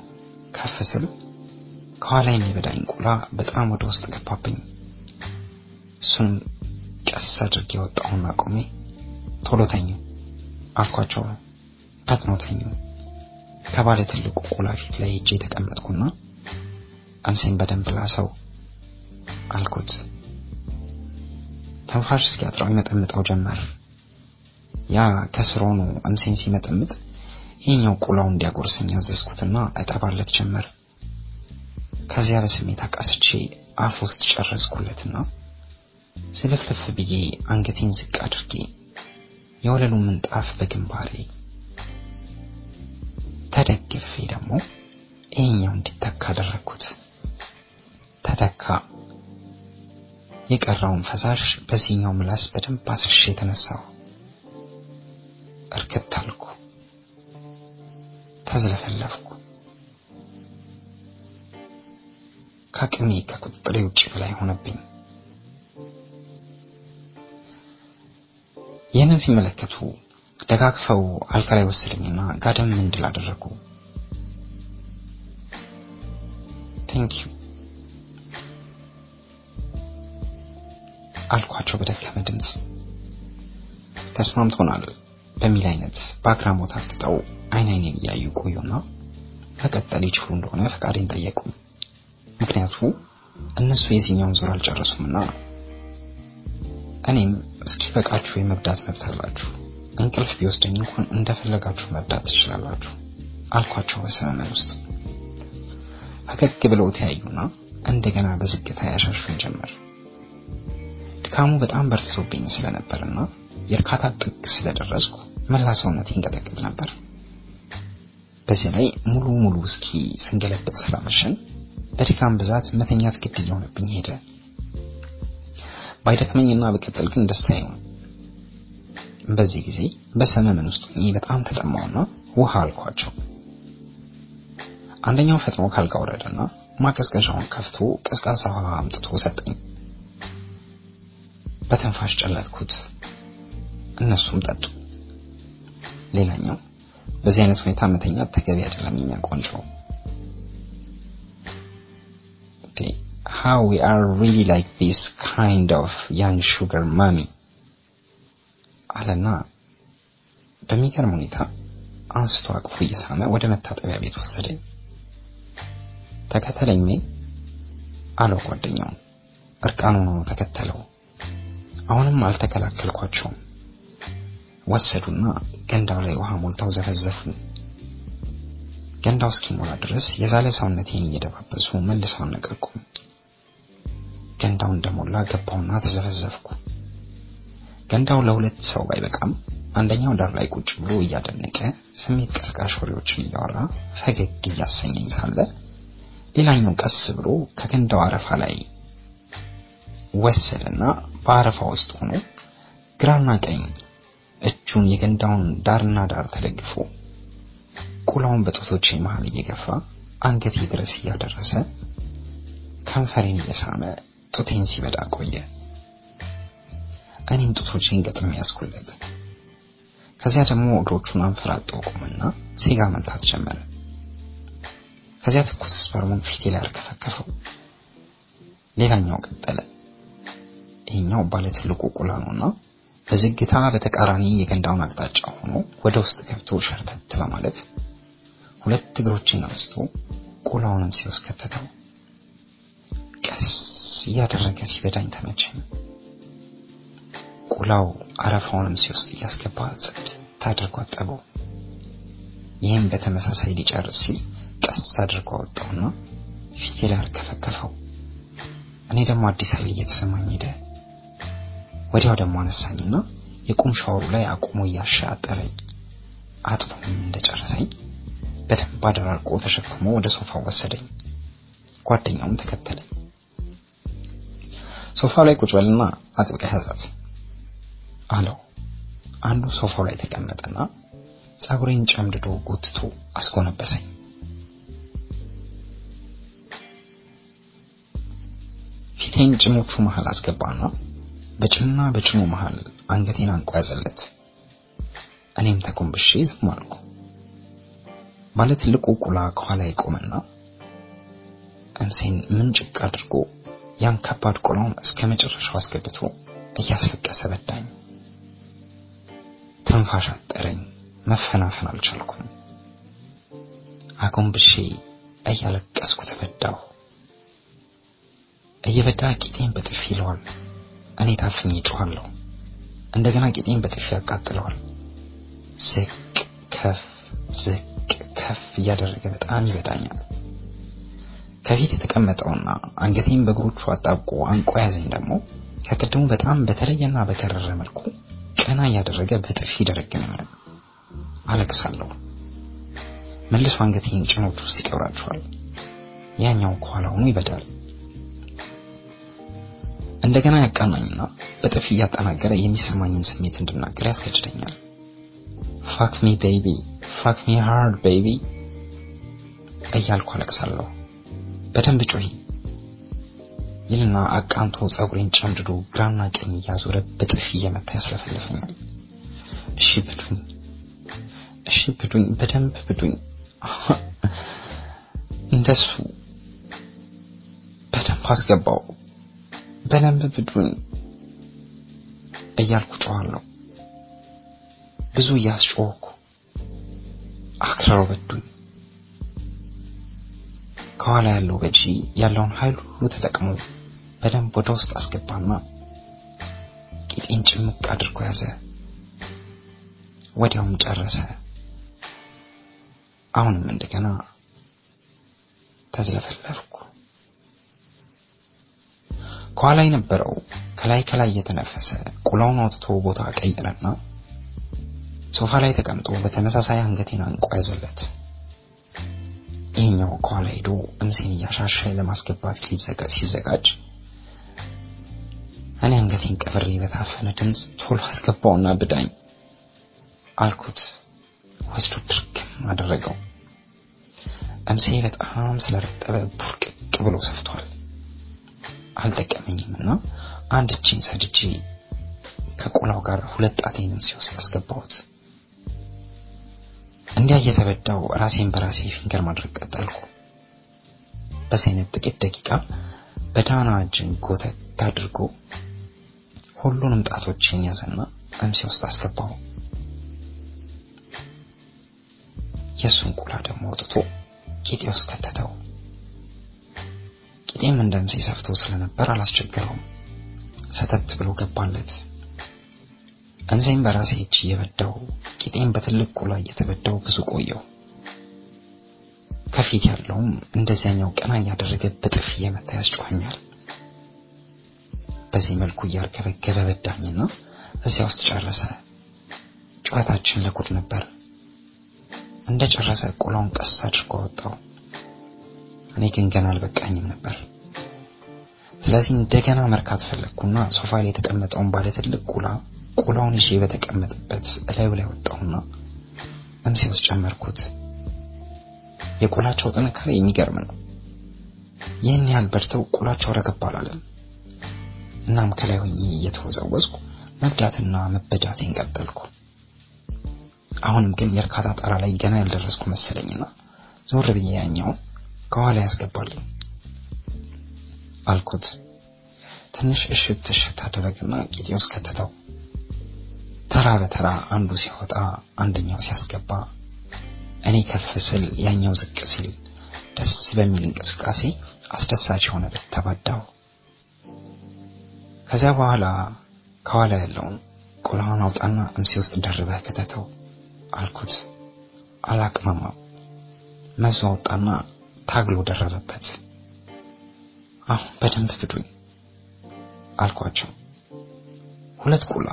ከፍ ስል ከኋላ የሚበዳኝ ቁላ በጣም ወደ ውስጥ ገባብኝ። እሱንም ቀስ አድርጌ ወጣሁና ቆሜ ቶሎ ተኙ አልኳቸው። ፈጥኖ ተኙ። ከባለ ትልቁ ቁላ ፊት ላይ ሄጄ ተቀመጥኩና አንሴን በደንብ ላሰው አልኩት። ትንፋሽ እስኪያጥረው ይመጠምጠው ጀመር። ያ ከስር ሆኖ እምሴን ሲመጠምጥ ይህኛው ቁላው እንዲያጎርሰኝ አዘዝኩትና እጠባለት ጀመር። ከዚያ በስሜት አቃስቼ አፍ ውስጥ ጨረስኩለትና ስልፍልፍ ብዬ አንገቴን ዝቅ አድርጌ የወለሉ ምንጣፍ በግንባሬ ተደግፌ ደግሞ ይሄኛው እንዲተካ አደረግኩት። ተተካ። የቀረውን ፈሳሽ በዚህኛው ምላስ በደንብ አስፍሼ የተነሳው እርክት አልኩ። ተዝለፈለፍኩ። ከአቅሜ ከቁጥጥሬ ውጭ በላይ ሆነብኝ። ይህንን ሲመለከቱ ደጋግፈው አልጋ ላይ ወሰደኝና ጋደም እንድል አደረጉ። Thank you አልኳቸው በደከመ ድምፅ። ተስማምቶናል በሚል አይነት በአግራሞት አፍጥጠው አይን አይኔን እያዩ ቆዩና መቀጠል ይችሉ እንደሆነ ፈቃዴን ጠየቁ። ምክንያቱ እነሱ የዚህኛውን ዙር አልጨረሱምና እኔም እስኪ በቃችሁ የመብዳት መብት አላችሁ፣ እንቅልፍ ቢወስደኝ እንኳን እንደፈለጋችሁ መብዳት ትችላላችሁ አልኳቸው በሰመመን ውስጥ። ፈገግ ብለው ተያዩና እንደገና በዝግታ ያሻሹኝ ጀመር። ድካሙ በጣም በርትቶብኝ ስለነበርና የእርካታ ጥግ ስለደረስኩ መላ ሰውነት ይንቀጠቀጥ ነበር። በዚህ ላይ ሙሉ ሙሉ እስኪ ስንገለበጥ ስላመሸን በድካም ብዛት መተኛት ግድ እየሆነብኝ ሄደ። ባይደክመኝና በቀጠል ግን ደስታዬ ነው። በዚህ ጊዜ በሰመመን ውስጥ በጣም ተጠማውና ውሃ አልኳቸው። አንደኛው ፈጥኖ ካልጋ ወረደና ማቀዝቀዣውን ከፍቶ ቀዝቃዛ ውሃ አምጥቶ ሰጠኝ። በትንፋሽ ጨለጥኩት። እነሱም ጠጡ። ሌላኛው በዚህ አይነት ሁኔታ መተኛት ተገቢ አይደለም። የኛ ቆንጆ how we are really like this kind of young sugar mommy አለና በሚገርም ሁኔታ አንስቶ አቅፎ እየሳመ ወደ መታጠቢያ ቤት ወሰደኝ። ተከተለኝ አለው ጓደኛው። እርቃኑን ሆኖ ተከተለው። አሁንም አልተከላከልኳቸውም። ወሰዱና ገንዳው ላይ ውሃ ሞልተው ዘፈዘፉ። ገንዳው እስኪሞላ ድረስ የዛለ ሰውነቴን እየደባበሱ መልሰው አነቃቁኝ። ገንዳው እንደሞላ ገባውና ተዘፈዘፍኩ። ገንዳው ለሁለት ሰው ባይበቃም አንደኛው ዳር ላይ ቁጭ ብሎ እያደነቀ ስሜት ቀስቃሽ ወሬዎችን እያወራ ፈገግ እያሰኘኝ ሳለ ሌላኛው ቀስ ብሎ ከገንዳው አረፋ ላይ ወሰደና በአረፋ ውስጥ ሆኖ ግራና ቀኝ እጁን የገንዳውን ዳርና ዳር ተደግፎ ቁላውን በጡቶቼ መሃል እየገፋ አንገቴ ድረስ እያደረሰ ከንፈሬን እየሳመ ጡቴን ሲበዳ ቆየ። እኔም ጡቶቼን ገጥሜ ያስኩለት። ከዚያ ደግሞ እግሮቹን አንፈራጦ ቆመና ሴጋ መምታት ጀመረ። ከዚያ ትኩስ ስፐርሙን ፊቴ ላይ አርከፈከፈው። ሌላኛው ቀጠለ። ይሄኛው ባለ ትልቁ ቁላ ነውና በዝግታ በተቃራኒ የገንዳውን አቅጣጫ ሆኖ ወደ ውስጥ ገብቶ ሸርተት በማለት ሁለት እግሮችን አንስቶ ቁላውንም ሲወስድ ከተተው። ቀስ እያደረገ ሲበዳኝ ተመቸኝ። ቁላው አረፋውንም ሲወስድ እያስገባ ጽድት አድርጎ አጠበው። ይህም በተመሳሳይ ሊጨርስ ሲል ቀስ አድርጎ አወጣውና ፊቴ ላይ አርከፈከፈው። እኔ ደግሞ አዲስ ኃይል እየተሰማኝ ሄደ። ወዲያው ደግሞ አነሳኝና የቁም ሻወሩ ላይ አቁሞ እያሻ አጠበኝ። አጥቦም እንደጨረሰኝ በደንብ አደራርቆ ተሸክሞ ወደ ሶፋው ወሰደኝ። ጓደኛውም ተከተለኝ። ሶፋው ላይ ቁጭ በልና አጥብቀህ ያዛት አለው። አንዱ ሶፋው ላይ ተቀመጠና ጸጉሬን ጨምድዶ ጎትቶ አስጎነበሰኝ። ፊቴን ጭኖቹ መሃል አስገባና በጭንና በጭኑ መሃል አንገቴን አንቆ ያዘለት። እኔም ተኮንብሼ ዝም አልኩ። ባለ ትልቁ ቁላ ከኋላ ይቆምና እምሴን ምንጭቅ አድርጎ ያን ከባድ ቆሎን እስከ መጨረሻው አስገብቶ እያስለቀሰ በዳኝ። ትንፋሽ አጠረኝ። መፈናፈን አልቻልኩም። አጎንብሼ እያለቀስኩ ተበዳሁ። እየበዳ ቂጤን በጥፊ ይለዋል። እኔ ታፍኜ ጮኻለሁ። እንደገና ቂጤን በጥፊ ያቃጥለዋል። ዝቅ ከፍ ዝቅ ከፍ እያደረገ በጣም ይበዳኛል። ከፊት የተቀመጠውና አንገቴን በእግሮቹ አጣብቆ አንቆ ያዘኝ ደግሞ ከቅድሙ በጣም በተለየና በከረረ መልኩ ቀና እያደረገ በጥፊ ይደረግመኛል። አለቅሳለሁ። መልሶ አንገቴን ጭኖቹ ውስጥ ይቀብራቸዋል። ያኛው ከኋላ ሆኖ ይበዳል። እንደገና ያቃናኝና በጥፊ እያጠናገረ የሚሰማኝን ስሜት እንድናገር ያስገድደኛል። fuck me baby fuck me hard baby እያልኩ አለቅሳለሁ። በደንብ ጮሂ ይልና አቃንቶ ጸጉሬን ጨምድዶ ግራና ቀኝ እያዞረ በጥፊ እየመታ ያስለፈልፈኛል። እሺ ብዱኝ፣ እሺ ብዱኝ፣ በደንብ ብዱኝ፣ እንደሱ በደንብ አስገባው፣ በደንብ ብዱኝ እያልኩ ጮኋለሁ። ብዙ እያስጮህኩ አክረው በዱኝ። ከኋላ ያለው ገጂ ያለውን ኃይል ሁሉ ተጠቅሞ በደንብ ወደ ውስጥ አስገባና ቂጤን ጭምቅ አድርጎ ያዘ። ወዲያውም ጨረሰ። አሁንም እንደገና ተዝለፈለፍኩ። ከኋላ የነበረው ከላይ ከላይ እየተነፈሰ ቁላውን አውጥቶ ቦታ ቀየረና ሶፋ ላይ ተቀምጦ በተመሳሳይ አንገቴን አንቆ ያዘለት። ይሄኛው ከኋላ ሄዶ እምሴን እያሻሸ ለማስገባት ሲዘጋጅ እኔ አንገቴን ቀብሬ በታፈነ ድምፅ ቶሎ አስገባውና ብዳኝ አልኩት። ወስዶ ድርግም አደረገው። እምሴ በጣም ስለረጠበ ቡርቅቅ ብሎ ሰፍቷል። አልጠቀመኝም እና አንድ እጄን ሰድጄ ከቆላው ጋር ሁለት ጣቴን እምሴ ውስጥ አስገባሁት። እንዲያ እየተበዳው ራሴን በራሴ ፊንገር ማድረግ ቀጠልኩ። አይነት ጥቂት ደቂቃ በዳና እጅን ጎተት አድርጎ ሁሉንም ጣቶችን ያዘና እምሴ ውስጥ አስገባው። የእሱን ቁላ ደግሞ አውጥቶ ቂጤ ውስጥ ከተተው። ቂጤም እንደ እምሴ ሰፍቶ ስለነበር አላስቸገረውም። ሰተት ብሎ ገባለት። እምሴም በራሴ እጅ እየበዳው ቂጤም በትልቅ ቁላ እየተበዳው ብዙ ቆየው። ከፊት ያለውም እንደዚያኛው ቀና እያደረገ በጥፊ እየመታ ያስጮኸኛል። በዚህ መልኩ እያርገበገበ በዳኝና እዚያ ውስጥ ጨረሰ። ጩኸታችን ለጉድ ነበር። እንደ ጨረሰ ቁላውን ቀስ አድርጎ አወጣው። እኔ ግን ገና አልበቃኝም ነበር። ስለዚህ እንደገና መርካት ፈለግኩና ሶፋ ላይ የተቀመጠውን ባለ ትልቅ ቁላ ቁላውን ይዤ በተቀመጠበት እላዩ ላይ ወጣሁና እምሴ ውስጥ ጨመርኩት። የቁላቸው ጥንካሬ የሚገርም ነው። ይህን ያህል በድተው ቁላቸው ረገብ አላለም። እናም ከላይ ሆኜ እየተወዘወዝኩ መብዳትና መበዳቴን ቀጠልኩ። አሁንም ግን የእርካታ ጣራ ላይ ገና ያልደረስኩ መሰለኝና ዞር ብዬ ያኛው ከኋላ ያስገባልኝ አልኩት። ትንሽ እሽት እሽት አደረገና ቂጤ ውስጥ ከተተው። ተራ በተራ አንዱ ሲወጣ አንደኛው ሲያስገባ እኔ ከፍ ስል ያኛው ዝቅ ሲል ደስ በሚል እንቅስቃሴ አስደሳች የሆነ ብት ተባዳው። ከዚያ በኋላ ከኋላ ያለውን ቁላውን አውጣና እምሴ ውስጥ ደርበህ ከተተው አልኩት። አላቅማማም። መዞ አወጣና ታግሎ ደረበበት። አሁን በደንብ ፍዱኝ አልኳቸው። ሁለት ቁላ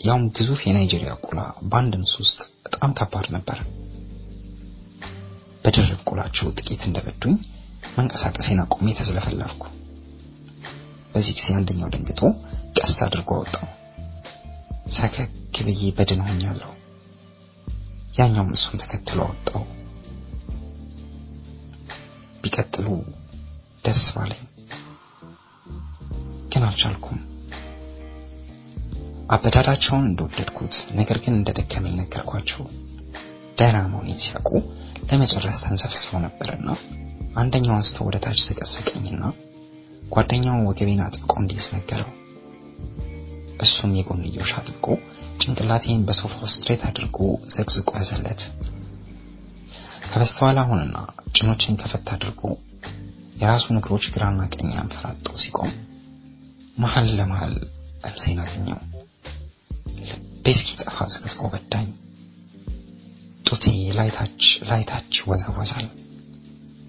ያውም ግዙፍ የናይጄሪያ ቁላ በአንድ ምስ ውስጥ በጣም ከባድ ነበር። በድርብ ቁላቸው ጥቂት እንደበዱኝ መንቀሳቀሴን አቁሜ ተዝለፈለፍኩ። በዚህ ጊዜ አንደኛው ደንግጦ ቀስ አድርጎ አወጣው። ሰከክ ብዬ በድን ሆኛለሁ። ያኛውም እሱን ተከትሎ አወጣው። ቢቀጥሉ ደስ ባለኝ፣ ግን አልቻልኩም። አበዳዳቸውን እንደወደድኩት ነገር ግን እንደደከመኝ ነገርኳቸው። ደህና መሆኔን ሲያውቁ ለመጨረስ ተንሰፍስፈው ነበርና አንደኛው አንስቶ ወደ ታች ሰቀሰቀኝና ጓደኛው ወገቤን አጥብቆ እንዲይዝ ነገረው። እሱም የጎንዮሽ አጥብቆ ጭንቅላቴን በሶፋው straight አድርጎ ዘቅዝቆ ያዘለት። ከበስተኋላ ሆነና ጭኖችን ከፈት አድርጎ የራሱን እግሮች ግራና ቀኝ አንፈራጦ ሲቆም መሀል ለመሀል እምሴን አገኘው። ልቤ እስኪጠፋ ዘቅዝቆ በዳኝ። ጡቴ ላይ ታች ላይ ታች ይወዛወዛል።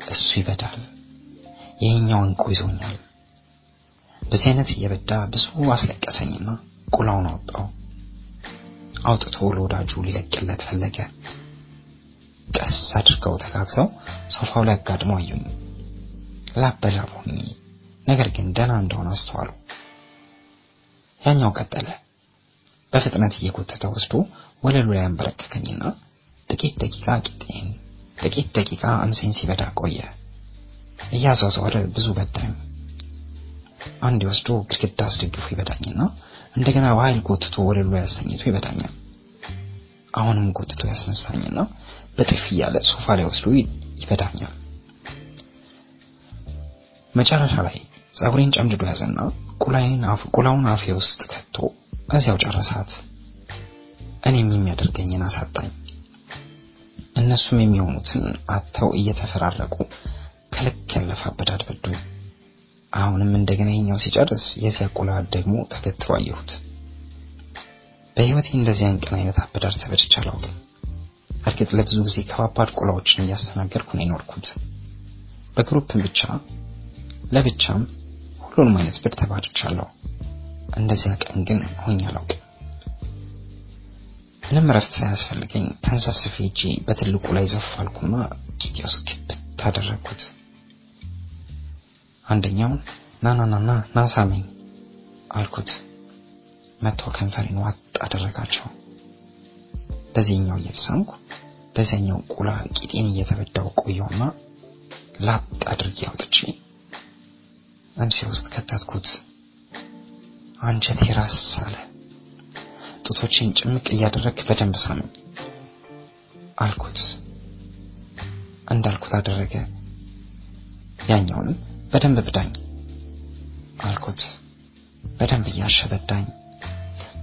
እሱ ይበዳል፣ ይሄኛው እንቁ ይዞኛል። በዚህ አይነት እየበዳ ብዙ አስለቀሰኝና ቁላውን አወጣው። አውጥቶ ለወዳጁ ሊለቅለት ፈለገ። ቀስ አድርገው ተጋግዘው ሶፋው ላይ አጋድመው አዩኝ። ሆኜ ነገር ግን ደህና እንደሆነ አስተዋሉ። ያኛው ቀጠለ። በፍጥነት እየጎተተ ወስዶ ወለሉ ላይ አንበረከከኝና ጥቂት ደቂቃ ቂጤን፣ ጥቂት ደቂቃ አምሴን ሲበዳ ቆየ። እያዟዟረ ብዙ በዳኝ። አንድ ወስዶ ግድግዳ አስደግፎ ይበዳኝና እንደገና በኃይል ጎትቶ ወለሉ ላይ አስተኝቶ ይበዳኛል። አሁንም ጎትቶ ያስነሳኝና በጥፊ እያለ ሶፋ ላይ ወስዶ ይበዳኛል። መጨረሻ ላይ ጸጉሬን ጨምድዶ ያዘና ቁላውን አፌ ውስጥ ከቶ እዚያው ጨረሳት። እኔም የሚያደርገኝን አሳጣኝ። እነሱም የሚሆኑትን አጥተው እየተፈራረቁ ከልክ ያለፈ አበዳድ በዱኝ። አሁንም እንደገና ይኛው ሲጨርስ የዚያ ቁላ ደግሞ ተገትሮ አየሁት። በህይወቴ እንደዚያን ቀን አይነት አበዳድ ተበድቼ አላውቅም። እርግጥ ለብዙ ጊዜ ከባባድ ቁላዎችን እያስተናገርኩ ነው የኖርኩት። በግሩፕም ብቻ ለብቻም ሁሉንም አይነት ብድ ተባድቻለሁ። እንደዚያ ቀን ግን ሆኜ አላውቅም። ምንም እረፍት ሳያስፈልገኝ ተንሰፍስፌ ሄጄ በትልቁ ላይ ዘፍ አልኩና ቂጤ ውስጥ ክብት አደረግኩት። አንደኛውን ና ና ና ና ና ሳመኝ አልኩት። መጥቶ ከንፈሬን ዋጥ አደረጋቸው። በዚህኛው እየተሳምኩ በዚያኛው ቁላ ቂጤን እየተበዳው ቆየውና ላጥ አድርጌ አውጥቼ እምሴ ውስጥ ከተትኩት። አንጀቴ ራስ አለ። ጡቶችን ጭምቅ እያደረግክ በደንብ ሳመኝ አልኩት። እንዳልኩት አደረገ። ያኛውንም በደንብ ብዳኝ አልኩት። በደንብ እያሸበዳኝ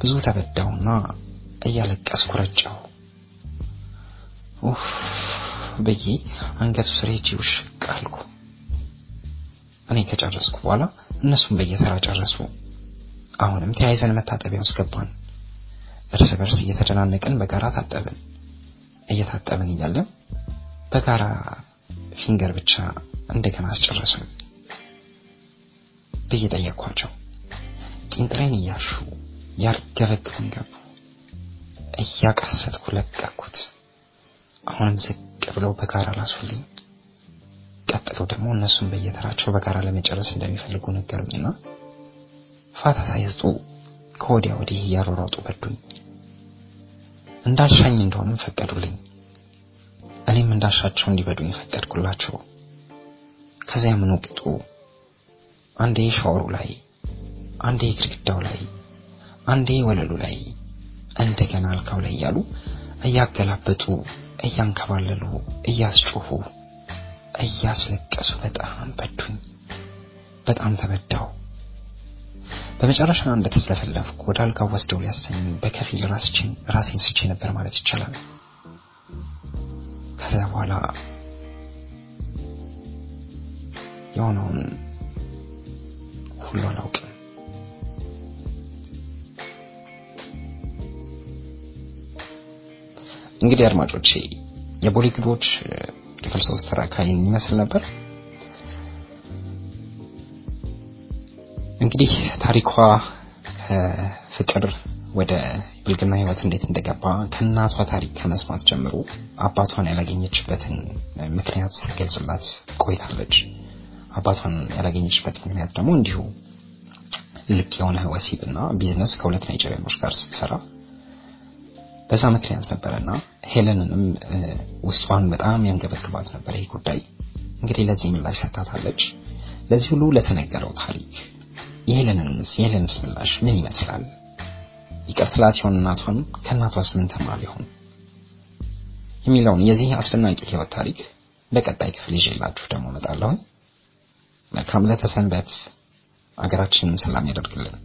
ብዙ ተበዳውና እያለቀስኩ ረጨው። ኡፍ ብዬ አንገቱ ስር ሄጄ ውሽቅ አልኩ። እኔ ከጨረስኩ በኋላ እነሱም በየተራ ጨረሱ። አሁንም ተያይዘን መታጠቢያ ውስጥ ገባን። እርስ በርስ እየተደናነቅን በጋራ ታጠብን። እየታጠብን እያለን በጋራ ፊንገር ብቻ እንደገና አስጨረሱን ብዬ ጠየኳቸው። ቂንጥሬን እያሹ ያርገበግቡን ገቡ። እያቃሰጥኩ ለቀኩት። አሁንም ዝቅ ብለው በጋራ ላሱልኝ። ቀጥሎ ደግሞ እነሱን በየተራቸው በጋራ ለመጨረስ እንደሚፈልጉ ነገሩኝና ፋታ ሳይሰጡ ከወዲያ ወዲህ እያሯሯጡ በዱኝ። እንዳሻኝ እንደሆነም ፈቀዱልኝ። እኔም እንዳሻቸው እንዲበዱኝ ፈቀድኩላቸው። ከዚያ ምን ወቅጡ አንዴ ሻወሩ ላይ፣ አንዴ ግድግዳው ላይ፣ አንዴ ወለሉ ላይ፣ እንደገና አልጋው ላይ እያሉ እያገላበጡ እያንከባለሉ እያስጮሁ እያስለቀሱ በጣም በዱኝ። በጣም ተበዳው። በመጨረሻ እንደተስለፈለፍኩ ወደ አልጋው ወስደው ሊያስተኙ በከፊል ራሴን ስቼ ነበር ማለት ይቻላል። ከዚያ በኋላ የሆነውን ሁሉ አላውቅም። እንግዲህ አድማጮቼ የቦሌ ግቦች ክፍል ሶስት ተራካይን ይመስል ነበር። እንግዲህ ታሪኳ ከፍቅር ወደ ብልግና ህይወት እንዴት እንደገባ ከእናቷ ታሪክ ከመስማት ጀምሮ አባቷን ያላገኘችበትን ምክንያት ስትገልጽላት ቆይታለች። አባቷን ያላገኘችበት ምክንያት ደግሞ እንዲሁ ልቅ የሆነ ወሲብና ቢዝነስ ከሁለት ናይጄሪያኖች ጋር ስትሰራ በዛ ምክንያት ነበረና ሄለንንም ውስጧን በጣም ያንገበግባት ነበር ይህ ጉዳይ። እንግዲህ ለዚህ ምላሽ ሰጥታታለች። ለዚህ ሁሉ ለተነገረው ታሪክ የሄለንንስ የሄለንስ ምላሽ ምን ይመስላል? ይቅር ትላት ይሆን እናቷን? ከእናቷስ ምን ተማር ይሆን የሚለውን የዚህ አስደናቂ ህይወት ታሪክ በቀጣይ ክፍል ይዤላችሁ ደግሞ እመጣለሁ። መልካም ለተሰንበት አገራችንን ሰላም ያደርግልን።